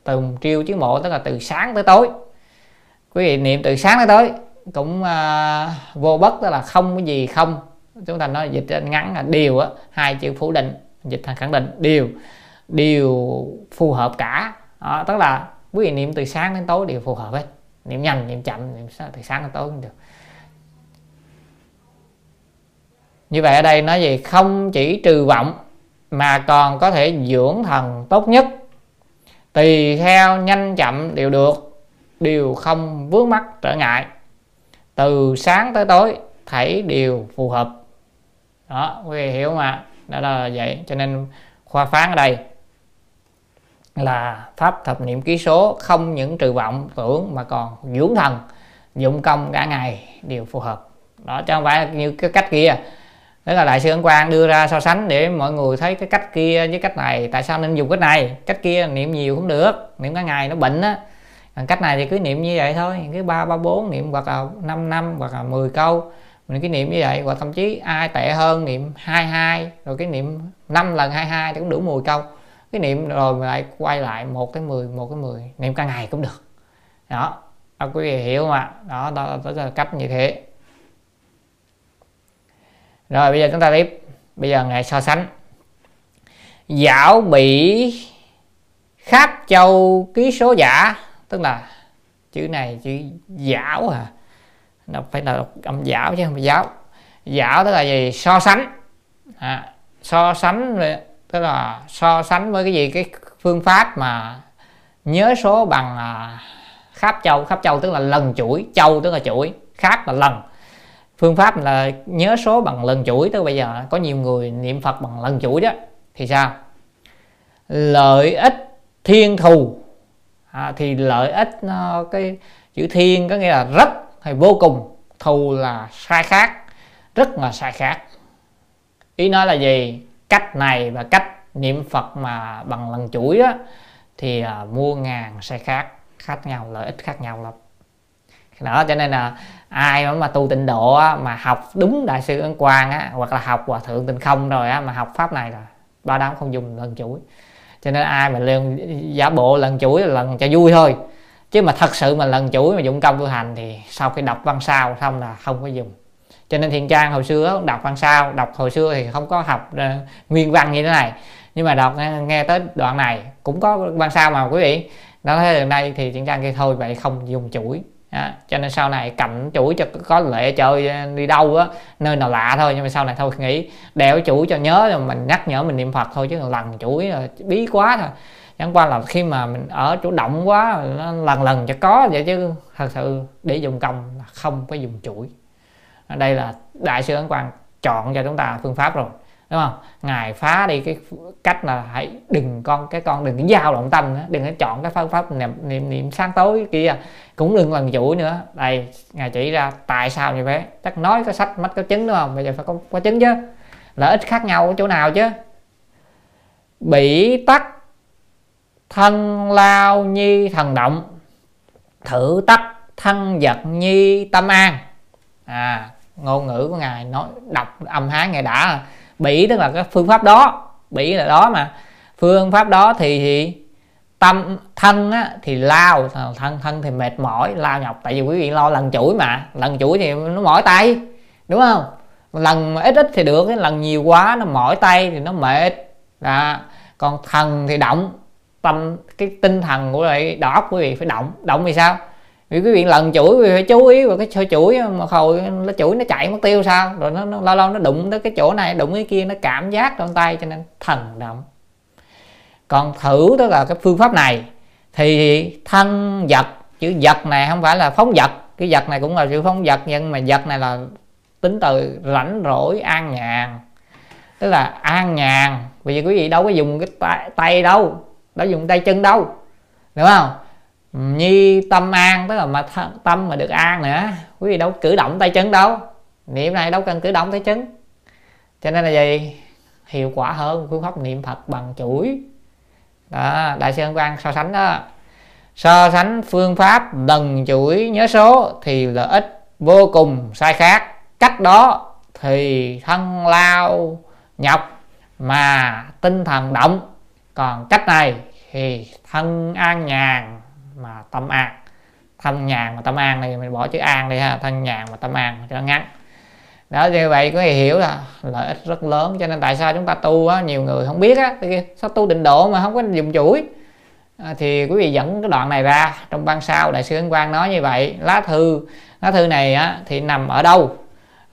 tùng triêu chí mộ tức là từ sáng tới tối. Quý vị niệm từ sáng tới tối cũng à, vô bất tức là không cái gì không chúng ta nói dịch ngắn là điều á hai chữ phủ định dịch thành khẳng định điều. Đều phù hợp cả. Đó, tức là quý vị niệm từ sáng đến tối đều phù hợp hết. Niệm nhanh niệm chậm niệm từ sáng đến tối cũng được. Như vậy ở đây nói gì không chỉ trừ vọng mà còn có thể dưỡng thần tốt nhất. Tùy theo nhanh chậm đều được đều không vướng mắc trở ngại. Từ sáng tới tối thảy đều phù hợp đó, quý vị hiểu mà. Đó là vậy. Cho nên khoa phán ở đây là pháp thập niệm ký số không những trừ vọng tưởng mà còn dưỡng thần, dụng công cả ngày đều phù hợp. Đó, chứ không phải như cái cách kia. Đó là đại sư ấn quang đưa ra so sánh để mọi người thấy cái cách kia với cách này. Tại sao nên dùng cách này? Cách kia niệm nhiều cũng được, niệm cả ngày nó bệnh á. Cách này thì cứ niệm như vậy thôi. Cái ba ba, bốn, niệm hoặc là 5 năm hoặc là 10 câu mình cái niệm như vậy hoặc thậm chí ai tệ hơn niệm hai hai rồi cái niệm 5 lần hai hai thì cũng đủ 10 câu cái niệm rồi lại quay lại 1 cái 10 1 cái 10 niệm cả ngày cũng được. Đó à, quý vị hiểu không ạ đó, đó, đó là cách như thế. Rồi bây giờ chúng ta tiếp. Bây giờ ngày so sánh. Dảo bị kháp châu ký số giả tức là chữ này chữ dảo à nó phải là âm giáo chứ không phải giáo. Giáo tức là gì? So sánh. À, so sánh tức là so sánh với cái gì? Cái phương pháp mà nhớ số bằng à, kháp châu. Kháp châu tức là lần chuỗi. Châu tức là chuỗi. Kháp là lần. Phương pháp là nhớ số bằng lần chuỗi. Tức bây giờ có nhiều người niệm phật bằng lần chuỗi đó. Thì sao? Lợi ích thiên thù. À, thì lợi ích nó cái chữ thiên có nghĩa là rất hay vô cùng thù là sai khác rất là sai khác. Ý nói là gì? Cách này và cách niệm phật mà bằng lần chuỗi á thì à, mua ngàn sai khác khác nhau lợi ích khác nhau lắm. Đó cho nên là ai mà tu tịnh độ á, mà học đúng đại sư ấn quang á hoặc là học hòa thượng tịnh không rồi á mà học pháp này rồi ba đám không dùng lần chuỗi. Cho nên ai mà lên giả bộ lần chuỗi là lần cho vui thôi chứ mà thật sự mà lần chuỗi mà dụng công tu hành thì sau khi đọc văn sao xong là không có dùng. Cho nên thiền trang hồi xưa đọc văn sao đọc hồi xưa thì không có học ờ, nguyên văn như thế này. Nhưng mà đọc ờ, nghe, tới đoạn này cũng có văn sao mà quý vị. Nó thấy gần đây thì thiền trang kia thôi vậy không dùng chuỗi. À, cho nên sau này cạnh chuỗi cho có lệ chơi ờ, đi đâu á nơi nào lạ thôi nhưng mà sau này thôi nghĩ đeo chuỗi cho nhớ rồi mình nhắc nhở mình niệm phật thôi chứ lần chuỗi là bí quá thôi chẳng qua là khi mà mình ở chủ động quá lần lần cho có vậy chứ thật sự để dùng công là không có dùng chuỗi. Đây là đại sư ấn quang chọn cho chúng ta phương pháp rồi đúng không? Ngài phá đi cái cách là hãy đừng con cái con đừng cái giao động tâm nữa đừng có chọn cái phương pháp niệm niệm, niệm sáng tối kia. Cũng đừng lần chuỗi nữa. Đây ngài chỉ ra tại sao như thế. Chắc nói có sách mắt có chứng đúng không? Bây giờ phải có, có chứng chứ. Lợi ích khác nhau ở chỗ nào chứ? Bị tắc thân lao nhi thần động thử tắc thân vật nhi tâm an. À ngôn ngữ của ngài nói đọc âm hán ngài đã. Bỉ tức là cái phương pháp đó. Bỉ là đó mà. Phương pháp đó thì, thì tâm thân á, thì lao thân thân thì mệt mỏi lao nhọc. Tại vì quý vị lo lần chuỗi mà. Lần chuỗi thì nó mỏi tay đúng không? Lần ít ít thì được cái lần nhiều quá nó mỏi tay thì nó mệt. À, còn thần thì động tâm cái tinh thần của lại đầu óc quý vị phải động. Động thì sao? Vì quý vị lần chuỗi quý vị phải chú ý vào cái sợi chuỗi mà hồi nó chuỗi nó chạy mất tiêu sao? Rồi nó, nó lâu lâu nó đụng tới cái chỗ này đụng cái kia nó cảm giác trong tay cho nên thần động. Còn thử tức là cái phương pháp này thì thân vật chữ vật này không phải là phóng vật. Cái vật này cũng là chữ phóng vật nhưng mà vật này là tính từ rảnh rỗi an nhàn. Tức là an nhàn. Vì quý vị đâu có dùng cái tay, tay đâu đâu dùng tay chân đâu. Đúng không? Nhi tâm an, tức là mà th- tâm mà được an nữa quý vị đâu cử động tay chân đâu. Niệm này đâu cần cử động tay chân. Cho nên là gì hiệu quả hơn phương pháp niệm phật bằng chuỗi. Đó, đại sư ân quang so sánh đó. So sánh phương pháp lần chuỗi nhớ số thì lợi ích vô cùng, sai khác. Cách đó thì thân lao, nhọc mà tinh thần động còn cách này thì thân an nhàn mà tâm an. Thân nhàn mà tâm an này mình bỏ chữ an đi ha thân nhàn mà tâm an cho ngắn. Đó như vậy có thể hiểu là lợi ích rất lớn cho nên tại sao chúng ta tu á nhiều người không biết á sao tu định độ mà không có dùng chuỗi? À, thì quý vị dẫn cái đoạn này ra trong ban sau đại sư ấn quang nói như vậy lá thư lá thư này á thì nằm ở đâu?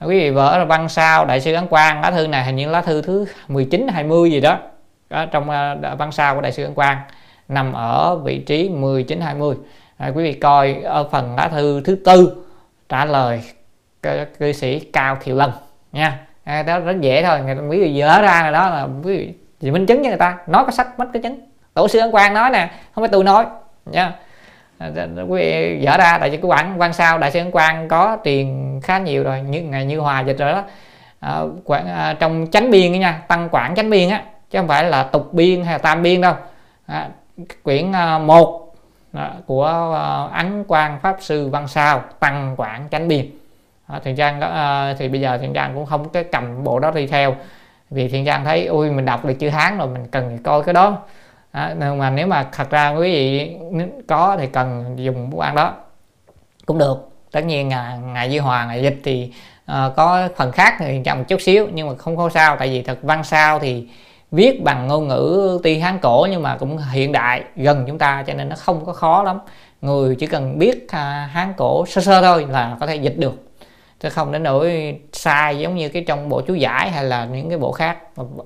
Quý vị vỡ là văn sao đại sư ấn quang lá thư này hình như lá thư thứ 19 20 gì đó, đó trong à, văn sao của đại sư ấn quang nằm ở vị trí 1920 à, quý vị coi ở phần lá thư thứ tư trả lời cư sĩ cao thiệu lân nha. À, đó rất dễ thôi người quý vị dở ra là đó là quý vị minh chứng cho người ta nói có sách mất cái chứng. Tổ sư ấn quang nói nè không phải tôi nói nha. À, quý vị dở ra tại vì cái quảng quan sao đại sư ấn quang có tiền khá nhiều rồi như ngày như hòa dịch rồi đó. À, quảng, à, trong chánh biên nha tăng quảng chánh biên á chứ không phải là tục biên hay là tam biên đâu. À, quyển à, một à, của à, ấn quang pháp sư văn sao tăng quảng chánh biên. À, thiện trang đó à, thì bây giờ thiện trang cũng không cái cầm bộ đó đi theo. Vì thiện trang thấy ui mình đọc được chữ hán rồi mình cần coi cái đó. À, nhưng mà nếu mà thật ra quý vị có thì cần dùng bút ăn đó. Cũng được. Tất nhiên ngày, ngày duy hòa ngày dịch thì uh, có phần khác thì chậm chút xíu nhưng mà không có sao. Tại vì thật văn sao thì viết bằng ngôn ngữ tuy hán cổ nhưng mà cũng hiện đại gần chúng ta cho nên nó không có khó lắm. Người chỉ cần biết à, hán cổ sơ sơ thôi là có thể dịch được. Chứ không đến nỗi sai giống như cái trong bộ chú giải hay là những cái bộ khác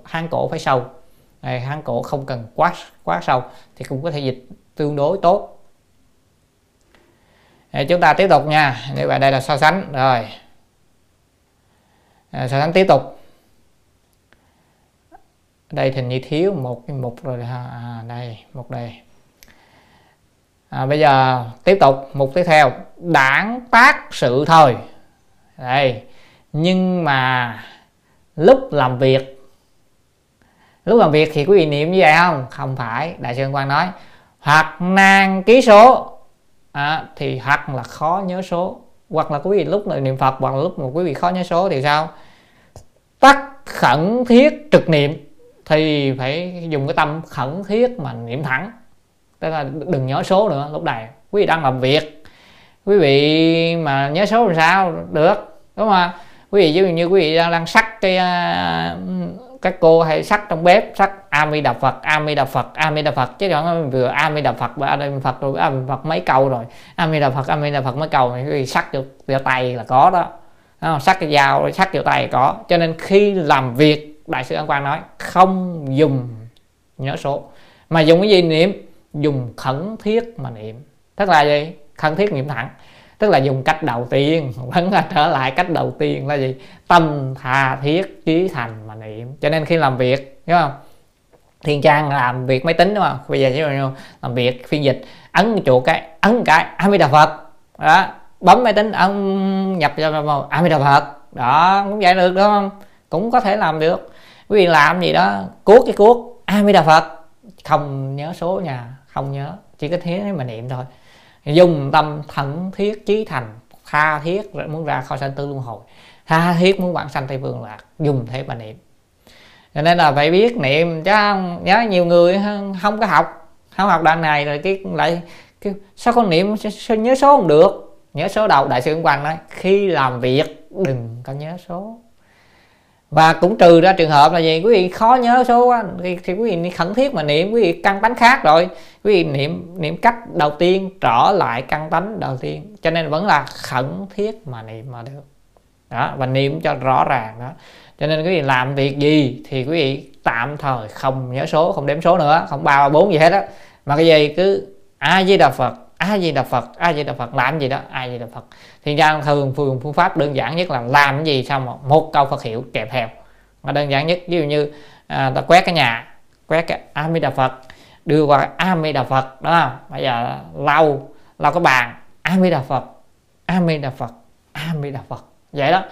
hán cổ phải sâu. Này, hán cổ không cần quá quá sâu thì cũng có thể dịch tương đối tốt. Chúng ta tiếp tục nha. Như vậy đây là so sánh. Rồi. À, so sánh tiếp tục đây thì như thiếu một cái mục rồi ha. À, đây một đây. À, bây giờ tiếp tục mục tiếp theo. Đảng tác sự thời. Đây nhưng mà lúc làm việc lúc làm việc thì quý vị niệm như vậy không? Không phải đại sư quan nói. Hoặc nan ký số. À, thì hoặc là khó nhớ số. Hoặc là quý vị lúc này niệm phật hoặc là lúc mà quý vị khó nhớ số thì sao? Tắt khẩn thiết trực niệm thì phải dùng cái tâm khẩn thiết mà niệm thẳng. Tức là đừng nhớ số nữa lúc này. Quý vị đang làm việc. Quý vị mà nhớ số làm sao? Được. Đúng không quý vị ví dụ như quý vị đang, đang sắc cái à, các cô hay sắc trong bếp sắc a đà phật a đà phật a đà phật. Chứ còn vừa a đà phật và a đà phật rồi a đà phật mấy câu rồi. A đà phật a đà phật mấy câu thì quý vị sắc vô, vô tay là có đó. Không? sắc cái dao sắc vô tay có. Cho nên khi làm việc đại sư an quang nói, không dùng nhớ số, mà dùng cái gì niệm? Dùng khẩn thiết mà niệm. Tức là gì? Khẩn thiết niệm thẳng. Tức là dùng cách đầu tiên, vẫn là trở lại cách đầu tiên là gì? Tâm, tha, thiết, trí thành mà niệm. Cho nên khi làm việc đúng không? Thiên trang làm việc máy tính, đúng không? Bây giờ chứ làm việc phiên dịch, ấn chuột cái, ấn cái a di đà phật. Đó, bấm máy tính, ấn, nhập vào a di đà phật. Đó, cũng vậy được, đúng không? Cũng có thể làm được quý vị làm gì đó cuốc cái cuốc. A di đà phật? Không nhớ số nhà không nhớ. Chỉ có thế mà niệm thôi. Dùng tâm thẩn thiết chí thành tha thiết muốn ra khỏi sanh tư luân hồi. Tha thiết muốn bản sanh tây phương lạc dùng thế mà niệm. Cho nên là phải biết niệm chứ nhớ nhiều người không có học. Không học đoạn này rồi cái lại cái, sao con niệm sao nhớ số không được? Nhớ số đầu đại sư Ấn Quang nói khi làm việc đừng có nhớ số và cũng trừ ra trường hợp là gì? Quý vị khó nhớ số quá. Thì, thì quý vị khẩn thiết mà niệm. Quý vị căn tánh khác rồi. Quý vị niệm niệm cách đầu tiên trở lại căn tánh đầu tiên. Cho nên vẫn là khẩn thiết mà niệm mà được. Đó và niệm cho rõ ràng đó. Cho nên quý vị làm việc gì thì quý vị tạm thời không nhớ số không đếm số nữa. Không ba bốn gì hết á. Mà cái gì? Cứ a di đà phật a di đà phật? A di đà phật? Làm gì đó? A di đà phật? Thì ra thường phương phương pháp đơn giản nhất là làm cái gì xong một, một câu phật hiệu kèm theo. Mà đơn giản nhất ví dụ như à, ta quét cái nhà quét cái a di đà phật đưa qua a di đà phật đó không? Bây giờ lau lau cái bàn a di đà phật a di đà phật a di đà phật. Vậy đó.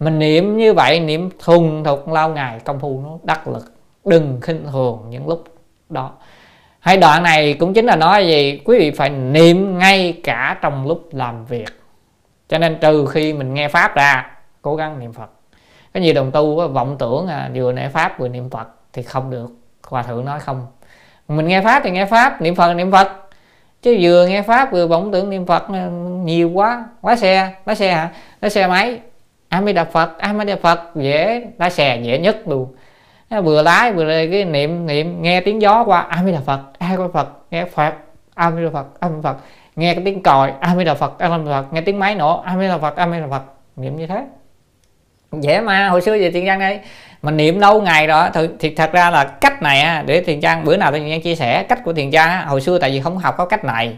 Mình niệm như vậy niệm thuần thục lâu ngày công phu nó đắc lực đừng khinh thường những lúc đó hai đoạn này cũng chính là nói gì? Quý vị phải niệm ngay cả trong lúc làm việc. Cho nên trừ khi mình nghe pháp ra cố gắng niệm phật. Có nhiều đồng tu vọng tưởng à, vừa nghe pháp vừa niệm phật thì không được. Hòa thượng nói không. Mình nghe pháp thì nghe pháp niệm phật niệm phật. Chứ vừa nghe pháp vừa vọng tưởng niệm phật à, nhiều quá. Quá xe lái xe hả? Lái xe máy. A mới đạp phật? A mới đạp phật? Dễ lái xe dễ nhất luôn vừa lái vừa cái niệm niệm nghe tiếng gió qua a di đà phật a di đà phật nghe phật a di đà phật a di đà phật nghe cái tiếng còi a di đà phật a di đà phật nghe tiếng máy nổ a di đà phật a di đà phật niệm như thế. Dễ mà hồi xưa về tiền giang đây mình niệm lâu ngày rồi thì, thì thật ra là cách này để tiền trang bữa nào tiền trang chia sẻ cách của tiền trang hồi xưa tại vì không học có cách này.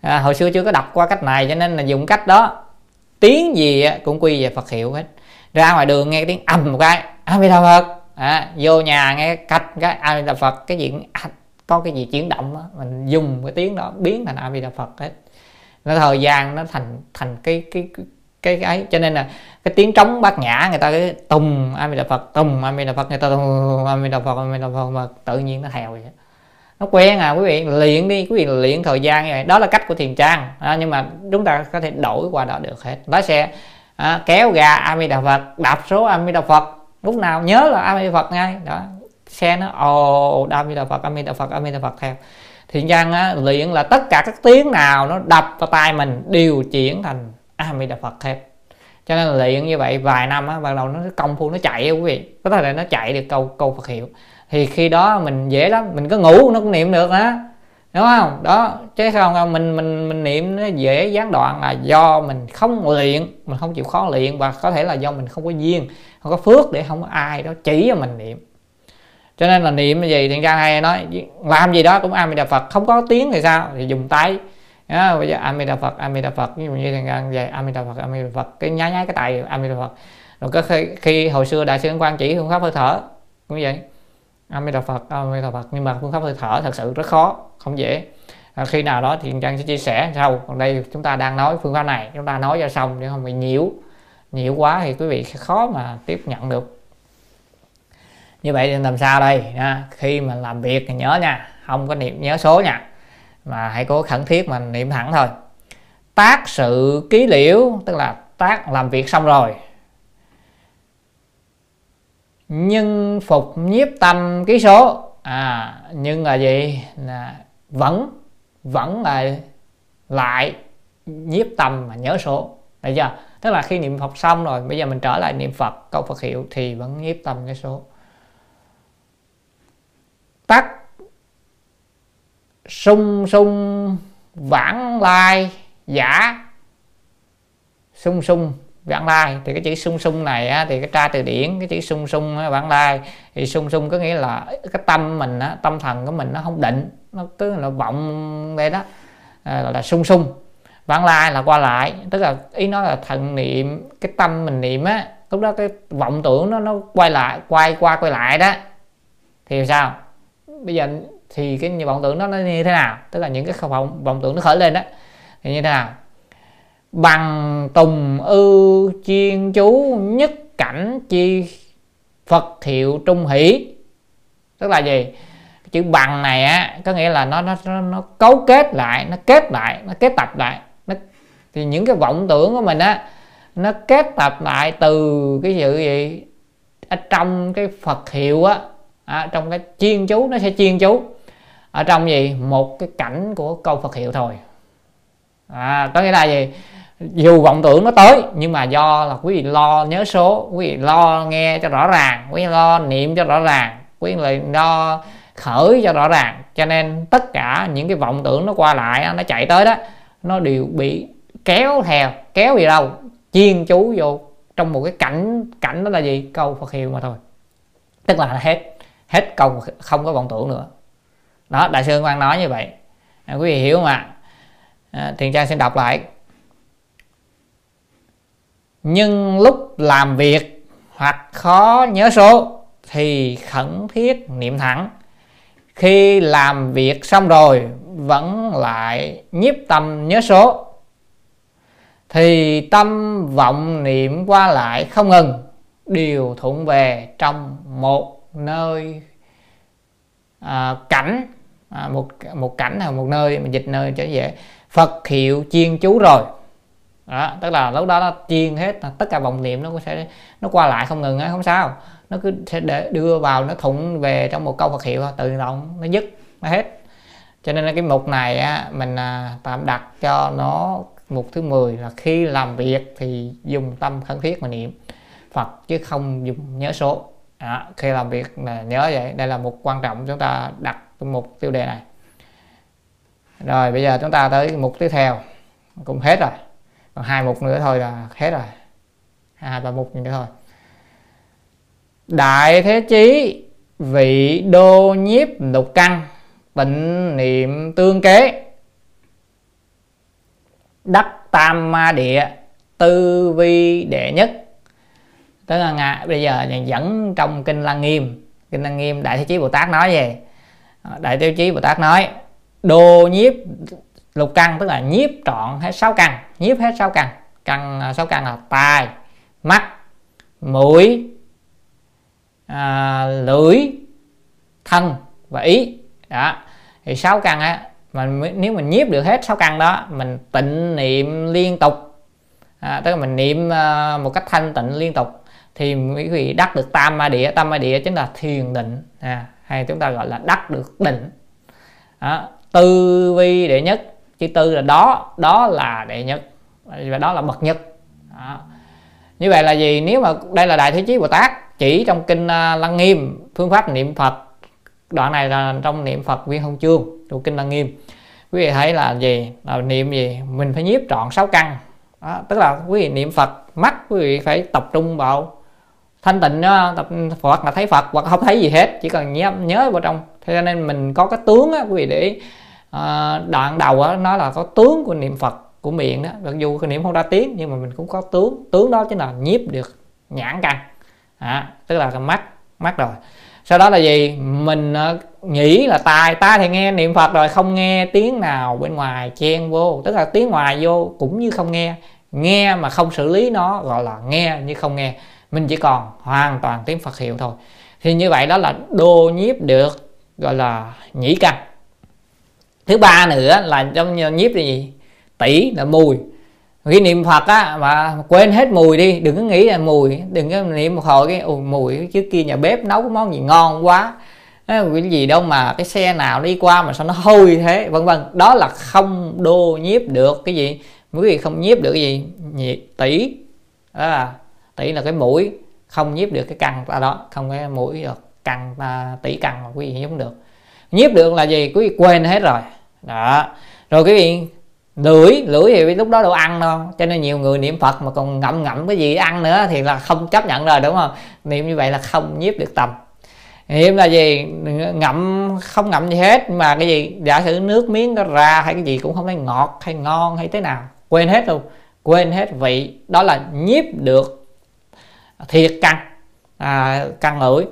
À, hồi xưa chưa có đọc qua cách này cho nên là dùng cách đó. Tiếng gì cũng quy về phật hiệu hết. Ra ngoài đường nghe tiếng ầm một cái a di đà phật à, vô nhà nghe cách cái a di đà phật cái gì à, có cái gì chuyển động đó, mình dùng cái tiếng đó biến thành a di đà phật hết. Nó thời gian nó thành thành cái cái cái cái ấy. Cho nên là cái tiếng trống bát nhã người ta cái tùng a di đà phật tùng a di đà phật người ta tùng a di đà phật a di đà phật mà tự nhiên nó hèo vậy nó quen à quý vị luyện đi quý vị luyện thời gian như vậy. Đó là cách của thiền trang. À, nhưng mà chúng ta có thể đổi qua đó được hết. Lái xe à, kéo gà a di đà phật đạp số a di đà phật lúc nào nhớ là a di đà phật ngay. Đó xe nó ồ a di đà phật a di đà phật a di đà phật theo. Thì trang á, luyện là tất cả các tiếng nào nó đập vào tai mình điều chuyển thành a di đà phật hết cho nên là luyện như vậy vài năm á bắt đầu nó công phu nó chạy quý vị. Có thể là nó chạy được câu câu phật hiệu. Thì khi đó mình dễ lắm mình có ngủ nó cũng niệm được á đúng không? Đó chứ không? Mình mình mình niệm nó dễ gián đoạn là do mình không luyện mình không chịu khó luyện và có thể là do mình không có duyên không có phước để không có ai đó chỉ cho mình niệm. Cho nên là niệm cái gì thì ra hay nói làm gì đó cũng a đà phật không có tiếng thì sao? Thì dùng tay. Đó, bây giờ a đà phật a đà phật ví dụ như thằng ra về a đà phật a đà phật cái nhái nhái cái tay a đà phật rồi có khi, khi hồi xưa đại sư quan chỉ phương pháp hơi thở cũng vậy a di đà phật a di đà phật nhưng mà phương pháp hơi thở thật sự rất khó không dễ. À, khi nào đó thì trang sẽ chia sẻ sau. Còn đây chúng ta đang nói phương pháp này chúng ta nói cho xong để không bị nhiễu. Nhiễu quá thì quý vị khó mà tiếp nhận được. Như vậy thì làm sao đây? Nha. khi mà làm việc thì nhớ nha không có niệm nhớ số nha mà hãy cố khẩn thiết mà niệm thẳng thôi. Tác sự ký liễu tức là tác làm việc xong rồi nhưng phục nhiếp tâm ký số. À nhưng là gì? Là vẫn vẫn là lại nhiếp tâm mà nhớ số. Bây giờ tức là khi niệm phật xong rồi, bây giờ mình trở lại niệm phật, câu phật hiệu thì vẫn nhiếp tâm cái số. Tắt sung sung vãng lai giả. Sung sung vãng lai. Thì cái chữ sung sung này á, thì cái tra từ điển cái chữ sung sung vãng lai. Thì sung sung có nghĩa là cái tâm mình á, tâm thần của mình nó không định nó cứ là vọng đây đó à, gọi là sung sung. Vãng lai là qua lại tức là ý nói là thần niệm cái tâm mình niệm á lúc đó cái vọng tưởng nó nó quay lại quay qua quay lại đó. Thì sao? Bây giờ thì cái vọng tưởng đó nó như thế nào? Tức là những cái vọng vọng tưởng nó khởi lên đó thì như thế nào? Bằng tùng ư chuyên chú nhất cảnh chi phật hiệu trung hỷ. Tức là gì? Chữ bằng này á có nghĩa là nó nó nó, nó cấu kết lại nó kết lại nó kết tập lại. Nó thì những cái vọng tưởng của mình á nó kết tập lại từ cái sự gì? Ở trong cái phật hiệu á à, trong cái chuyên chú nó sẽ chuyên chú. Ở trong gì? Một cái cảnh của câu phật hiệu thôi. À, có nghĩa là gì? Dù vọng tưởng nó tới nhưng mà do là quý vị lo nhớ số quý vị lo nghe cho rõ ràng quý vị lo niệm cho rõ ràng quý vị lo khởi cho rõ ràng. Cho nên tất cả những cái vọng tưởng nó qua lại nó chạy tới đó nó đều bị kéo theo kéo gì đâu? Chiên chú vô trong một cái cảnh cảnh đó là gì? Câu phật hiệu mà thôi. Tức là hết hết câu không có vọng tưởng nữa. Đó đại sư quan nói như vậy. À, quý vị hiểu không ạ? À, thiền trang xin đọc lại nhưng lúc làm việc hoặc khó nhớ số thì khẩn thiết niệm thẳng. Khi làm việc xong rồi vẫn lại nhiếp tâm nhớ số thì tâm vọng niệm qua lại không ngừng đều thuận về trong một nơi à, cảnh à, một một cảnh hay một nơi mình dịch nơi cho dễ. Phật hiệu chiên chú rồi đó, tức là lúc đó nó chiên hết tất cả vòng niệm nó sẽ nó qua lại không ngừng á không sao. Nó cứ sẽ để đưa vào nó thụng về trong một câu Phật hiệu tự động nó dứt nó hết. Cho nên cái mục này á, mình à, tạm đặt cho nó mục thứ 10 là khi làm việc thì dùng tâm khẩn thiết mà niệm Phật chứ không dùng nhớ số. Đó, khi làm việc là nhớ vậy. Đây là một quan trọng chúng ta đặt mục tiêu đề này. Rồi bây giờ chúng ta tới mục tiếp theo. Cũng hết rồi còn hai mục nữa thôi là hết rồi. Hai ba mục nữa thôi. Đại thế chí, vị đô nhiếp lục căn tịnh niệm tương kế. Đắc tam ma địa, tư vi đệ nhất. Tức là ngài, bây giờ dẫn trong kinh lăng nghiêm. Kinh lăng nghiêm, đại thế chí bồ tát nói về ờ, đại thế chí bồ tát nói, đô nhiếp lục căn tức là nhiếp trọn hết sáu căn nhiếp hết sáu căn. Căn à, sáu căn là tai mắt mũi à, lưỡi thân và ý. Đó. Thì sáu căn á mà nếu mình nhiếp được hết sáu căn đó mình tịnh niệm liên tục. À, tức là mình niệm à, một cách thanh tịnh liên tục. Thì quý vị đắc được tam ma địa. Tam ma địa chính là thiền định. À, hay chúng ta gọi là đắc được định. Đó. tư vi đệ nhất chữ tư là đó đó là đệ nhất. Và đó là bậc nhất. Đó. như vậy là gì? Nếu mà đây là đại thế chí bồ tát chỉ trong kinh à, lăng nghiêm phương pháp niệm phật đoạn này là trong niệm phật viên hồng chương của kinh lăng nghiêm. Quý vị thấy là gì? Là niệm gì? Mình phải nhiếp trọn sáu căn. Đó, tức là quý vị niệm phật mắt quý vị phải tập trung vào thanh tịnh đó, tập phật là thấy phật hoặc không thấy gì hết chỉ cần nhớ nhớ vào trong. Thế nên mình có cái tướng á quý vị để à, đoạn đầu đó, nó là có tướng của niệm phật của miệng đó. Mặc dù cái niệm không ra tiếng nhưng mà mình cũng có tướng. Tướng đó chính là nhiếp được nhãn căn. À, tức là cái mắt mắt rồi. Sau đó là gì? Mình ờ, nghĩ là tai. Tai thì nghe niệm phật rồi không nghe tiếng nào bên ngoài chen vô. Tức là tiếng ngoài vô cũng như không nghe. Nghe mà không xử lý nó gọi là nghe như không nghe. Mình chỉ còn hoàn toàn tiếng phật hiệu thôi. Thì như vậy đó là đô nhiếp được gọi là nhĩ căn thứ ba nữa là trong nhiếp là gì tỷ là mùi. Khi niệm phật á, mà quên hết mùi đi, đừng có nghĩ là mùi. Đừng có niệm một hồi cái ồ mùi trước kia nhà bếp nấu cái món gì ngon quá. Cái gì đâu mà cái xe nào đi qua mà sao nó hôi thế, vân vân. Đó là không đô nhiếp được cái gì. Quý vị không nhiếp được cái gì? Nhiệt tỷ. Đó là tỷ là cái mũi. Không nhiếp được cái căn ta đó, không cái mũi được căn tỷ căn mà quý vị nhiếp được. Nhiếp được là gì? Quý vị quên hết rồi đó. Rồi quý vị lưỡi. Lưỡi thì lúc đó đồ ăn đâu. Cho nên nhiều người niệm phật mà còn ngậm ngậm cái gì ăn nữa thì là không chấp nhận rồi đúng không? Niệm như vậy là không nhiếp được tâm. Niệm là gì? Ngậm không ngậm gì hết. Mà cái gì? Giả sử nước miếng nó ra hay cái gì cũng không thấy ngọt hay ngon hay thế nào. Quên hết luôn. Quên hết vị. Đó là nhiếp được thiệt căng à, căng ngửi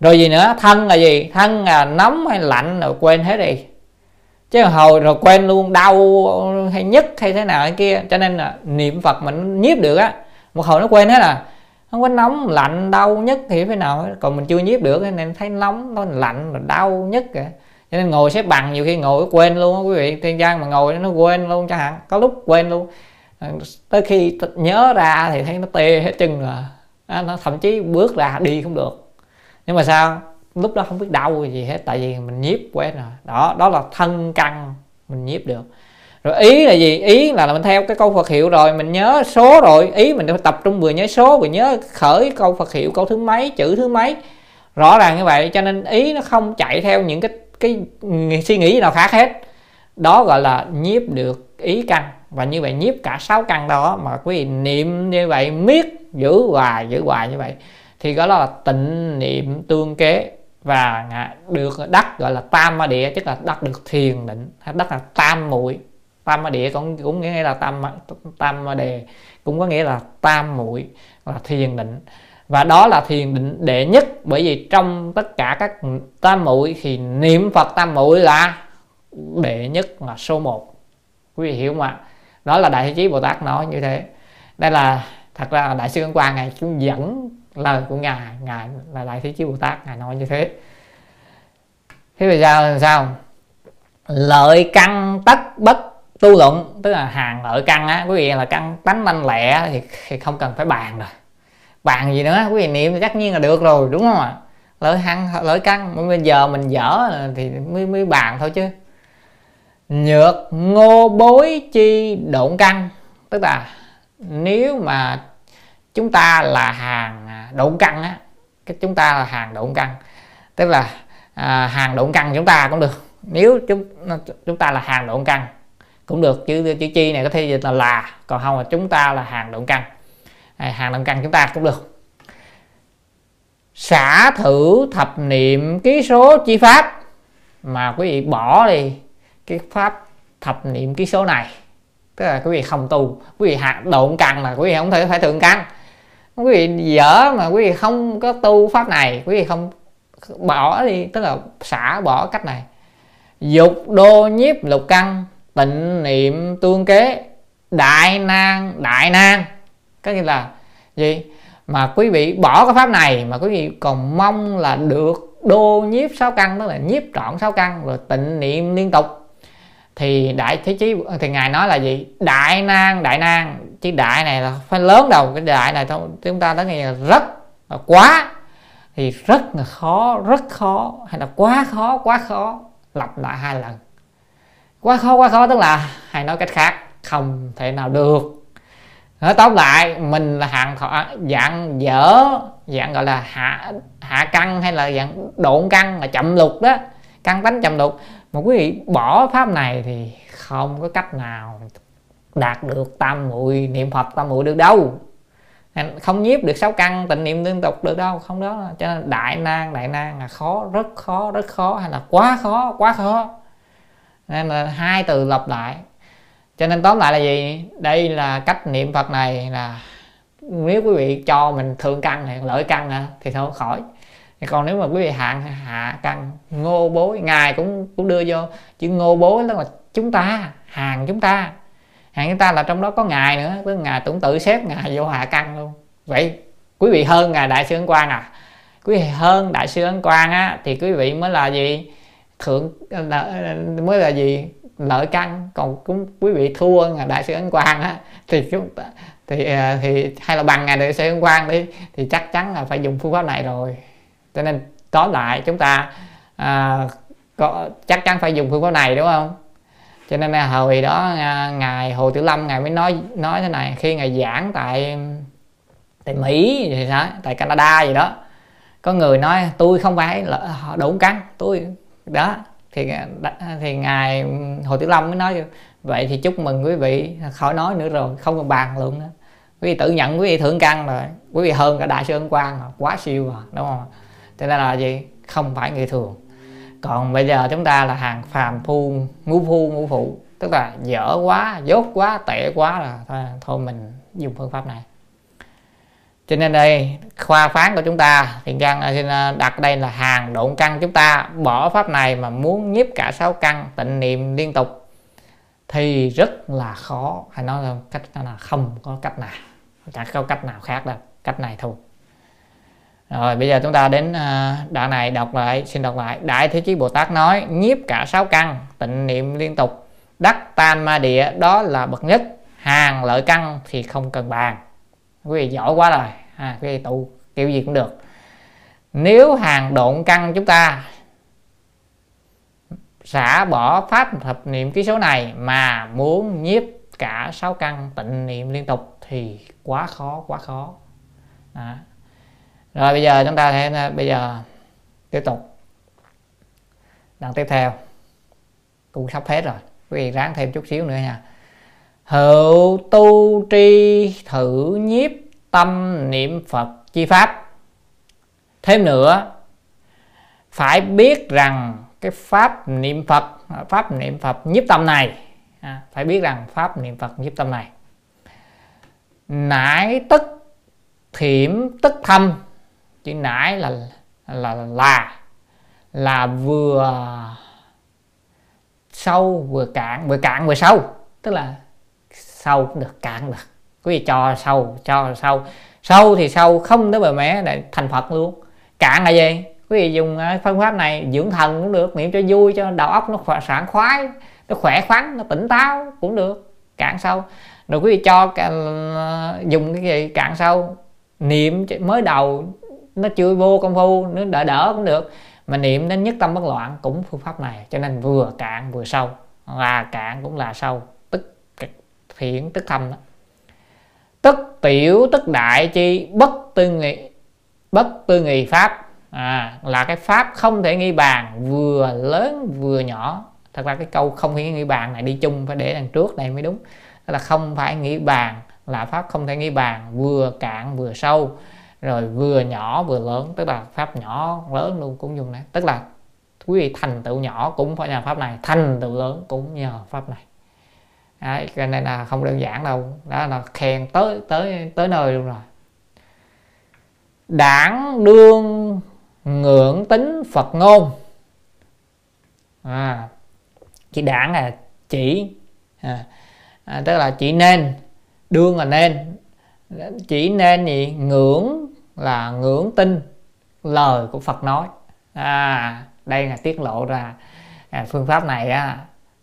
rồi gì nữa? Thân là gì? Thân là nóng hay lạnh rồi quên hết đi chứ hồi rồi quên luôn đau hay nhất hay thế nào hay kia, cho nên là niệm phật mình nhiếp được á, một hồi nó quên hết à. Không có nóng, lạnh, đau nhất thì thế nào còn mình chưa nhiếp được nên thấy nóng nó lạnh, rồi đau nhất kìa. Cho nên ngồi xếp bằng, nhiều khi ngồi quên luôn á, quý vị thiên gian mà ngồi nó quên luôn chẳng hạn, có lúc quên luôn. À, tới khi nhớ ra thì thấy nó tê hết chân rồi nó thậm chí bước ra đi không được. Nhưng mà sao? Lúc đó không biết đau gì hết tại vì mình nhiếp quen rồi. Đó đó là thân căn mình nhiếp được. Rồi ý là gì? Ý là, là mình theo cái câu Phật hiệu rồi mình nhớ số rồi. Ý mình tập trung vừa nhớ số vừa nhớ khởi câu Phật hiệu câu thứ mấy chữ thứ mấy. Rõ ràng như vậy cho nên ý nó không chạy theo những cái cái suy nghĩ nào khác hết. Đó gọi là nhiếp được ý căn và như vậy nhiếp cả sáu căn đó mà quý vị niệm như vậy miết giữ hoài giữ hoài như vậy thì đó là tịnh niệm tương kế và được đắc, gọi là tam ma địa tức là đắc được thiền định, hay đắc là tam muội. Tam ma địa cũng cũng nghĩa là tam tam ma đề, cũng có nghĩa là tam muội là thiền định. Và đó là thiền định đệ nhất, bởi vì trong tất cả các tam muội thì niệm phật tam muội là đệ nhất là số một. Quý vị hiểu không ạ? Đó là đại thế chí bồ tát nói như thế. Đây là, thật ra đại sư ấn quang này cũng dẫn lời của ngài ngài là đại thế chí bồ tát ngài nói như thế. Thế bây giờ làm sao? Lợi căn tất bất tu luận tức là hàng lợi căn á quý vị là căn tánh manh lẹ thì, thì không cần phải bàn rồi. Bàn gì nữa quý vị niệm thì chắc nhiên là được rồi đúng không ạ? Lợi hăng lợi căn bây giờ mình dở thì mới mới bàn thôi chứ. Nhược ngô bối chi độn căn tức là nếu mà chúng ta là hàng độn căn á cái chúng ta là hàng độn căn tức là à, hàng độn căn chúng ta cũng được. Nếu chúng chúng ta là hàng độn căn cũng được chứ chữ chi này có thể dịch là là còn không là chúng ta là hàng độn căn à, hàng độn căn chúng ta cũng được. Xả thử thập niệm ký số chi pháp. Mà quý vị bỏ đi cái pháp thập niệm ký số này. Tức là quý vị không tu. Quý vị hạt độn căn là quý vị không thể phải thượng căn quý vị dở mà quý vị không có tu pháp này, quý vị không bỏ đi, tức là xả bỏ cách này. Dục đô nhiếp lục căn, tịnh niệm tương kế, đại nan đại nan. Có nghĩa là gì? Mà quý vị bỏ cái pháp này mà quý vị còn mong là được đô nhiếp sáu căn, tức là nhiếp trọn sáu căn, rồi tịnh niệm liên tục. Thì đại thế chí, thì ngài nói là gì? Đại nan đại nan chiếc đại này là phải lớn đầu cái đại này thôi. Chúng ta nói nghe là rất là quá, thì rất là khó, rất khó, hay là quá khó quá khó, lặp lại hai lần. Quá khó quá khó tức là hay nói cách khác, không thể nào được. Nói tóm lại, mình là hạng thọ dạng dở, dạng gọi là hạ hạ căng hay là dạng độn căng là chậm lục đó, căng tánh chậm lục. Mà quý vị bỏ pháp này thì không có cách nào đạt được tam muội, niệm phật tam muội được đâu? Không nhiếp được sáu căn tịnh niệm liên tục được đâu, không đó. Cho nên đại nan đại nan là khó, rất khó rất khó, hay là quá khó quá khó. Nên là hai từ lặp lại. Cho nên tóm lại là gì? Đây là cách niệm phật này là nếu quý vị cho mình thượng căn hay lợi căn thì thôi, khỏi. Còn nếu mà quý vị hạ hạ căn, ngô bối, ngài cũng cũng đưa vô. Chữ ngô bối đó là chúng ta, hàng chúng ta hàng chúng ta là trong đó có ngài nữa với ngài tưởng tự xếp ngài vô hạ căn luôn. Vậy quý vị hơn ngài đại sư ấn quang à? Quý vị hơn đại sư ấn quang á thì quý vị mới là gì? Thượng ờ, ờ, mới là gì? Lợi căn. Còn cũng quý vị thua ngài đại sư ấn quang á thì chúng ta thì ờ, thì hay là bằng ngài đại sư ấn quang đi thì chắc chắn là phải dùng phương pháp này rồi. Cho nên tóm lại chúng ta à, có chắc chắn phải dùng phương pháp này đúng không? Cho nên là hồi đó à, ngài hồ tiểu lâm ngài mới nói nói thế này khi ngài giảng tại tại mỹ gì đó, tại canada gì đó có người nói tôi không phải là đủ cắn tôi đó thì thì ngài hồ tiểu lâm mới nói vậy thì chúc mừng quý vị khỏi nói nữa rồi không còn bàn luận nữa. Quý vị tự nhận quý vị thượng căn rồi quý vị hơn cả đại sư ân quang quá siêu rồi đúng không cho nên là gì? Không phải người thường còn bây giờ chúng ta là hàng phàm phu ngu phu ngu phụ. Tức là dở quá dốt quá tệ quá là thôi, thôi mình dùng phương pháp này. Cho nên đây khoa phán của chúng ta thì căn à, xin à, đặt đây là hàng độn căn chúng ta. Bỏ pháp này mà muốn nhiếp cả sáu căn tịnh niệm liên tục thì rất là khó. Hay nói là cách là không có cách nào chẳng có cách nào khác đâu. Cách này thôi rồi bây giờ chúng ta đến à, đoạn này đọc lại xin đọc lại. Đại thế chí bồ tát nói nhiếp cả sáu căn tịnh niệm liên tục. Đắc tam ma địa đó là bậc nhất. Hàng lợi căn thì không cần bàn. Quý vị giỏi quá rồi. À, quý vị tụ kiểu gì cũng được. Nếu hàng độn căn chúng ta xả bỏ pháp thập niệm ký số này mà muốn nhiếp cả sáu căn tịnh niệm liên tục thì quá khó quá khó. À rồi bây giờ chúng ta sẽ à, bây giờ tiếp tục. Đoạn tiếp theo. Cũng sắp hết rồi. Quý vị ráng thêm chút xíu nữa nha. Hữu tu tri thử nhiếp tâm niệm phật chi pháp. Thêm nữa phải biết rằng cái pháp niệm phật à, pháp niệm phật nhiếp tâm này à, phải biết rằng pháp niệm phật nhiếp tâm này. Nãi tức thiểm tức thâm chữ nãy là là là là vừa sâu vừa cạn vừa cạn vừa sâu. Tức là sâu cũng được cạn được. Quý vị cho sâu cho sâu. Sâu thì sâu không tới bờ mé để thành phật luôn. Cạn là gì? Quý vị dùng à, phương pháp này dưỡng thần cũng được niệm cho vui cho đầu óc nó khỏe, sảng khoái nó khỏe khoắn nó tỉnh táo cũng được. Cạn sâu. Rồi quý vị cho à, dùng cái gì? Cạn sâu. Niệm mới đầu nó chưa vô công phu nó đỡ đỡ cũng được. Mà niệm đến nhất tâm bất loạn cũng phương pháp này cho nên vừa cạn vừa sâu. Là cạn cũng là sâu. Tức thiện tức thâm đó. Tức tiểu tức đại chi bất tư nghị bất tư nghị pháp. À, là cái pháp không thể nghi bàn vừa lớn vừa nhỏ. Thật ra cái câu không thể nghi bàn này đi chung phải để đằng trước này mới đúng. Tức là không phải nghĩ bàn là pháp không thể nghi bàn vừa cạn vừa sâu rồi vừa nhỏ vừa lớn tức là pháp nhỏ lớn luôn cũng dùng này. Tức là quý vị thành tựu nhỏ cũng phải nhờ pháp này thành tựu lớn cũng nhờ pháp này. Đấy, cho nên là không đơn giản đâu. Đó là khen tới tới tới nơi luôn rồi. Đảng đương ngưỡng tính phật ngôn. À, chỉ đảng là chỉ à, à, tức là chỉ nên đương là nên. Chỉ nên gì ngưỡng là ngưỡng tin lời của phật nói. À đây là tiết lộ ra à, phương pháp này á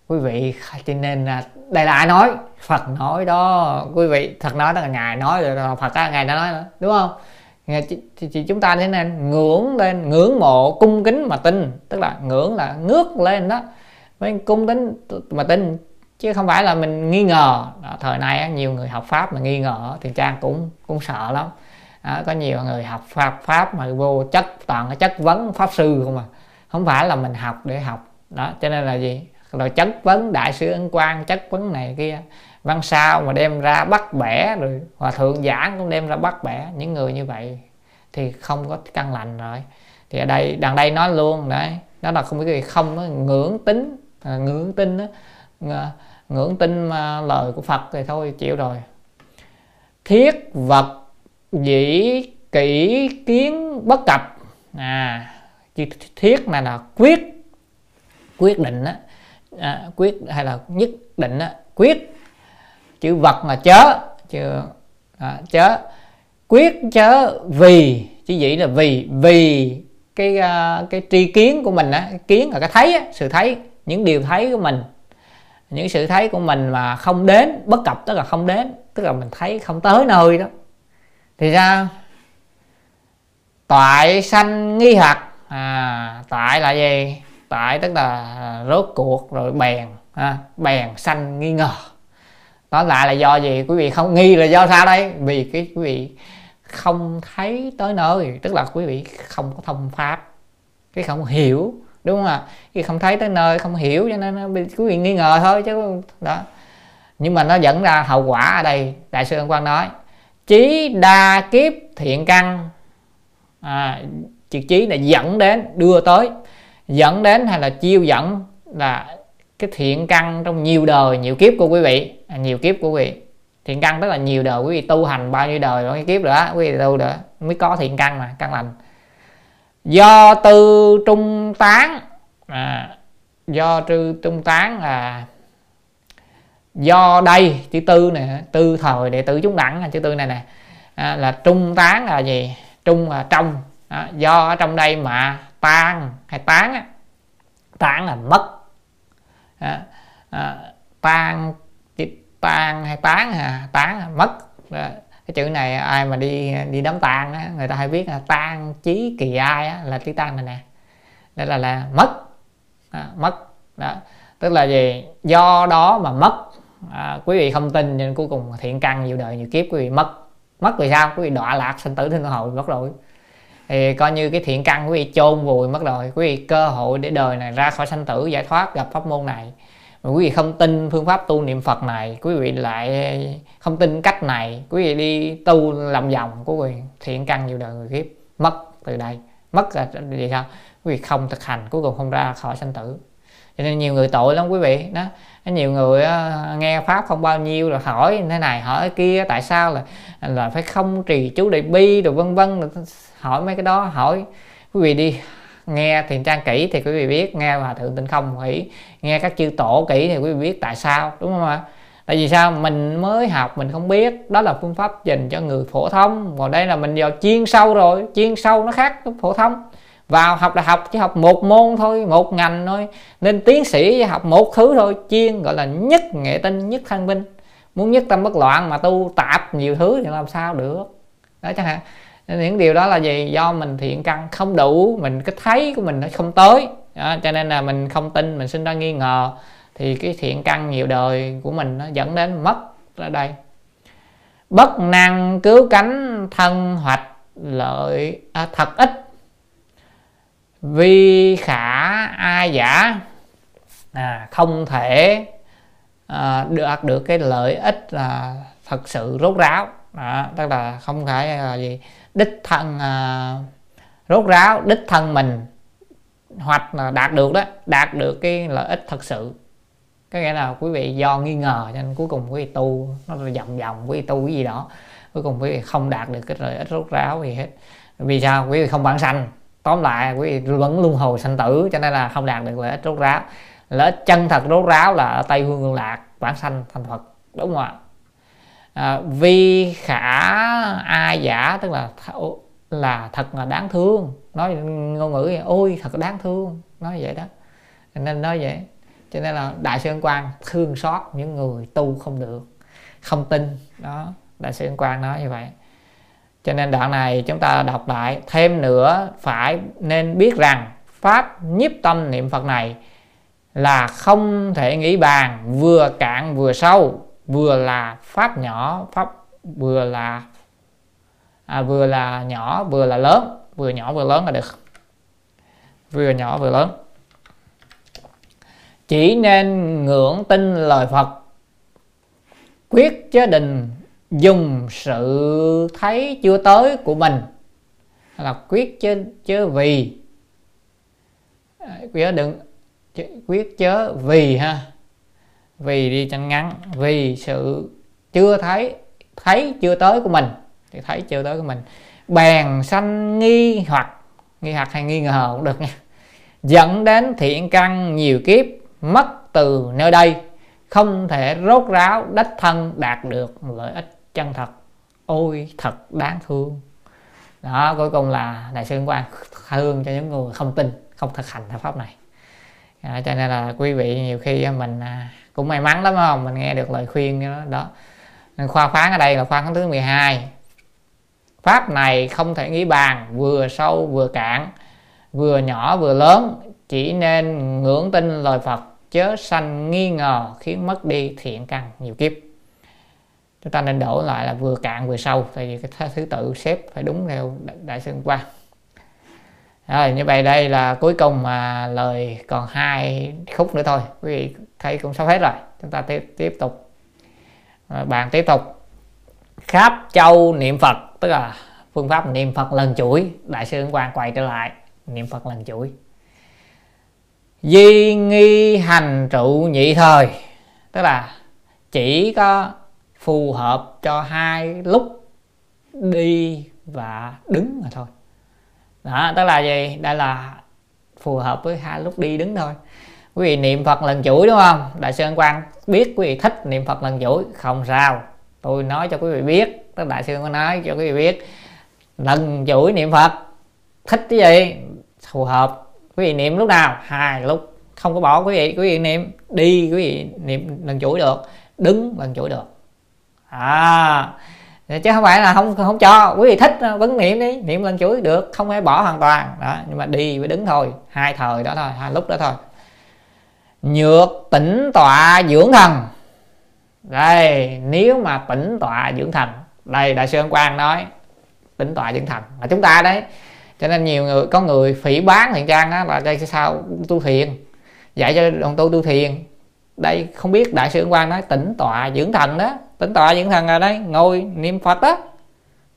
quý vị cho nên là đây là ai nói? Phật nói đó quý vị thật nói đó là ngài nói rồi phật á ngài đã nói đó, đúng không? Thì, chúng ta thế nên ngưỡng lên ngưỡng mộ cung kính mà tin tức là ngưỡng là ngước lên đó mới cung kính mà tin chứ không phải là mình nghi ngờ. Đó, thời nay nhiều người học pháp mà nghi ngờ thì trang cũng cũng sợ lắm đó, có nhiều người học pháp pháp mà vô chất toàn cái chất vấn pháp sư không à. Không phải là mình học để học. Đó cho nên là gì? Rồi chất vấn đại sư ân quan chất vấn này kia. Văn sao mà đem ra bắt bẻ rồi hòa thượng giảng cũng đem ra bắt bẻ. Những người như vậy thì không có căn lành rồi. Thì ở đây đằng đây nói luôn đấy đó là không cái gì không nó ngưỡng tính à, ngưỡng tin đó ngưỡng tin mà lời của phật thì thôi chịu rồi. Thiết vật dĩ kỹ kiến bất cập. À chữ thiết này là quyết. Quyết định á. À, quyết hay là nhất định á. Quyết. Chữ vật là chớ. Chữ à, chớ. Quyết chớ vì. Chứ dĩ là vì. Vì cái uh, cái tri kiến của mình á. Kiến là cái thấy á, sự thấy. Những điều thấy của mình. Những sự thấy của mình mà không đến bất cập tức là không đến. Tức là mình thấy không tới nơi đó thì ra toại sanh nghi hoặc. À, tại là gì? Tại tức là rốt cuộc rồi bèn à, bèn sanh nghi ngờ. Đó lại là do gì? Quý vị không nghi là do sao đây? Vì cái quý vị không thấy tới nơi tức là quý vị không có thông pháp. Cái không hiểu đúng không ạ? Khi không thấy tới nơi không hiểu cho nên quý vị nghi ngờ thôi chứ đó. Nhưng mà nó dẫn ra hậu quả ở đây đại sư ân quang nói chí đa kiếp thiện căn. À, chữ chí là dẫn đến đưa tới. Dẫn đến hay là chiêu dẫn là cái thiện căn trong nhiều đời nhiều kiếp của quý vị. À, nhiều kiếp của quý vị. Thiện căn tức là nhiều đời quý vị tu hành bao nhiêu đời bao nhiêu kiếp nữa quý vị tu nữa mới có thiện căn mà căn lành. Do tư trung tán. À, do tư trung tán là do đây chữ tư nè tư thời đệ tử chúng đẳng là chữ tư này nè. À, là trung tán là gì? Trung là trong. À, do ở trong đây mà tan hay tán á, tán là mất. À, à, tan tan hay tán à tán là mất. À, cái chữ này ai mà đi đi đám tang á người ta hay biết là tan chí kỳ ai á là chữ tan này nè. Đây là là mất. À, mất. Đó tức là gì? Do đó mà mất à, quý vị không tin nên cuối cùng thiện căn nhiều đời nhiều kiếp quý vị mất mất vì sao? Quý vị đọa lạc sinh tử thiên hội mất rồi. Thì coi như cái thiện căn quý vị chôn vùi mất rồi. Quý vị cơ hội để đời này ra khỏi sanh tử giải thoát gặp pháp môn này. Mà quý vị không tin phương pháp tu niệm phật này quý vị lại không tin cách này. Quý vị đi tu làm vòng của quý vị thiện căn nhiều đời người kiếp mất từ đây. Mất là vì sao? Quý vị không thực hành cuối cùng không ra khỏi sanh tử. Cho nên nhiều người tội lắm quý vị đó nhiều người nghe pháp không bao nhiêu rồi hỏi thế này, hỏi kia, tại sao là là phải không trì chú đại bi rồi vân vân hỏi mấy cái đó, hỏi. Quý vị đi, nghe thiền trang kỹ thì quý vị biết, nghe hòa thượng tịnh không kỹ nghe các chư tổ kỹ thì quý vị biết tại sao, đúng không ạ? Tại vì sao? Mình mới học, mình không biết. Đó là phương pháp dành cho người phổ thông. Còn đây là mình vào chuyên sâu rồi chuyên sâu nó khác với phổ thông vào học đại học chỉ học một môn thôi một ngành thôi. Nên tiến sĩ học một thứ thôi chuyên gọi là nhất nghệ tinh nhất thân binh. Muốn nhất tâm bất loạn mà tu tạp nhiều thứ thì làm sao được? Đó chẳng hạn. Nên những điều đó là gì? Do mình thiện căn không đủ mình cái thấy của mình nó không tới. Đó, cho nên là mình không tin mình sinh ra nghi ngờ. Thì cái thiện căn nhiều đời của mình nó dẫn đến mất ở đây. Bất năng cứu cánh thân hoạch lợi à, thật ít vì khả ai giả. À, không thể à, đạt được cái lợi ích là thật sự rốt ráo. À, tức là không phải là gì? Đích thân à, rốt ráo đích thân mình. Hoặc là đạt được đó đạt được cái lợi ích thật sự. Có nghĩa là quý vị do nghi ngờ cho nên cuối cùng quý vị tu nó là vòng vòng quý vị tu cái gì đó. Cuối cùng quý vị không đạt được cái lợi ích rốt ráo gì hết. Vì sao? Quý vị không bản sanh tóm lại quý vị vẫn luân hồi sanh tử cho nên là không đạt được lợi ích rốt ráo. Lợi ích chân thật rốt ráo là ở tây phương hương lạc bản sanh thành phật đúng không ạ? À, vi khả ai giả tức là là thật là đáng thương. Nói ngôn ngữ vậy, ôi thật đáng thương. Nói vậy đó. Nên nói vậy. Cho nên là đại sư quan thương xót những người tu không được không tin. Đó đại sư quan nói như vậy cho nên đoạn này chúng ta đọc lại thêm nữa phải nên biết rằng pháp nhiếp tâm niệm phật này là không thể nghĩ bàn vừa cạn vừa sâu vừa là pháp nhỏ pháp vừa là à, vừa là nhỏ vừa là lớn vừa nhỏ vừa lớn là được. Vừa nhỏ vừa lớn. Chỉ nên ngưỡng tin lời Phật quyết chế định dùng sự thấy chưa tới của mình. Là quyết chứ chứ vì. Quyết đừng quyết chớ vì ha. Vì đi chân ngắn, vì sự chưa thấy thấy chưa tới của mình. Thì thấy chưa tới của mình. Bèn sanh nghi hoặc nghi hoặc hay nghi ngờ cũng được nha. Dẫn đến thiện căn nhiều kiếp, mất từ nơi đây. Không thể rốt ráo đích thân đạt được lợi ích chân thật. Ôi thật đáng thương. Đó cuối cùng là đại sư quan thương cho những người không tin không thực hành pháp này. À, cho nên là quý vị nhiều khi mình à, cũng may mắn lắm không? Mình nghe được lời khuyên đó, đó. Nên khoa phán ở đây là khoa phán thứ 12 pháp này không thể nghĩ bàn vừa sâu vừa cạn vừa nhỏ vừa lớn chỉ nên ngưỡng tin lời Phật chớ sanh nghi ngờ khiến mất đi thiện căn nhiều kiếp chúng ta nên đổ lại là vừa cạn vừa sâu, tại vì cái thứ tự xếp phải đúng theo đại sư qua rồi, như vậy đây là cuối cùng mà lời còn hai khúc nữa thôi. Quý vị thấy cũng sắp hết rồi. Chúng ta tiếp tiếp tục. Bạn tiếp tục. Khắp châu niệm phật, tức là phương pháp niệm phật lần chuỗi, đại sư quan quay trở lại, niệm phật lần chuỗi. Di nghi hành trụ nhị thời, tức là chỉ có phù hợp cho hai lúc đi và đứng mà thôi. Đó, tức là gì? Đây là phù hợp với hai lúc đi đứng thôi. Quý vị niệm phật lần chuỗi đúng không? Đại sư quan biết quý vị thích niệm phật lần chuỗi. Không sao. Tôi nói cho quý vị biết. Tức đại sư có nói cho quý vị biết. Lần chuỗi niệm phật, thích cái gì? Phù hợp. Quý vị niệm lúc nào? Hai lúc. Không có bỏ quý vị. Quý vị niệm đi, quý vị niệm lần chuỗi được. Đứng lần chuỗi được à. Chứ không phải là không không cho. Quý vị thích ờ, vẫn niệm đi. Niệm lần chuỗi được, không phải bỏ hoàn toàn. Đó, nhưng mà đi với đứng thôi. Hai thời đó thôi, hai lúc đó thôi. Nhược tỉnh tọa dưỡng thần. Đây, nếu mà tỉnh tọa dưỡng thần, đây đại sư ân quang nói tỉnh tọa dưỡng thần là chúng ta đấy. Cho nên nhiều người, có người phỉ bán thiện trang đó là đây sao tu thiền? Dạy cho đồng tu tu thiền. Đây không biết đại sư ân quang nói tỉnh tọa dưỡng thần đó tĩnh tọa những thần ở đây ngồi niệm phật đó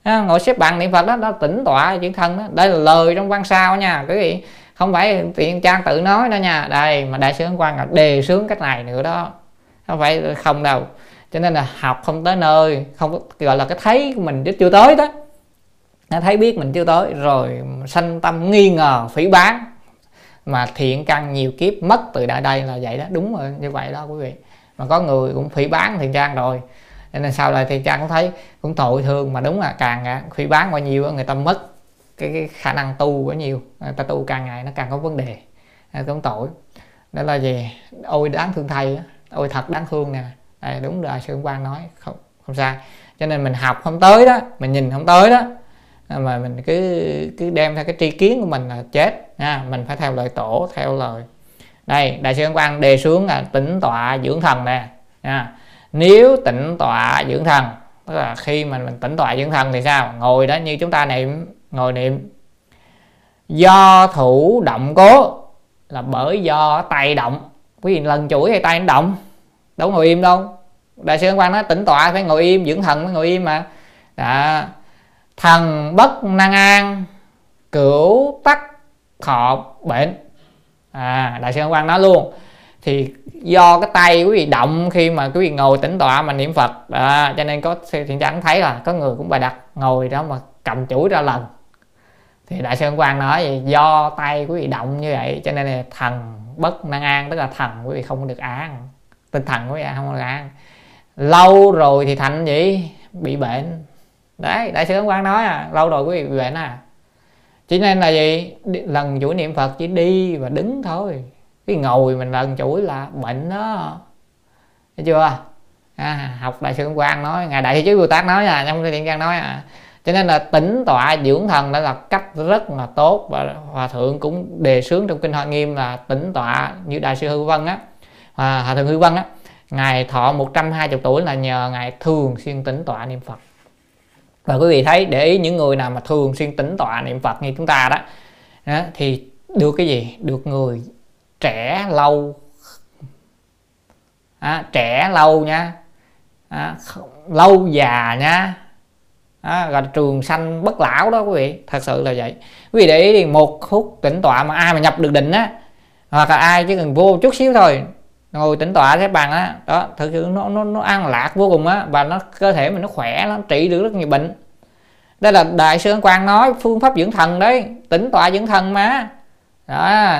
ngồi xếp bằng niệm phật đó đó tĩnh tọa những thần đó. Đây là lời trong văn sao nha. Quý vị, không phải tiện trang tự nói đó nha. Đây, mà đại sứ quan là đề sướng cách này nữa đó. Không phải không đâu. Cho nên là học không tới nơi, không gọi là cái thấy của mình chưa tới đó. Nó thấy biết mình chưa tới, rồi sanh tâm nghi ngờ, phỉ bán mà thiện căn nhiều kiếp mất từ đại đây là vậy đó. Đúng rồi, như vậy đó quý vị. Mà có người cũng phỉ bán thiện trang rồi nên sau này thì cha cũng thấy cũng tội thương mà đúng là càng à, phỉ bán bao nhiêu người ta mất cái, cái khả năng tu quá nhiều người ta tu càng ngày nó càng có vấn đề à, cũng tội. Đó là gì? Ôi đáng thương thầy ôi thật đáng thương nè. Đây, đúng rồi sư quan nói không không sai. Cho nên mình học không tới đó mình nhìn không tới đó mà mình cứ cứ đem theo cái tri kiến của mình là chết ha mình phải theo lời tổ theo lời. Đây đại sư quan đề xuống là tĩnh tọa dưỡng thần nè nha nếu tĩnh tọa dưỡng thần, tức là khi mà mình tĩnh tọa dưỡng thần thì sao? Ngồi đó như chúng ta niệm, ngồi niệm. Do thủ động cố là bởi do tay động. Quý vị lần chuỗi hay tay động, đâu ngồi im đâu. Đại sư quan nói tĩnh tọa phải ngồi im, dưỡng thần phải ngồi im mà. Đó. thần bất năng an, cửu tắc thọ bệnh. À đại sư quan nói luôn thì do cái tay quý vị động khi mà quý vị ngồi tĩnh tọa mà niệm phật à, cho nên có thiện chẳng thấy là có người cũng bài đặt ngồi đó mà cầm chuỗi ra lần. Thì đại sơn quang nói gì do tay quý vị động như vậy cho nên là thần bất năng an tức là thần quý vị không được an tinh thần quý vị không được an. Lâu rồi thì thành gì bị bệnh. Đấy đại sư quang nói à lâu rồi quý vị bị bệnh à. Chỉ nên là gì? Lần chuỗi niệm phật chỉ đi và đứng thôi cái ngồi mình lần chuỗi là bệnh đó. Thấy chưa? À, học đại sư quang nói ngài đại sư chú bồ tát nói à trong điện trang nói à. Cho nên là tỉnh tọa dưỡng thần đó là cách rất là tốt và hòa thượng cũng đề xướng trong kinh hoa nghiêm là tỉnh tọa như đại sư hư vân á. Hòa, hòa thượng hư vân á ngài thọ 120 tuổi là nhờ ngài thường xuyên tỉnh tọa niệm phật. Và quý vị thấy để ý những người nào mà thường xuyên tỉnh tọa niệm phật như chúng ta đó, đó thì được cái gì? Được người trẻ lâu. À, trẻ lâu nha. À, lâu già nha. À, gọi là trường sanh bất lão đó quý vị. Thật sự là vậy. Quý vị để ý thì một phút tĩnh tọa mà ai mà nhập được định á hoặc là ai chỉ cần vô chút xíu thôi ngồi tĩnh tọa thế bằng á đó thực sự nó nó nó an lạc vô cùng á và nó cơ thể mình nó khỏe lắm trị được rất nhiều bệnh. Đây là đại sư quang nói phương pháp dưỡng thần đấy tĩnh tọa dưỡng thần mà. Đó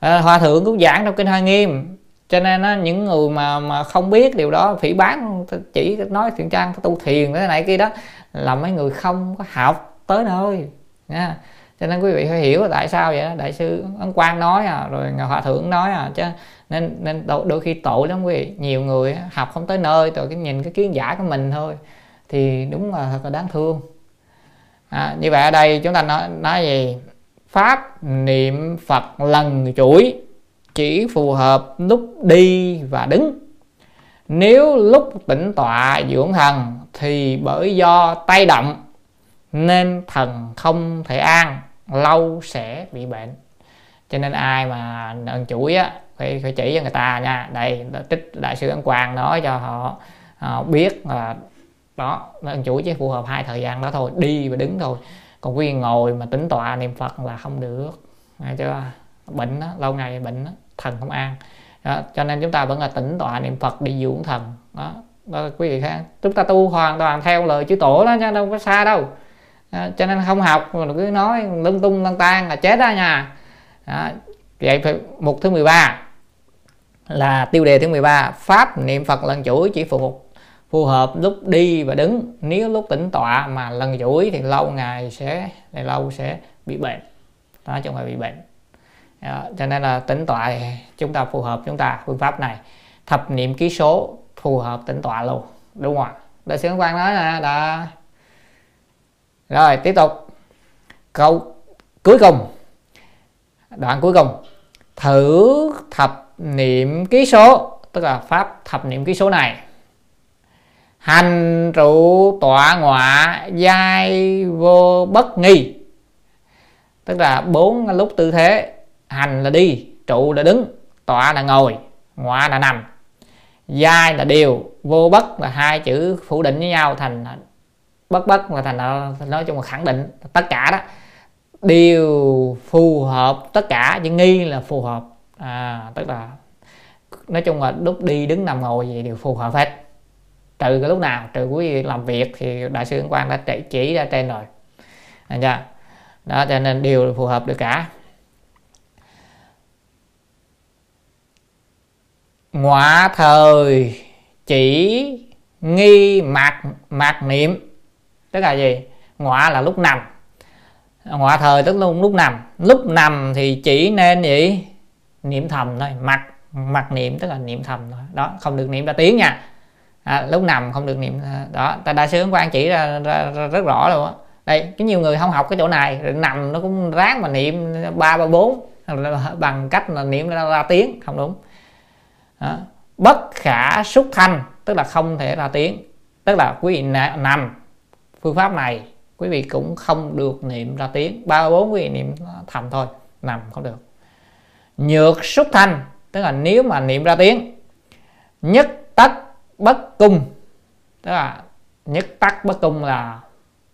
à, hòa thượng cũng giảng trong kinh hoa nghiêm. Cho nên á, những người mà mà không biết điều đó phỉ bán chỉ nói thiện trang tu thiền thế này kia đó là mấy người không có học tới nơi nha. Cho nên quý vị phải hiểu là tại sao vậy đó. đại sư ấn quang nói à rồi ngài hòa thượng nói à chứ nên nên đôi khi tội lắm quý vị. Nhiều người học không tới nơi rồi cái nhìn cái kiến giả của mình thôi thì đúng là thật là đáng thương. À, như vậy ở đây chúng ta nói nói gì? Pháp niệm phật lần chuỗi chỉ phù hợp lúc đi và đứng. Nếu lúc tĩnh tọa dưỡng thần thì bởi do tay động nên thần không thể an lâu sẽ bị bệnh. Cho nên ai mà lần chuỗi á phải, phải chỉ cho người ta nha. Đây trích đại sư ấn quang nói cho họ, họ biết là đó lần chuỗi chỉ phù hợp hai thời gian đó thôi đi và đứng thôi còn quý vị ngồi mà tính tọa niệm phật là không được. Nghe chưa? Bệnh đó, lâu ngày bệnh đó, thần không an. Đó, cho nên chúng ta vẫn là tỉnh tọa niệm phật đi dưỡng thần. Đó, đó quý vị khác. Chúng ta tu hoàn toàn theo lời chữ tổ đó chứ đâu có xa đâu. Đó, cho nên không học mà cứ nói lung tung lăng tan là chết đó nha. Đó, vậy phải mục thứ 13 là tiêu đề thứ 13 pháp niệm phật lần chuỗi chỉ phù phù hợp lúc đi và đứng. Nếu lúc tĩnh tọa mà lần duỗi thì lâu ngày sẽ thì lâu sẽ bị bệnh. Đó chứ không phải bị bệnh. Đó, cho nên là tĩnh tọa thì chúng ta phù hợp chúng ta phương pháp này. Thập niệm ký số phù hợp tĩnh tọa luôn. Đúng không ạ? Đại sứ quan nói nè đã rồi tiếp tục. Câu cuối cùng. Đoạn cuối cùng. Thử thập niệm ký số tức là pháp thập niệm ký số này hành trụ tọa ngọa giai vô bất nghi. Tức là bốn lúc tư thế. Hành là đi trụ là đứng tọa là ngồi ngọa là nằm. Giai là điều vô bất là hai chữ phủ định với nhau thành bất bất là thành nói chung là khẳng định tất cả đó. Đều phù hợp tất cả nhưng nghi là phù hợp. À, tức là nói chung là lúc đi đứng nằm ngồi gì đều phù hợp hết trừ cái lúc nào trừ quý vị làm việc thì đại sư quang đã chỉ, chỉ ra trên rồi. Anh chưa đó cho nên đều phù hợp được cả. Ngọa thời chỉ nghi mạc mạc niệm. Tức là gì? Ngọa là lúc nằm. Ngọa thời tức lúc lúc nằm. Lúc nằm thì chỉ nên gì? Niệm thầm thôi. Mặc mặc niệm tức là niệm thầm thôi. Đó không được niệm ra tiếng nha à, lúc nằm không được niệm à, đó ta đại sư quan chỉ ra, ra, ra rất rõ luôn á. Đây cái nhiều người không học cái chỗ này rồi nằm nó cũng ráng mà niệm ba ba bốn bằng cách là niệm ra, ra tiếng không đúng. Đó. bất khả xúc thanh tức là không thể ra tiếng tức là quý vị nằm. Phương pháp này quý vị cũng không được niệm ra tiếng ba bốn quý vị niệm thầm thôi nằm không được. Nhược xúc thanh tức là nếu mà niệm ra tiếng nhất bất cung tức là nhất tắc bất cung là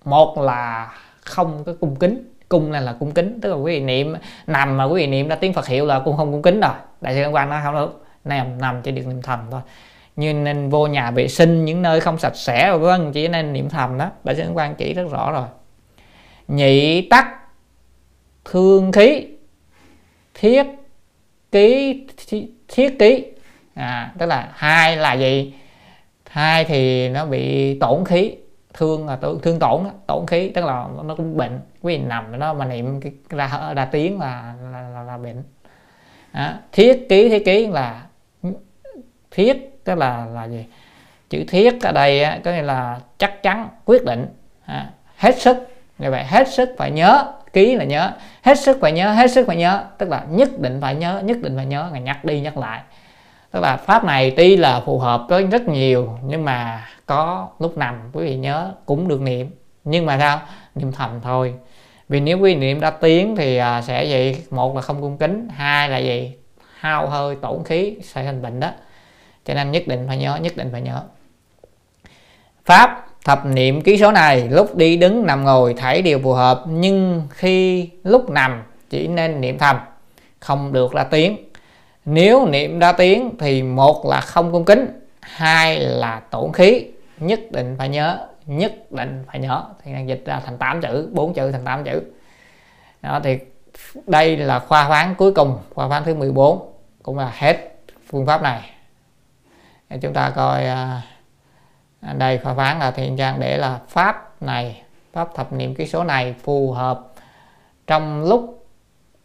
một là không có cung kính cung này là cung kính. Tức là quý vị niệm nằm mà quý vị niệm ra tiếng phật hiệu là cũng không cung kính rồi. Đại sư quan nói không được nằm nằm chỉ được niệm thầm thôi. Như nên vô nhà vệ sinh những nơi không sạch sẽ rồi vân chỉ nên niệm thầm đó. Đại sư quan chỉ rất rõ rồi. Nhị tắc thương khí thiết ký thiết ký. À, tức là hai là gì? Hai thì nó bị tổn khí thương là thương tổn đó, tổn khí tức là nó cũng bệnh quý vị nằm nó mà niệm cái ra ra tiếng là là, là, là bệnh. Đó. thiết ký thiết ký là thiết tức là là gì? Chữ thiết ở đây á, có nghĩa là chắc chắn quyết định. À, hết sức như vậy hết sức phải nhớ ký là nhớ. Hết sức phải nhớ hết sức phải nhớ tức là nhất định phải nhớ nhất định phải nhớ ngày nhắc đi nhắc lại tức là pháp này tuy là phù hợp với rất nhiều, nhưng mà có lúc nằm, quý vị nhớ, cũng được niệm. Nhưng mà sao? Niệm thầm thôi. Vì nếu quý vị niệm ra tiếng thì à, sẽ gì một là không cung kính, hai là gì hao hơi, tổn khí, sẽ thành bệnh đó. Cho nên nhất định phải nhớ, nhất định phải nhớ. Pháp thập niệm ký số này, lúc đi đứng, nằm ngồi, thảy đều phù hợp, nhưng khi lúc nằm, chỉ nên niệm thầm, không được ra tiếng nếu niệm ra tiếng thì một là không cung kính, hai là tổn khí. Nhất định phải nhớ, nhất định phải nhớ. Thì dịch ra thành 8 chữ, bốn chữ thành 8 chữ. Đó, thì đây là khoa phán cuối cùng, khoa phán thứ 14 cũng là hết phương pháp này. Chúng ta coi à, à, đây, khoa phán là thiện trang để là pháp này, pháp thập niệm ký số này phù hợp trong lúc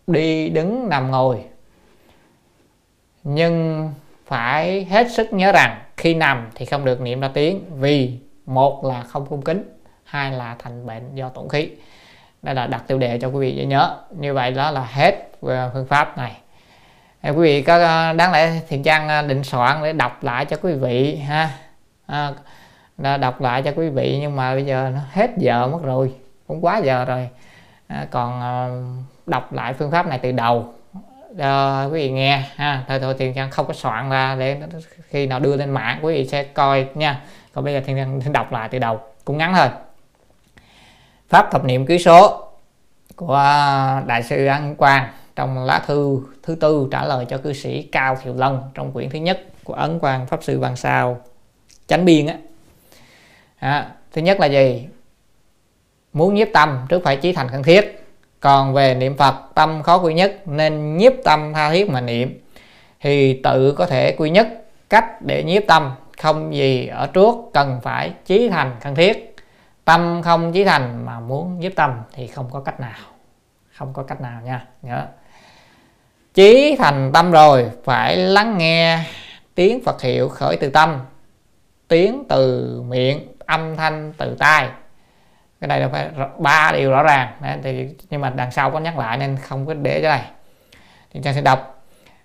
đi đứng nằm ngồi nhưng phải hết sức nhớ rằng khi nằm thì không được niệm ra tiếng vì một là không cung kính hai là thành bệnh do tổn khí. Đây là đặt tiêu đề cho quý vị để nhớ. Như vậy đó là hết ờ, phương pháp này. Ờ, quý vị có ờ, đáng lẽ thiện trang định soạn để đọc lại cho quý vị ha? À, đọc lại cho quý vị nhưng mà bây giờ nó hết giờ mất rồi cũng quá giờ rồi. À, còn đọc lại phương pháp này từ đầu uh, quý vị nghe ha thôi thôi thì không có soạn ra để khi nào đưa lên mạng quý vị sẽ coi nha. Còn bây giờ thiên trang đọc lại từ đầu cũng ngắn thôi. Pháp thập niệm ký số của à, đại sư An Quang trong lá thư thứ tư trả lời cho cư sĩ Cao Thiệu Long trong quyển thứ nhất của Ấn Quang Pháp Sư Văn Sao Chánh Biên á. À, thứ nhất là gì? Muốn nhiếp tâm trước phải chí thành cần thiết còn về niệm Phật, tâm khó quy nhất, nên nhiếp tâm tha thiết mà niệm. Thì tự có thể quy nhất cách để nhiếp tâm, không gì ở trước cần phải chí thành cần thiết. Tâm không chí thành mà muốn nhiếp tâm thì không có cách nào, không có cách nào nha. Nhớ chí thành tâm rồi, phải lắng nghe tiếng Phật hiệu khởi từ tâm, tiếng từ miệng, âm thanh từ tai cái này là phải ba điều rõ ràng. Đấy, thì nhưng mà đằng sau có nhắc lại nên không có để cái này. Thì trang sẽ đọc.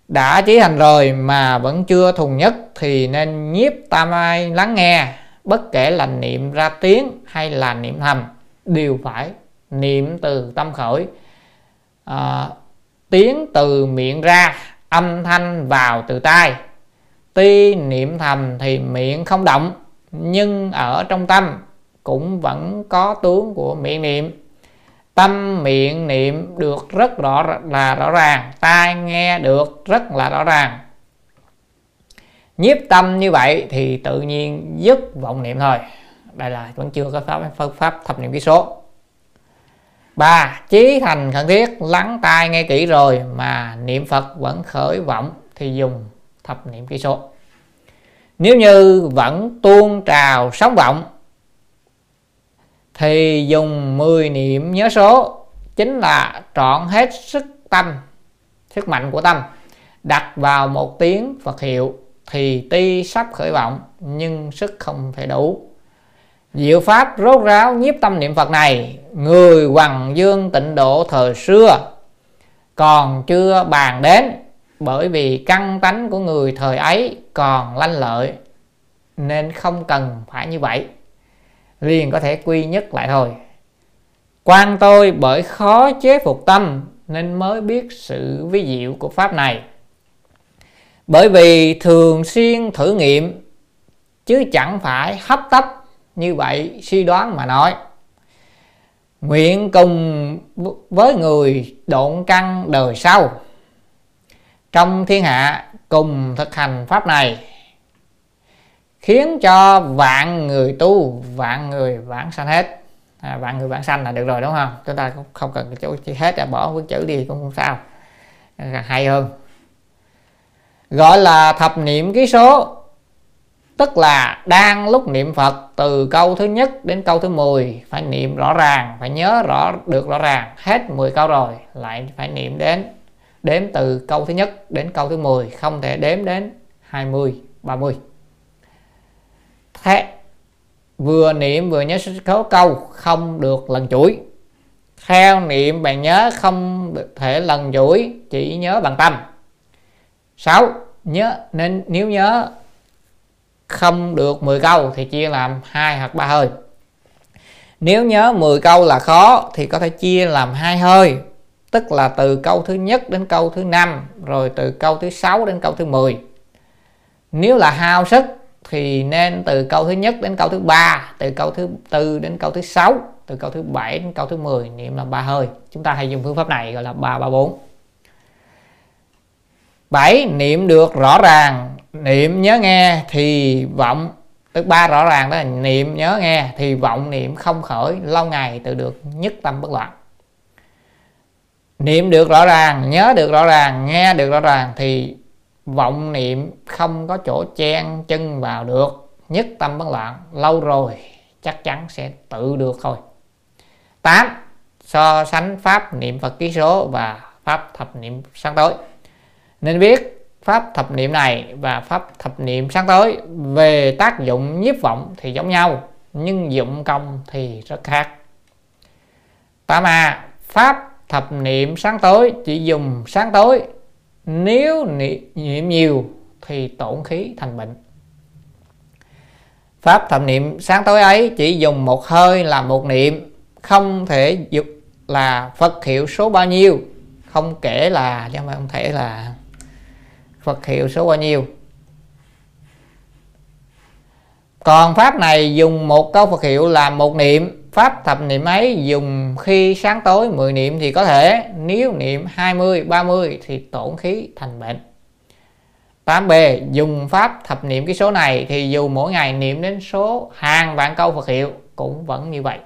Đã chí thành rồi mà vẫn chưa thùng nhất thì nên nhiếp tam ai lắng nghe bất kể là niệm ra tiếng hay là niệm thầm đều phải niệm từ tâm khởi. À, tiếng từ miệng ra âm thanh vào từ tai. Tuy niệm thầm thì miệng không động nhưng ở trong tâm cũng vẫn có tướng của miệng niệm. Tâm miệng niệm được rất rõ là rõ ràng tai nghe được rất là rõ ràng. Nhiếp tâm như vậy thì tự nhiên dứt vọng niệm thôi. Đây là vẫn chưa có pháp pháp, pháp thập niệm ký số. Ba chí thành khẩn thiết lắng tai nghe kỹ rồi mà niệm phật vẫn khởi vọng thì dùng thập niệm ký số. Nếu như vẫn tuôn trào sóng vọng thì dùng 10 niệm nhớ số chính là trọn hết sức tâm, sức mạnh của tâm. Đặt vào một tiếng Phật hiệu thì tuy sắp khởi vọng, nhưng sức không thể đủ. Diệu pháp rốt ráo nhiếp tâm niệm Phật này, người hoàng dương tịnh độ thời xưa, còn chưa bàn đến bởi vì căn tánh của người thời ấy còn lanh lợi, nên không cần phải như vậy liền có thể quy nhất lại thôi. Quan tôi bởi khó chế phục tâm nên mới biết sự vi diệu của pháp này. Bởi vì thường xuyên thử nghiệm, chứ chẳng phải hấp tấp như vậy suy đoán mà nói. Nguyện cùng với người độn căn đời sau. Trong thiên hạ cùng thực hành pháp này khiến cho vạn người tu vạn người vãng sanh hết. À, vạn người vãng sanh là được rồi đúng không? Chúng ta không cần cái chỉ hết là bỏ cái chữ đi cũng không sao. Hay hơn. Gọi là thập niệm ký số tức là đang lúc niệm Phật từ câu thứ nhất đến câu thứ 10 phải niệm rõ ràng phải nhớ rõ được rõ ràng. Hết 10 câu rồi lại phải niệm đến đếm từ câu thứ nhất đến câu thứ 10 không thể đếm đến 20 30 thế vừa niệm vừa nhớ số câu không được lần chuỗi. Theo niệm bạn nhớ không thể lần chuỗi, chỉ nhớ bằng tâm. 6 nhớ, nên nếu nhớ không được 10 câu thì chia làm hai hoặc ba hơi. Nếu nhớ 10 câu là khó thì có thể chia làm hai hơi, tức là từ câu thứ nhất đến câu thứ năm, rồi từ câu thứ sáu đến câu thứ 10 nếu là hao sức thì nên từ câu thứ nhất đến câu thứ ba, từ câu thứ tư đến câu thứ sáu, từ câu thứ bảy đến câu thứ 10 niệm là ba hơi. Chúng ta hay dùng phương pháp này gọi là ba ba, bốn. Bảy, niệm được rõ ràng, niệm nhớ nghe thì vọng. Tức ba rõ ràng đó là niệm nhớ nghe thì vọng, niệm không khởi, lâu ngày tự được nhất tâm bất loạn. Niệm được rõ ràng, nhớ được rõ ràng, nghe được rõ ràng thì vọng niệm không có chỗ chen chân vào được, nhất tâm bất loạn, lâu rồi chắc chắn sẽ tự được thôi. 8 so sánh pháp niệm Phật ký số và pháp thập niệm sáng tối. Nên biết pháp thập niệm này và pháp thập niệm sáng tối về tác dụng nhiếp vọng thì giống nhau, nhưng dụng công thì rất khác. 8a pháp thập niệm sáng tối chỉ dùng sáng tối nếu niệm nhiều thì tổn khí thành bệnh. Pháp thập niệm, sáng tối ấy chỉ dùng một hơi là một niệm, không thể dục là phật hiệu số bao nhiêu, không kể là, chứ không thể là phật hiệu số bao nhiêu. Còn pháp này dùng một câu Phật hiệu là một niệm pháp thập niệm ấy dùng khi sáng tối 10 niệm thì có thể, nếu niệm 20 30 thì tổn khí thành bệnh. 8B dùng pháp thập niệm cái số này thì dù mỗi ngày niệm đến số hàng vạn câu Phật hiệu cũng vẫn như vậy.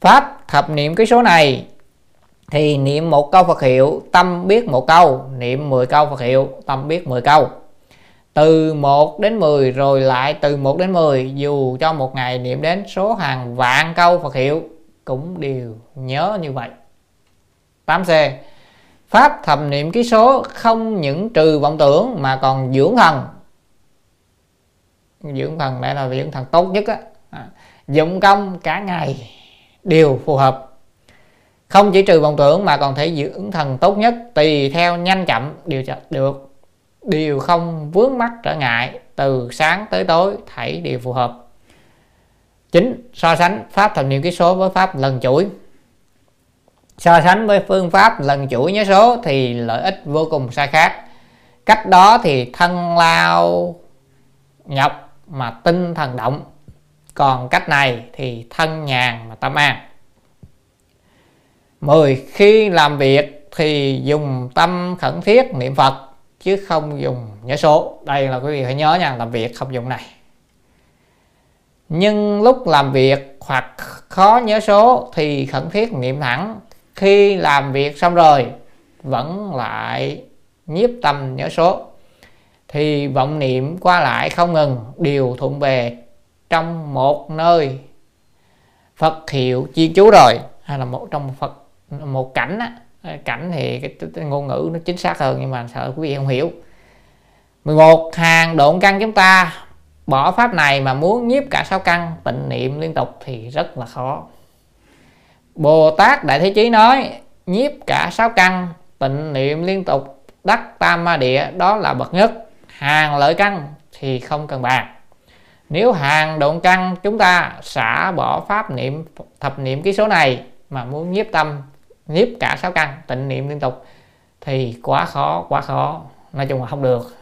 Pháp thập niệm cái số này thì niệm một câu Phật hiệu, tâm biết một câu, niệm 10 câu Phật hiệu, tâm biết 10 câu từ 1 đến 10 rồi lại từ 1 đến 10 dù cho một ngày niệm đến số hàng vạn câu Phật hiệu, cũng đều nhớ như vậy. 8C Pháp thầm niệm ký số không những trừ vọng tưởng mà còn dưỡng thần. Dưỡng thần đây là dưỡng thần tốt nhất á. À, dụng công cả ngày đều phù hợp. Không chỉ trừ vọng tưởng mà còn thể dưỡng thần tốt nhất, tùy theo nhanh chậm đều được đều không vướng mắc trở ngại từ sáng tới tối thảy đều phù hợp. Chính so sánh pháp thập niệm ký số với pháp lần chuỗi. So sánh với phương pháp lần chuỗi nhớ số thì lợi ích vô cùng sai khác. Cách đó thì thân lao nhọc mà tinh thần động. Còn cách này thì thân nhàn mà tâm an. 10. Khi làm việc thì dùng tâm khẩn thiết niệm Phật chứ không dùng nhớ số. Đây là quý vị phải nhớ nha, làm việc không dùng này. Nhưng lúc làm việc hoặc khó nhớ số thì khẩn thiết niệm thẳng. Khi làm việc xong rồi vẫn lại nhiếp tâm nhớ số thì vọng niệm qua lại không ngừng đều thuận về trong một nơi Phật hiệu chi chú rồi hay là một trong Phật một cảnh á Ờ, cảnh thì cái, cái, cái ngôn ngữ nó chính xác hơn nhưng mà sợ quý vị không hiểu. 11 hàng độn căn chúng ta. Bỏ pháp này mà muốn nhiếp cả sáu căn tịnh niệm liên tục thì rất là khó. Bồ Tát Đại Thế Chí nói nhiếp cả sáu căn tịnh niệm liên tục đắc tam ma địa đó là bậc nhất. Hàng lợi căn thì không cần bàn. Nếu hàng độn căn chúng ta xả bỏ pháp niệm thập niệm ký số này mà muốn nhiếp tâm nhiếp cả sáu căn, tịnh niệm liên tục. Thì quá khó quá khó. Nói chung là không được.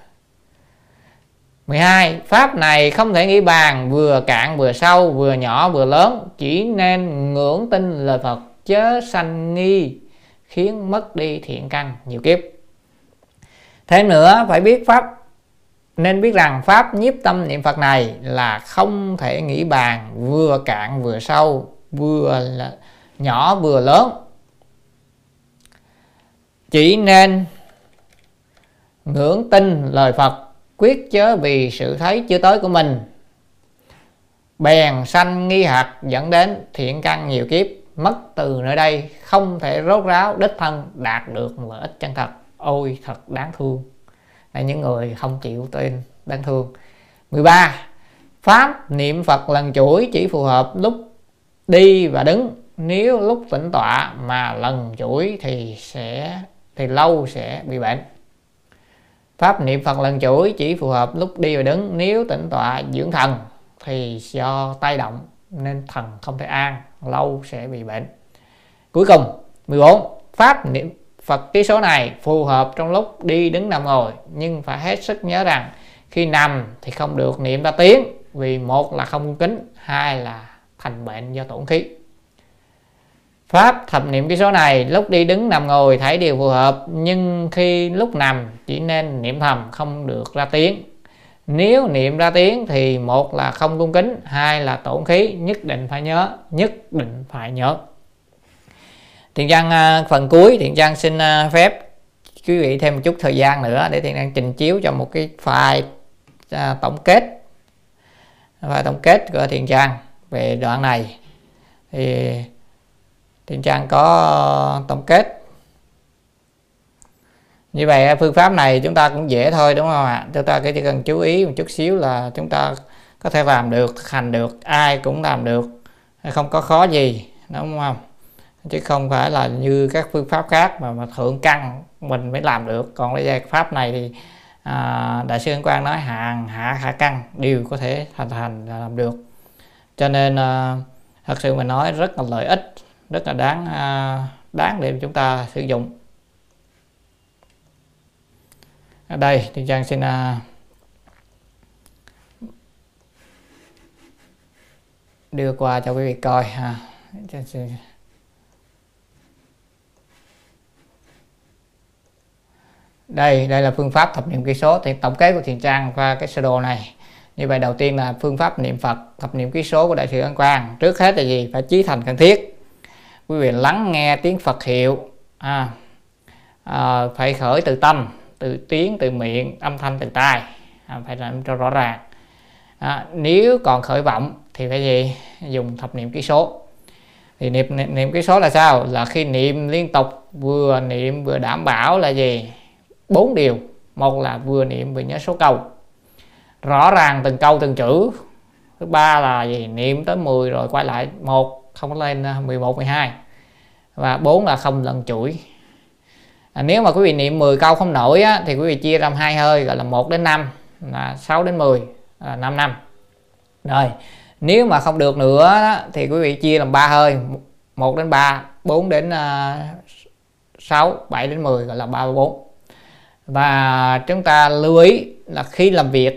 12 pháp này không thể nghĩ bàn, vừa cạn vừa sâu, vừa nhỏ vừa lớn. Chỉ nên ngưỡng tin lời Phật, chớ sanh nghi, khiến mất đi thiện căn nhiều kiếp. Thêm nữa, phải biết pháp, nên biết rằng pháp nhiếp tâm niệm Phật này là không thể nghĩ bàn, vừa cạn vừa sâu, vừa là nhỏ vừa lớn chỉ nên ngưỡng tin lời Phật, quyết chớ vì sự thấy chưa tới của mình. Bèn sanh nghi hạt dẫn đến thiện căn nhiều kiếp, mất từ nơi đây, không thể rốt ráo đích thân đạt được lợi ích chân thật. Ôi, thật đáng thương. Là những người không chịu tin đáng thương. 13 pháp niệm Phật lần chuỗi chỉ phù hợp lúc đi và đứng. Nếu lúc tĩnh tọa mà lần chuỗi thì sẽ thì lâu sẽ bị bệnh. Pháp niệm phật lần chuỗi chỉ phù hợp lúc đi và đứng. Nếu tĩnh tọa dưỡng thần thì do tay động nên thần không thể an, lâu sẽ bị bệnh. Cuối cùng 14 pháp niệm Phật ký số này phù hợp trong lúc đi đứng nằm ngồi, nhưng phải hết sức nhớ rằng khi nằm thì không được niệm ra tiếng vì một là không kính, hai là thành bệnh do tổn khí. Pháp thập niệm cái số này lúc đi đứng nằm ngồi thấy đều phù hợp nhưng khi lúc nằm chỉ nên niệm thầm không được ra tiếng. Nếu niệm ra tiếng thì một là không cung kính, hai là tổn khí, nhất định phải nhớ, nhất định phải nhớ. Thiện Trang à, phần cuối Thiện Trang xin à, phép quý vị thêm một chút thời gian nữa để Thiện Trang trình chiếu cho một cái file à, tổng kết và tổng kết của Thiện Trang về đoạn này thì trên Trang có ờ, tổng kết. Như vậy ờ, phương pháp này chúng ta cũng dễ thôi đúng không ạ? Chúng ta chỉ cần chú ý một chút xíu là chúng ta có thể làm được thực hành được ai cũng làm được. Không có khó gì đúng không? Chứ không phải là như các phương pháp khác mà mà thượng căn mình mới làm được. Còn cái giải pháp này thì à, đại sư Ấn Quang nói hàng hạ hạ căn đều có thể thành thành làm được. Cho nên à, thật sự mình nói rất là lợi ích rất là đáng à, đáng để chúng ta sử dụng. Ở đây thì trang xin à, đưa qua cho quý vị coi à. ha đây đây là phương pháp thập niệm ký số. Thì tổng kết của thiền trang qua cái sơ đồ này. Như vậy đầu tiên là phương pháp niệm phật thập niệm ký số của đại sư ấn quang. Trước hết là gì? Phải chí thành cần thiết quý vị lắng nghe tiếng phật hiệu. À, à, phải khởi từ tâm từ tiếng từ miệng âm thanh từ tai. À, phải làm cho rõ ràng. À, nếu còn khởi vọng thì phải gì? Dùng thập niệm ký số. Thì niệm, niệm niệm ký số là sao? Là khi niệm liên tục vừa niệm vừa đảm bảo là gì? Bốn điều. Một là vừa niệm vừa nhớ số câu. Rõ ràng từng câu từng chữ. Thứ ba là gì? Niệm tới 10 rồi quay lại. Một không có lên ờ, 11 12 và 4 là không lần chuỗi. À, nếu mà quý vị niệm 10 câu không nổi á, thì quý vị chia làm hai hơi gọi là 1 đến 5 là 6 đến 10 là 5 năm. Rồi nếu mà không được nữa đó, thì quý vị chia làm ba hơi 1 đến 3 4 đến uh, 6 7 đến 10 gọi là 3 4 và chúng ta lưu ý là khi làm việc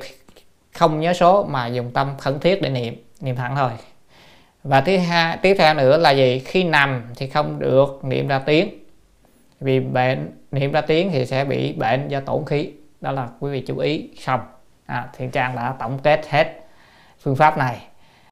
không nhớ số mà dùng tâm khẩn thiết để niệm niệm thẳng thôi và thứ hai tiếp theo nữa là gì? Khi nằm thì không được niệm ra tiếng. Vì bệnh niệm ra tiếng thì sẽ bị bệnh do tổn khí. Đó là quý vị chú ý. Xong à, thiện trang đã tổng kết hết phương pháp này.